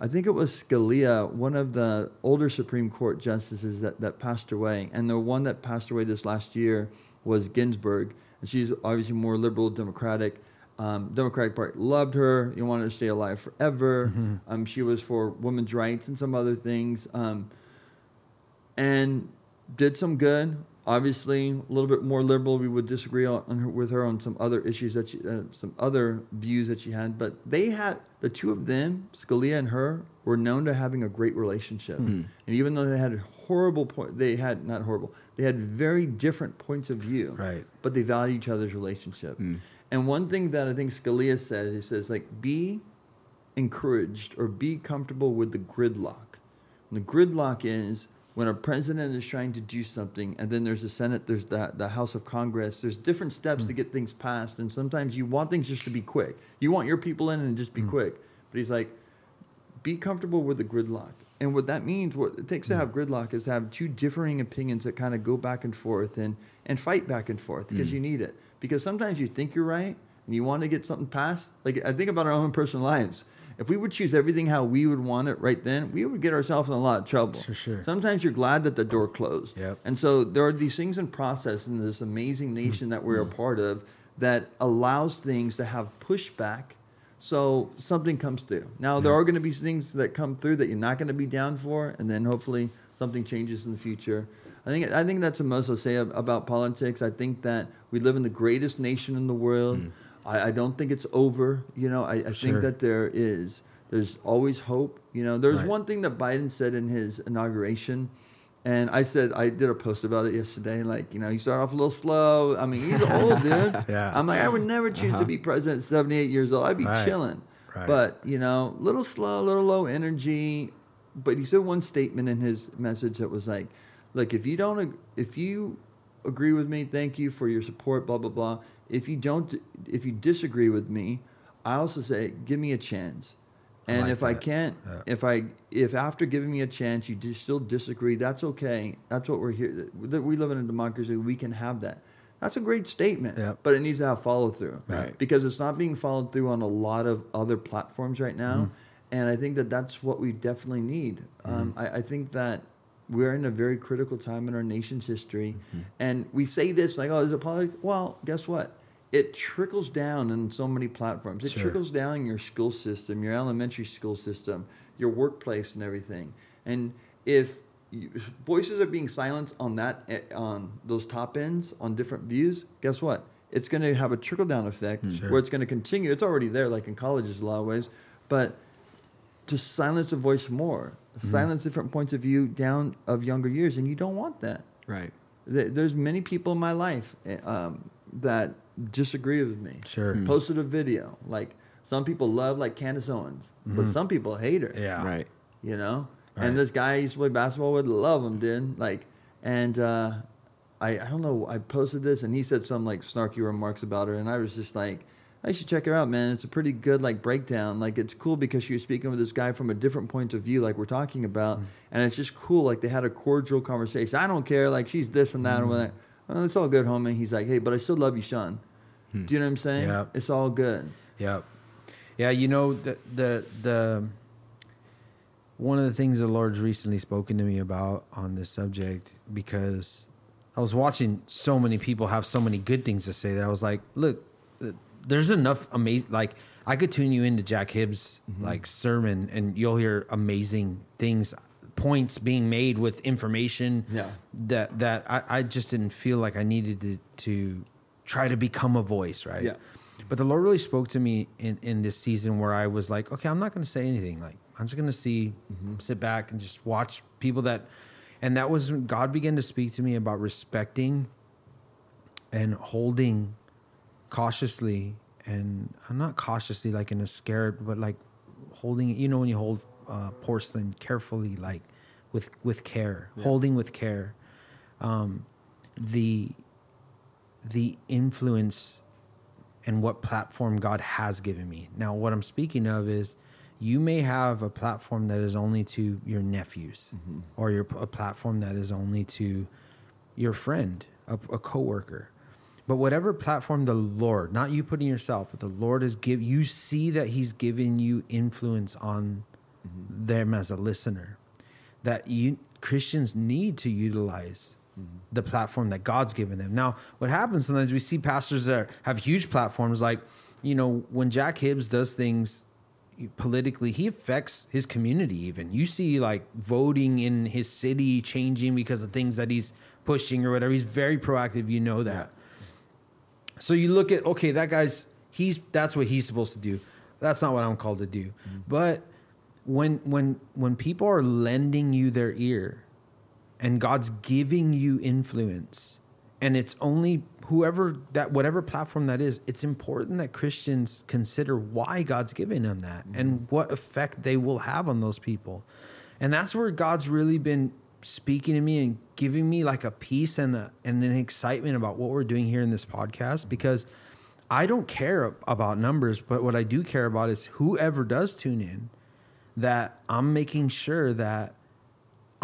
I think it was Scalia, one of the older Supreme Court justices that, that passed away. And the one that passed away this last year was Ginsburg. And she's obviously more liberal democratic. Um, Democratic Party loved her. You wanted her to stay alive forever. Um, she was for women's rights and some other things. Um, and did some good. Obviously, a little bit more liberal. We would disagree on, her, with her on some other issues that she, uh, some other views that she had. But they had the two of them, Scalia and her, were known to having a great relationship. And even though they had a horrible point, they had not horrible. They had very different points of view. Right. But they valued each other's relationship. And one thing that I think Scalia said, he says like, be encouraged or be comfortable with the gridlock. And the gridlock is when a president is trying to do something, and then there's the Senate, there's the, the House of Congress, there's different steps to hmm. get things passed, and sometimes you want things just to be quick. You want your people in and just be hmm. quick. But he's like, be comfortable with the gridlock. And what that means, what it takes to hmm. have gridlock is to have two differing opinions that kind of go back and forth and, and fight back and forth because you need it. Because sometimes you think you're right and you want to get something passed. Like I think about our own personal lives. If we would choose everything how we would want it right then, we would get ourselves in a lot of trouble. For sure. Sometimes you're glad that the door closed. Yep. And so there are these things in process in this amazing nation that we're a mm-hmm. part of that allows things to have pushback so something comes through. Now there are going to be things that come through that you're not going to be down for, and then hopefully something changes in the future. I think I think that's what most will say about politics. I think that we live in the greatest nation in the world. Mm. I, I don't think it's over. You know, I, I Sure. think that there is there's always hope. You know, there's Right. one thing that Biden said in his inauguration. And I said I did a post about it yesterday. Like you know, you start off a little slow. I mean, he's old, dude. Yeah. I'm like, I would never choose to uh-huh. be president at 78 years old. I'd be Right. chilling. Right. But you know, little slow, little low energy. But he said one statement in his message that was like, "Look, if you don't, if you agree with me, thank you for your support. Blah blah blah. If you don't, if you disagree with me, I also say, give me a chance. I And like if I can't, Yeah. if I, if after giving me a chance you still disagree, that's okay. That's what we're here. That we live in a democracy. We can have that. That's a great statement. Yep. But it needs to have follow through. Right. Because it's not being followed through on a lot of other platforms right now. Mm-hmm. And I think that that's what we definitely need. Um, I, I think that we're in a very critical time in our nation's history. Mm-hmm. And we say this like, oh, is it politics? Well, guess what? It trickles down in so many platforms. It Sure. trickles down in your school system, your elementary school system, your workplace, and everything. And if you, voices are being silenced on that, eh, on those top ends, on different views, guess what? It's going to have a trickle down effect Sure. where it's going to continue. It's already there, like in colleges, a lot of ways. But to silence a voice more, silence different points of view down of younger years, and you don't want that. Right. There's many people in my life eh, um, that disagree with me. Sure. Mm. Posted a video. Like some people love like Candace Owens, but some people hate her. Mm-hmm. Yeah. Right. You know? Right. And this guy I used to play basketball with, love him, dude. Like, and uh, I, I don't know, I posted this and he said some like snarky remarks about her, and I was just like, I should check her out, man. It's a pretty good like breakdown. Like it's cool because she was speaking with this guy from a different point of view, like we're talking about, Mm. and it's just cool. Like they had a cordial conversation. I don't care. Like she's this and that and Mm. whatever. Oh, it's all good, homie. He's like, hey, but I still love you, Sean. Do you know what I'm saying? Yeah. It's all good. Yeah, yeah. You know the the the one of the things the Lord's recently spoken to me about on this subject because I was watching so many people have so many good things to say that I was like, look, there's enough amazing. Like I could tune you into Jack Hibbs mm-hmm. like sermon and you'll hear amazing things, points being made with information Yeah. that that I, I just didn't feel like I needed to to try to become a voice, right? Yeah. But the Lord really spoke to me in, in this season where I was like, okay, I'm not going to say anything. Like, I'm just going to see, mm-hmm. sit back and just watch people that, and that was when God began to speak to me about respecting and holding cautiously, and I'm not cautiously like in a scared, but like holding, you know, when you hold uh, porcelain carefully, like with with care, holding with care, um, the the influence and what platform God has given me. Now, what I'm speaking of is you may have a platform that is only to your nephews or your a platform that is only to your friend, a, a coworker. But whatever platform the Lord, not you putting yourself, but the Lord is give you see that He's given you influence on mm-hmm. them as a listener. That you Christians need to utilize mm-hmm. the platform that God's given them. Now, what happens sometimes we see pastors that have huge platforms like you know, when Jack Hibbs does things politically, he affects his community. Even you see, like voting in his city changing because of things that he's pushing or whatever. He's very proactive. You know that. So you look at okay, that guy's he's that's what he's supposed to do. That's not what I'm called to do. Mm-hmm. But when when when people are lending you their ear and God's giving you influence and it's only whoever that whatever platform that is it's important that christians consider why god's giving them that mm-hmm. and what effect they will have on those people and that's where god's really been speaking to me and giving me like a peace and a, and an excitement about what we're doing here in this podcast because i don't care about numbers but what i do care about is whoever does tune in that i'm making sure that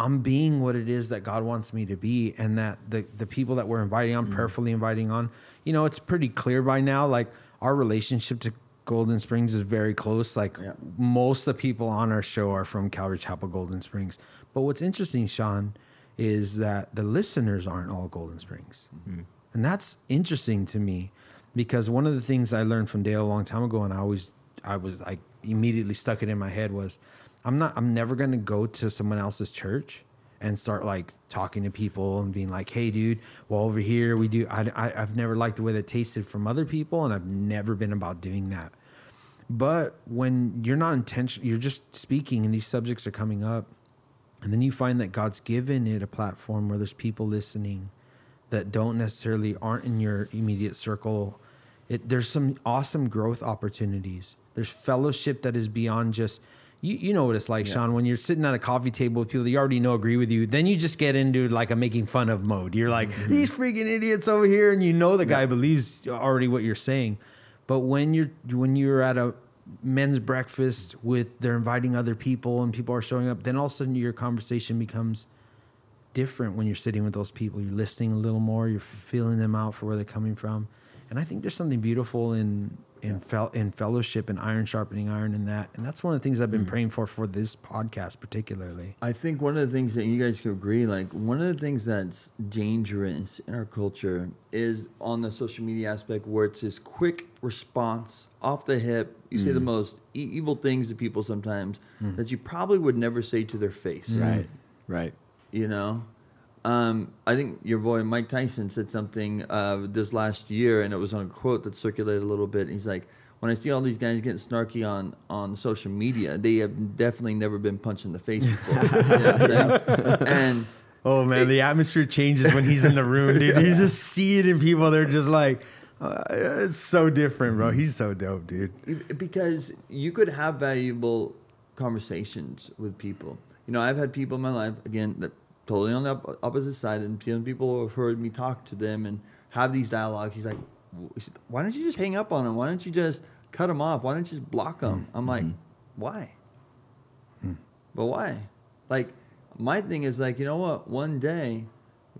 I'm being what it is that God wants me to be, and that the the people that we're inviting on, mm prayerfully inviting on, you know, it's pretty clear by now. Like our relationship to Golden Springs is very close. Like yeah. most of the people on our show are from Calvary Chapel, Golden Springs. But what's interesting, Sean, is that the listeners aren't all Golden Springs, mm-hmm. and that's interesting to me because one of the things I learned from Dale a long time ago, and I always I was I immediately stuck it in my head was I'm not I'm never going to go to someone else's church and start like talking to people and being like, "Hey, dude, well over here we do." I, I have never liked the way that tasted from other people, and I've never been about doing that. But when you're not intentional, you're just speaking, and these subjects are coming up, and then you find that God's given it a platform where there's people listening that don't necessarily aren't in your immediate circle. It, there's some awesome growth opportunities. There's fellowship that is beyond just you, you know what it's like, yeah. Sean, when you're sitting at a coffee table with people that you already know agree with you, then you just get into like a making fun of mode. You're like, mm-hmm. these freaking idiots over here, and you know the guy believes already what you're saying. But when you're when you're at a men's breakfast with they're inviting other people and people are showing up, then all of a sudden your conversation becomes different when you're sitting with those people. You're listening a little more, you're feeling them out for where they're coming from. And I think there's something beautiful in in, yeah. fel- in fellowship and iron sharpening iron in that and that's one of the things i've been mm. praying for for this podcast particularly i think one of the things that you guys can agree like one of the things that's dangerous in our culture is on the social media aspect where it's this quick response off the hip you mm. say the mm. most e- evil things to people sometimes mm. that you probably would never say to their face right right you know um, I think your boy Mike Tyson said something uh, this last year, and it was on a quote that circulated a little bit. He's like, "When I see all these guys getting snarky on on social media, they have definitely never been punched in the face before." you know and oh man, it, the atmosphere changes when he's in the room, dude. You just see it in people; they're just like. Uh, it's so different, bro. He's so dope, dude. Because you could have valuable conversations with people. You know, I've had people in my life again that totally on the opposite side, and people who have heard me talk to them and have these dialogues. He's like, "Why don't you just hang up on them? Why don't you just cut them off? Why don't you just block them?" Mm-hmm. I'm like, mm-hmm. "Why? Mm. But why? Like, my thing is like, you know what? One day,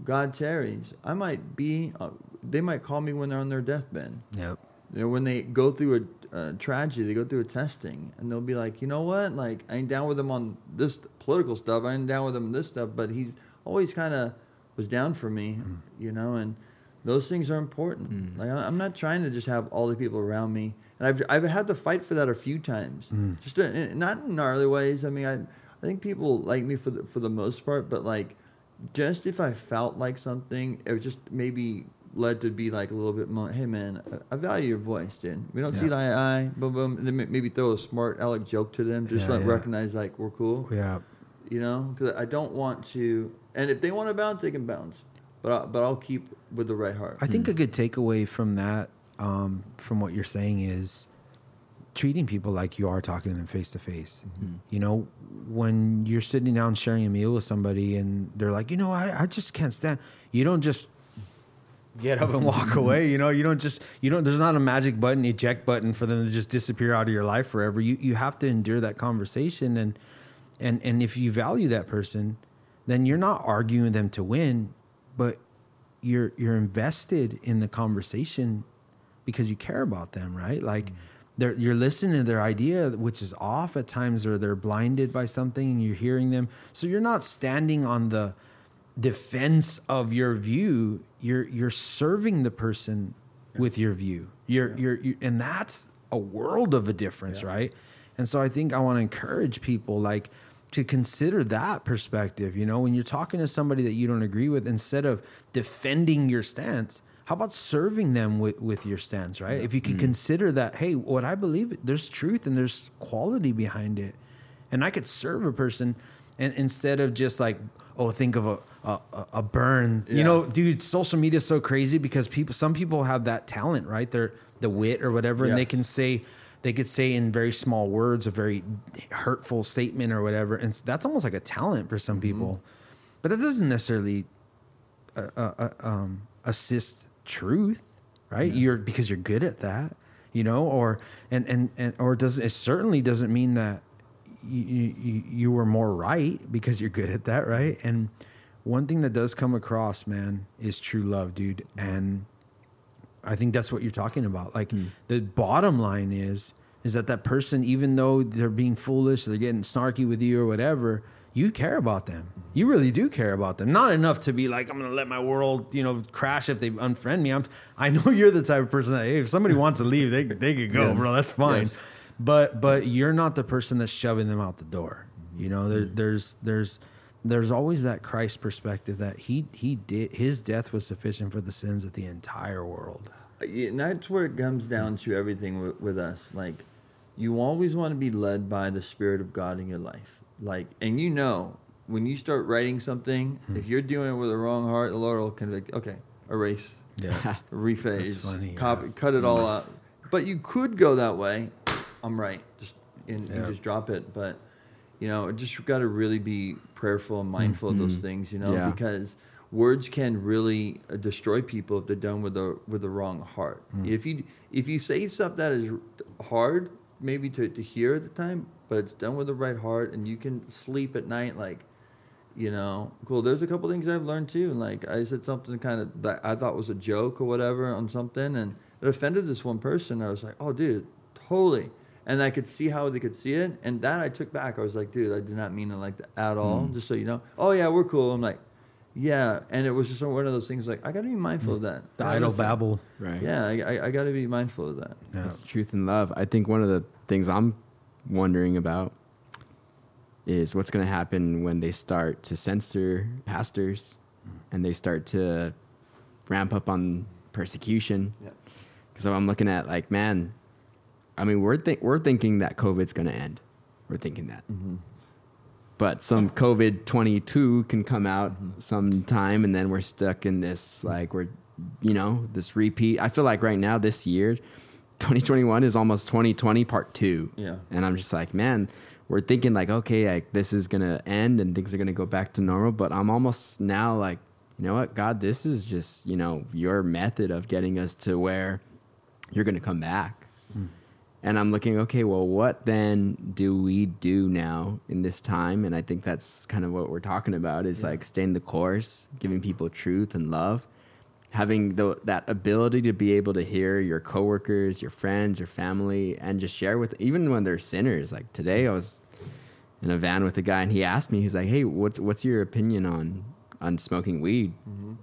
God tarries, I might be. Uh, they might call me when they're on their deathbed. Yep. You know, when they go through a, a, tragedy, they go through a testing, and they'll be like, you know what? Like, I ain't down with them on this political stuff. I ain't down with him on this stuff, but he's always kind of was down for me, mm. you know, and those things are important. Mm. Like, I'm not trying to just have all the people around me, and I've I've had to fight for that a few times, mm. just to, not in gnarly ways. I mean, I I think people like me for the for the most part, but like, just if I felt like something, it was just maybe led to be like a little bit more, hey man, I, value your voice, dude. We don't yeah. see eye to eye, boom, boom. And then maybe throw a smart aleck joke to them, just yeah, let yeah. recognize like we're cool. Yeah. You know, because I don't want to. And if they want to bounce, they can bounce. But I, but I'll keep with the right heart. I think mm. a good takeaway from that, um, from what you're saying, is treating people like you are talking to them face to face. You know, when you're sitting down sharing a meal with somebody and they're like, you know, I, I just can't stand. You don't just get up and walk away. You know, you don't just you don't. There's not a magic button, eject button for them to just disappear out of your life forever. You you have to endure that conversation, and and and if you value that person, then you're not arguing them to win, but you're you're invested in the conversation because you care about them, right? Like. Mm. They're, you're listening to their idea, which is off at times, or they're blinded by something, and you're hearing them. So you're not standing on the, defense of your view, you're you're serving the person with your view. You're, you're, you and that's a world of a difference, right? And so I think I want to encourage people like to consider that perspective. You know, when you're talking to somebody that you don't agree with, instead of defending your stance, how about serving them with, with your stance, right? If you can mm-hmm. consider that, hey, what I believe, there's truth and there's quality behind it. And I could serve a person and instead of just like, oh, think of a, a, a- burn. You know, dude, social media is so crazy because people, some people have that talent, right? They're the wit or whatever, and they can say, they could say in very small words a very hurtful statement or whatever, and that's almost like a talent for some people. But that doesn't necessarily uh, uh, uh, um, assist truth, right? You're because you're good at that, you know, or and and and or does it certainly doesn't mean that you, you you were more right because you're good at that, right? And one thing that does come across, man, is true love, dude, and I think that's what you're talking about. Like hmm. the bottom line is is that that person, even though they're being foolish, they're getting snarky with you or whatever, you care about them. You really do care about them. Not enough to be like, I'm gonna let my world, you know, crash if they unfriend me. I'm I know you're the type of person that hey, if somebody wants to leave, they they could go, Yes. bro. That's fine. Yes. But but you're not the person that's shoving them out the door. You know, there, mm-hmm. there's there's there's always that Christ perspective that he he did his death was sufficient for the sins of the entire world. Uh, and that's where it comes down mm-hmm. to everything with, with us. Like, you always want to be led by the Spirit of God in your life. Like, and you know, when you start writing something, Hmm. if you're doing it with a wrong heart, the Lord will convict. Okay, erase, Yeah. rephase, funny, copy, yeah. cut it mm-hmm. all out. But you could go that way. I'm right. Just and, and just drop it. But you know, just got to really be prayerful and mindful of those things. You know, Yeah. because words can really uh, destroy people if they're done with the with the wrong heart. If you if you say stuff that is hard, maybe to, to hear at the time, but it's done with the right heart, and you can sleep at night like. You know, cool. There's a couple things I've learned too. Like I said something kind of that I thought was a joke or whatever on something, and it offended this one person. I was like, "Oh, dude, totally." And I could see how they could see it, and that I took back. I was like, "Dude, I did not mean it like that at all." Hmm. Just so you know. Oh yeah, we're cool. I'm like, yeah, and it was just one of those things. Like I got to be mindful hmm. of that. The Yeah, idle babble. Right. Yeah, I, I, I got to be mindful of that. Yeah. That's truth and love. I think one of the things I'm wondering about is what's going to happen when they start to censor pastors hmm. and they start to ramp up on persecution. Yeah. Because I'm looking at like, man, I mean, we're think we're thinking that COVID's going to end. We're thinking that. Mm-hmm. But some COVID 22 can come out sometime, and then we're stuck in this, like, we're, you know, this repeat. I feel like right now, this year, 2021 is almost 2020 part two. Yeah. And I'm just like, man, we're thinking, like, okay, like, this is going to end and things are going to go back to normal. But I'm almost now like, you know what, God, this is just, you know, your method of getting us to where you're going to come back. And I'm looking, okay, well, what then do we do now in this time? And I think that's kind of what we're talking about is like staying the course, giving people truth and love, having the, that ability to be able to hear your coworkers, your friends, your family, and just share with, even when they're sinners. Like today, I was in a van with a guy, and he asked me, he's like, "Hey, what's what's your opinion on on smoking weed?" Mm-hmm.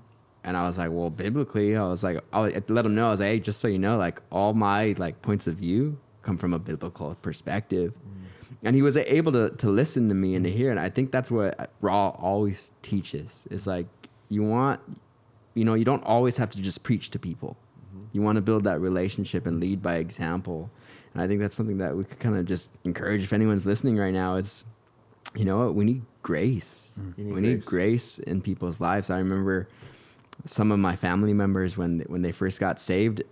And I was like, "Well, biblically, I was like, I let him know. I was like, hey, just so you know, like all my like points of view come from a biblical perspective." And he was able to to listen to me and to hear, and I think that's what Raul always teaches. It's like you want, you know, you don't always have to just preach to people. You want to build that relationship and lead by example. And I think that's something that we could kind of just encourage if anyone's listening right now. It's, you know what, we need grace. Mm. You need we need grace. grace in people's lives. I remember some of my family members when when they first got saved,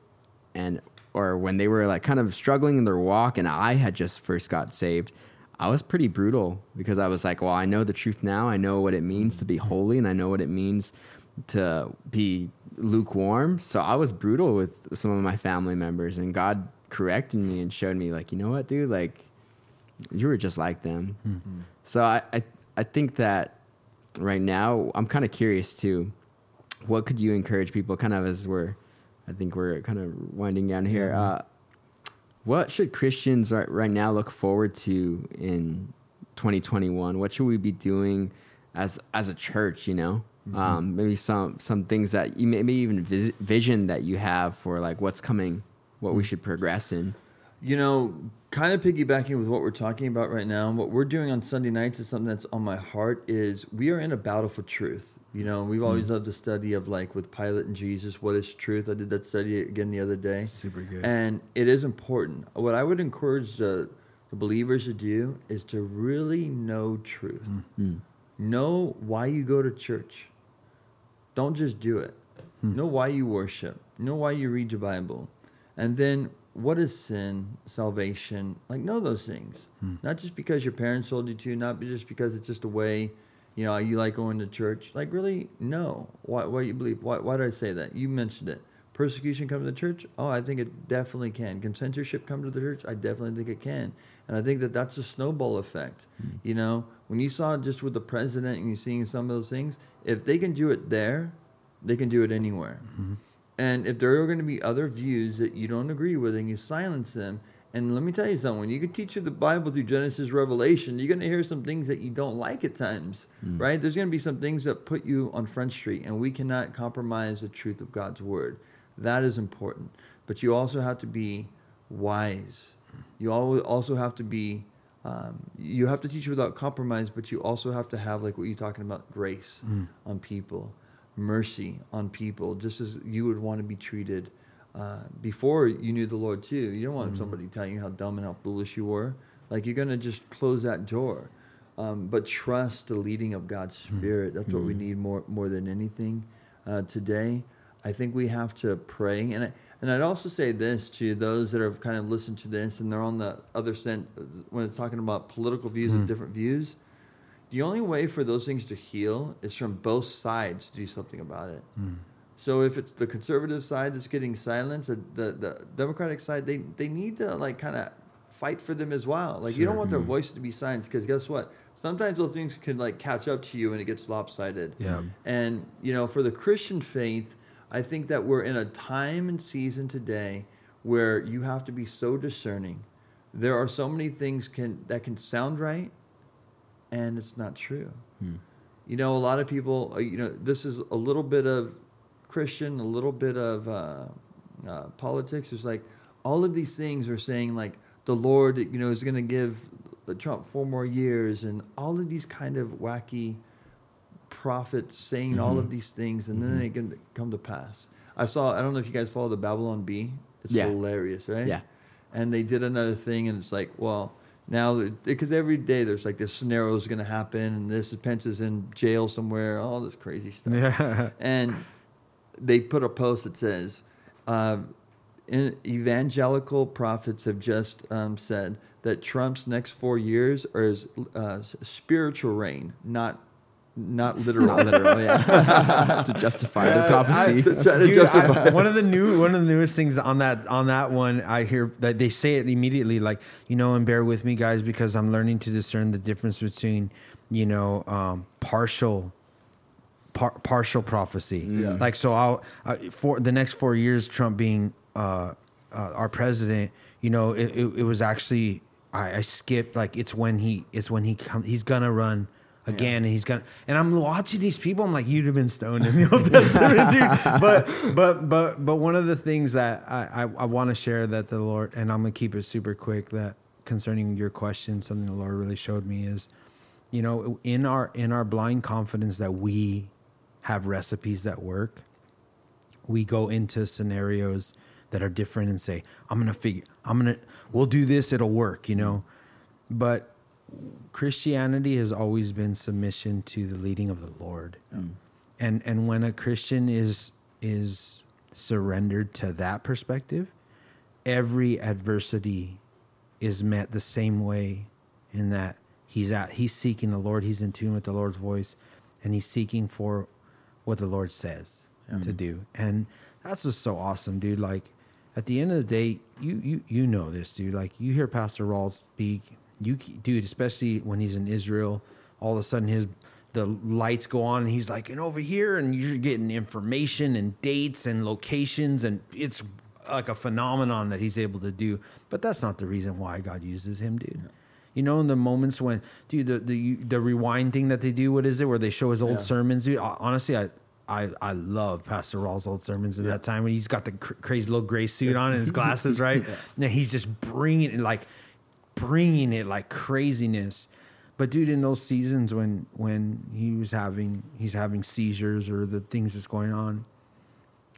and or when they were like kind of struggling in their walk, and I had just first got saved. I was pretty brutal because I was like, well, I know the truth now. I know what it means to be holy, and I know what it means to be lukewarm. So I was brutal with some of my family members, and God corrected me and showed me, like, you know what, dude, like, you were just like them. Mm-hmm. So I, I, I think that right now, I'm kind of curious too. What could you encourage people, kind of as we're, I think we're kind of winding down here. Uh, what should Christians right, right now look forward to in 2021? What should we be doing as as a church? You know, Um, maybe some some things that you maybe even vis- vision that you have for like what's coming, what we should progress in. You know, kind of piggybacking with what we're talking about right now, what we're doing on Sunday nights is something that's on my heart is we are in a battle for truth. You know, we've hmm. always loved the study of like with Pilate and Jesus, what is truth? I did that study again the other day. Super good. And it is important. What I would encourage the, the believers to do is to really know truth. Hmm. Hmm. Know why you go to church. Don't just do it. Know why you worship. Know why you read your Bible. And then what is sin, salvation? Like know those things. Not just because your parents told you to, not just because it's just a way, you know, you like going to church. Like really No. why why you believe. Why why did I say that? You mentioned it. Persecution come to the church? Oh, I think it definitely can. Can censorship come to the church? I definitely think it can. And I think that that's a snowball effect. Hmm. You know, when you saw just with the president and you're seeing some of those things, if they can do it there, they can do it anywhere. Mm-hmm. And if there are going to be other views that you don't agree with and you silence them, and let me tell you something, when you can teach you the Bible through Genesis, Revelation, you're going to hear some things that you don't like at times, right? There's going to be some things that put you on Front Street, and we cannot compromise the truth of God's word. That is important. But you also have to be wise. You al- also have to be, um, you have to teach without compromise, but you also have to have, like what you're talking about, grace on people, mercy on people, just as you would want to be treated uh, before you knew the Lord too. You don't want somebody telling you how dumb and how foolish you were. Like you're gonna just close that door. Um, but trust the leading of God's Spirit. That's what we need more more than anything uh, today. I think we have to pray, and I, and I'd also say this to those that have kind of listened to this and they're on the other side when it's talking about political views and different views. The only way for those things to heal is from both sides to do something about it. So if it's the conservative side that's getting silenced, the, the, the Democratic side, they, they need to like kind of fight for them as well. Like you don't want their voice to be silenced because guess what? Sometimes those things can like catch up to you and it gets lopsided. Yeah. And you know, for the Christian faith, I think that we're in a time and season today where you have to be so discerning. There are so many things can that can sound right, and it's not true. You know, a lot of people. uh, You know, this is a little bit of Christian, a little bit of uh, uh, politics. It's like all of these things are saying like the Lord, you know, is going to give Trump four more years, and all of these kind of wacky prophets saying all of these things, and then they can come to pass. I saw. I don't know if you guys follow the Babylon Bee. It's Yeah. hilarious, right? Yeah. And they did another thing, and it's like, well, now because every day there's like this scenario is going to happen, and this Pence is in jail somewhere, all this crazy stuff. Yeah. And they put a post that says, uh, "Evangelical prophets have just um, said that Trump's next four years are his uh, spiritual reign, not not literal." Not literal, yeah. to justify their prophecy. to to Dude, justify I, one of the new one of the newest things on that on that one I hear that they say it immediately like you know and bear with me guys because I'm learning to discern the difference between you know um, partial par- partial prophecy. Yeah. like so I'll uh, for the next four years Trump being uh, uh, our president you know it, it, it was actually I, I skipped like it's when he it's when he come he's gonna run again and he's gonna and I'm watching these people I'm like you'd have been stoned in the Old Testament dude. But but but but one of the things that I I, I want to share that the Lord and I'm gonna keep it super quick that concerning your question something the Lord really showed me is you know in our in our blind confidence that we have recipes that work we go into scenarios that are different and say i'm gonna figure i'm gonna we'll do this it'll work you know? But christianity has always been submission to the leading of the lord. Mm. And and when a christian is is surrendered to that perspective every adversity is met the same way in that he's at he's seeking the lord he's in tune with the lord's voice and he's seeking for what the lord says to mm-hmm. do. And that's just so awesome dude. Like at the end of the day you you you know this dude. Like you hear pastor Raul's speak. You dude especially when he's in israel all of a sudden his the lights go on and he's like and over here and you're getting information and dates and locations and it's like a phenomenon that he's able to do. But that's not the reason why god uses him dude You know, in the moments when, dude, the the the rewind thing that they do, what is it? Where they show his old Yeah. sermons, dude. Honestly, I. I, I love Pastor Raul's old sermons at that time when he's got the cr- crazy little gray suit on and his glasses, right? And he's just bringing it like, bringing it like craziness. But dude, in those seasons when when he was having he's having seizures or the things that's going on,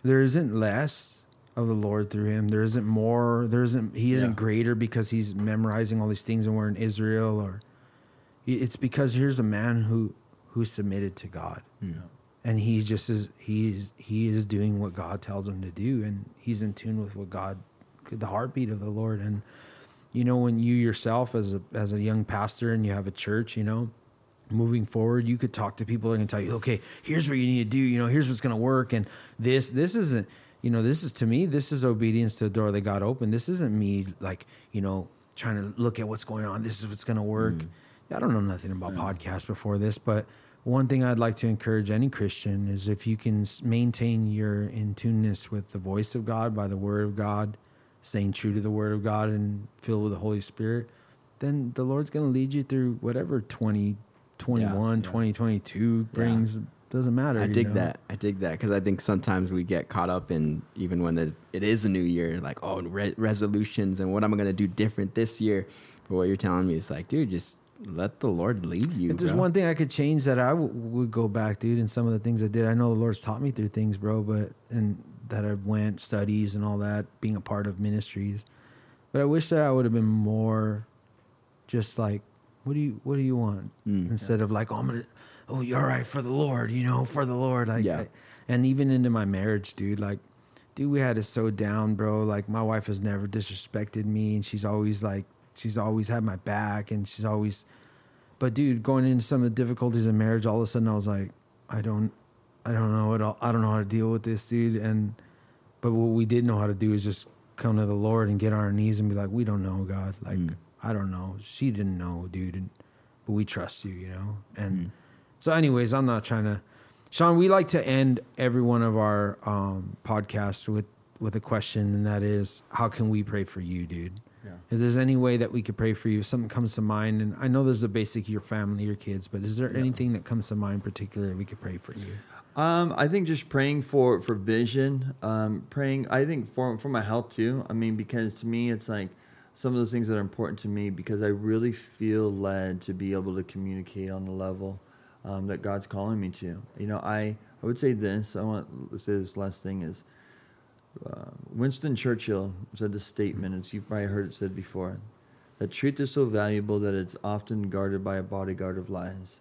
there isn't less of the Lord through him. There isn't more. There isn't. He isn't Yeah. greater because he's memorizing all these things and we're in Israel, or it's because here's a man who who submitted to God, and he just is. He's he is doing what God tells him to do, and he's in tune with what God, the heartbeat of the Lord, and you know when you yourself as a as a young pastor and you have a church, you know moving forward you could talk to people and tell you okay here's what you need to do you know here's what's going to work and this this isn't you know this is to me this is obedience to the door that god opened this isn't me like you know trying to look at what's going on. This is what's going to work mm. i don't know nothing about podcasts before this but one thing i'd like to encourage any christian is if you can maintain your in tuneness with the voice of god by the word of god staying true to the word of god and filled with the holy spirit then the lord's going to lead you through whatever 2021 2022 brings doesn't matter I dig know? that. I dig that because I think sometimes we get caught up in even when it, it is a new year, like oh re- resolutions and what am I going to do different this year. But what you're telling me is like, dude, just let the Lord lead you. If there's bro. one thing I could change that I w- would go back, dude, and some of the things I did. I know the Lord's taught me through things, bro, but and that I went studies and all that, being a part of ministries. But I wish that I would have been more, just like, what do you what do you want Mm. instead of like, oh, I'm gonna, oh, you're all right for the Lord, you know, for the Lord. Like, Yeah. I- and even into my marriage, dude, like. Dude, we had it so down, bro. Like my wife has never disrespected me, and she's always like, she's always had my back, and she's always but dude, going into some of the difficulties in marriage, all of a sudden I was like, I don't, I don't know what I don't know how to deal with this, dude. And but what we did know how to do is just come to the Lord and get on our knees and be like, we don't know, God. Like Mm. I don't know. She didn't know, dude. And but we trust you, you know. And Mm. So, anyways, I'm not trying to. Sean, we like to end every one of our um, podcasts with with a question, and that is, how can we pray for you, dude? Yeah. If there's any way that we could pray for you, if something comes to mind, and I know there's a basic your family, your kids, but is there Yeah. anything that comes to mind particularly we could pray for you? Um, I think just praying for for vision, um, praying. I think for for my health too. I mean, because to me, it's like some of those things that are important to me because I really feel led to be able to communicate on a level um, that God's calling me to. You know, I I would say this. I want to say this last thing is. Uh, Winston Churchill said this statement, as you've probably heard it said before, that truth is so valuable that it's often guarded by a bodyguard of lies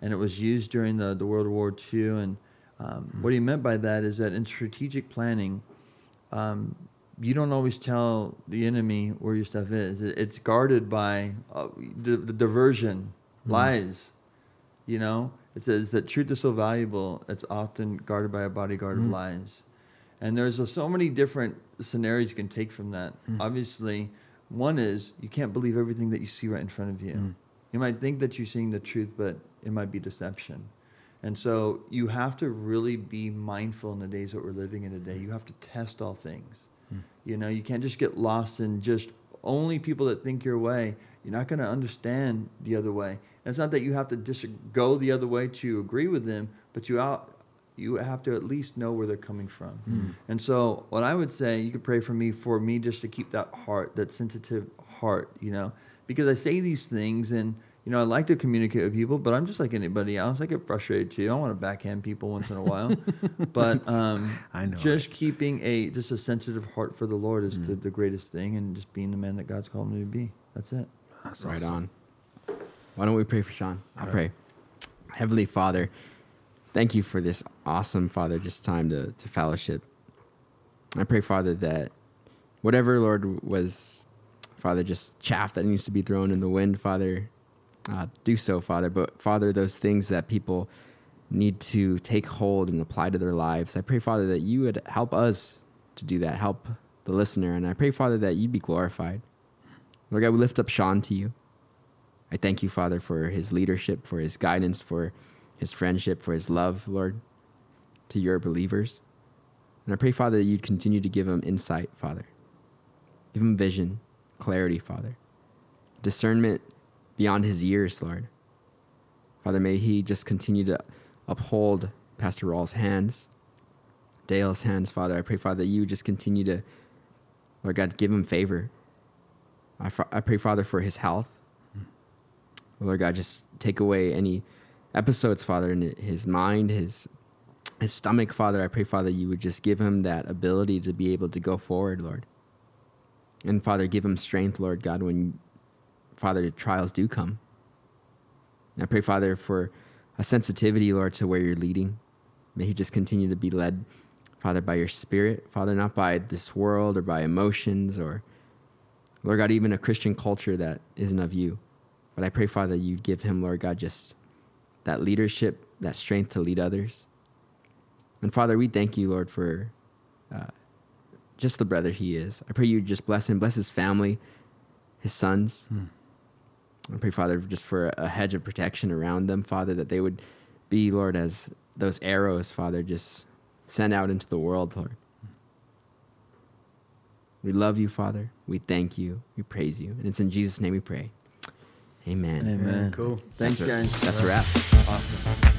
and it was used during the, the World War II. And um, what he meant by that is that in strategic planning, um, you don't always tell the enemy where your stuff is. It's guarded by uh, the, the diversion, lies. You know, it says that truth is so valuable, it's often guarded by a bodyguard of mm-hmm. lies. And there's uh, so many different scenarios you can take from that. Mm-hmm. Obviously, one is you can't believe everything that you see right in front of you. Mm. You might think that you're seeing the truth, but it might be deception. And so you have to really be mindful in the days that we're living in today. You have to test all things. Mm. You know, you can't just get lost in just only people that think your way. You're not going to understand the other way. And it's not that you have to dis- go the other way to agree with them, but you out you have to at least know where they're coming from. And so, what I would say, you could pray for me for me just to keep that heart, that sensitive heart, you know, because I say these things and you know I like to communicate with people, but I'm just like anybody else. I get frustrated too. I want to backhand people once in a while, but um, I know just keeping a just a sensitive heart for the Lord is the, the greatest thing, and just being the man that God's called me to be. That's it. That's right awesome. on. Why don't we pray for Sean? I'll pray. Heavenly Father, thank you for this awesome, Father, just time to, to fellowship. I pray, Father, that whatever, Lord, was, Father, just chaff that needs to be thrown in the wind, Father, uh, do so, Father. But, Father, those things that people need to take hold and apply to their lives, I pray, Father, that you would help us to do that, help the listener. And I pray, Father, that you'd be glorified. Lord God, we lift up Sean to you. I thank you, Father, for his leadership, for his guidance, for his friendship, for his love, Lord, to your believers. And I pray, Father, that you'd continue to give him insight, Father. Give him vision, clarity, Father. Discernment beyond his years, Lord. Father, may he just continue to uphold Pastor Raul's hands, Dale's hands, Father. I pray, Father, that you just continue to, Lord God, give him favor. I, I pray, Father, for his health. Lord God, just take away any episodes, Father, in his mind, his his stomach, Father. I pray, Father, you would just give him that ability to be able to go forward, Lord. And Father, give him strength, Lord God, when Father trials do come. And I pray, Father, for a sensitivity, Lord, to where you're leading. May he just continue to be led, Father, by your Spirit, Father, not by this world or by emotions or, Lord God, even a Christian culture that isn't of you. But I pray, Father, you give him, Lord God, just that leadership, that strength to lead others. And Father, we thank you, Lord, for uh, just the brother he is. I pray you just bless him, bless his family, his sons. Hmm. I pray, Father, just for a hedge of protection around them, Father, that they would be, Lord, as those arrows, Father, just sent out into the world, Lord. We love you, Father. We thank you. We praise you. And it's in Jesus' name we pray. Amen. Amen. Cool. Thanks, that's guys. A, that's a wrap. Awesome.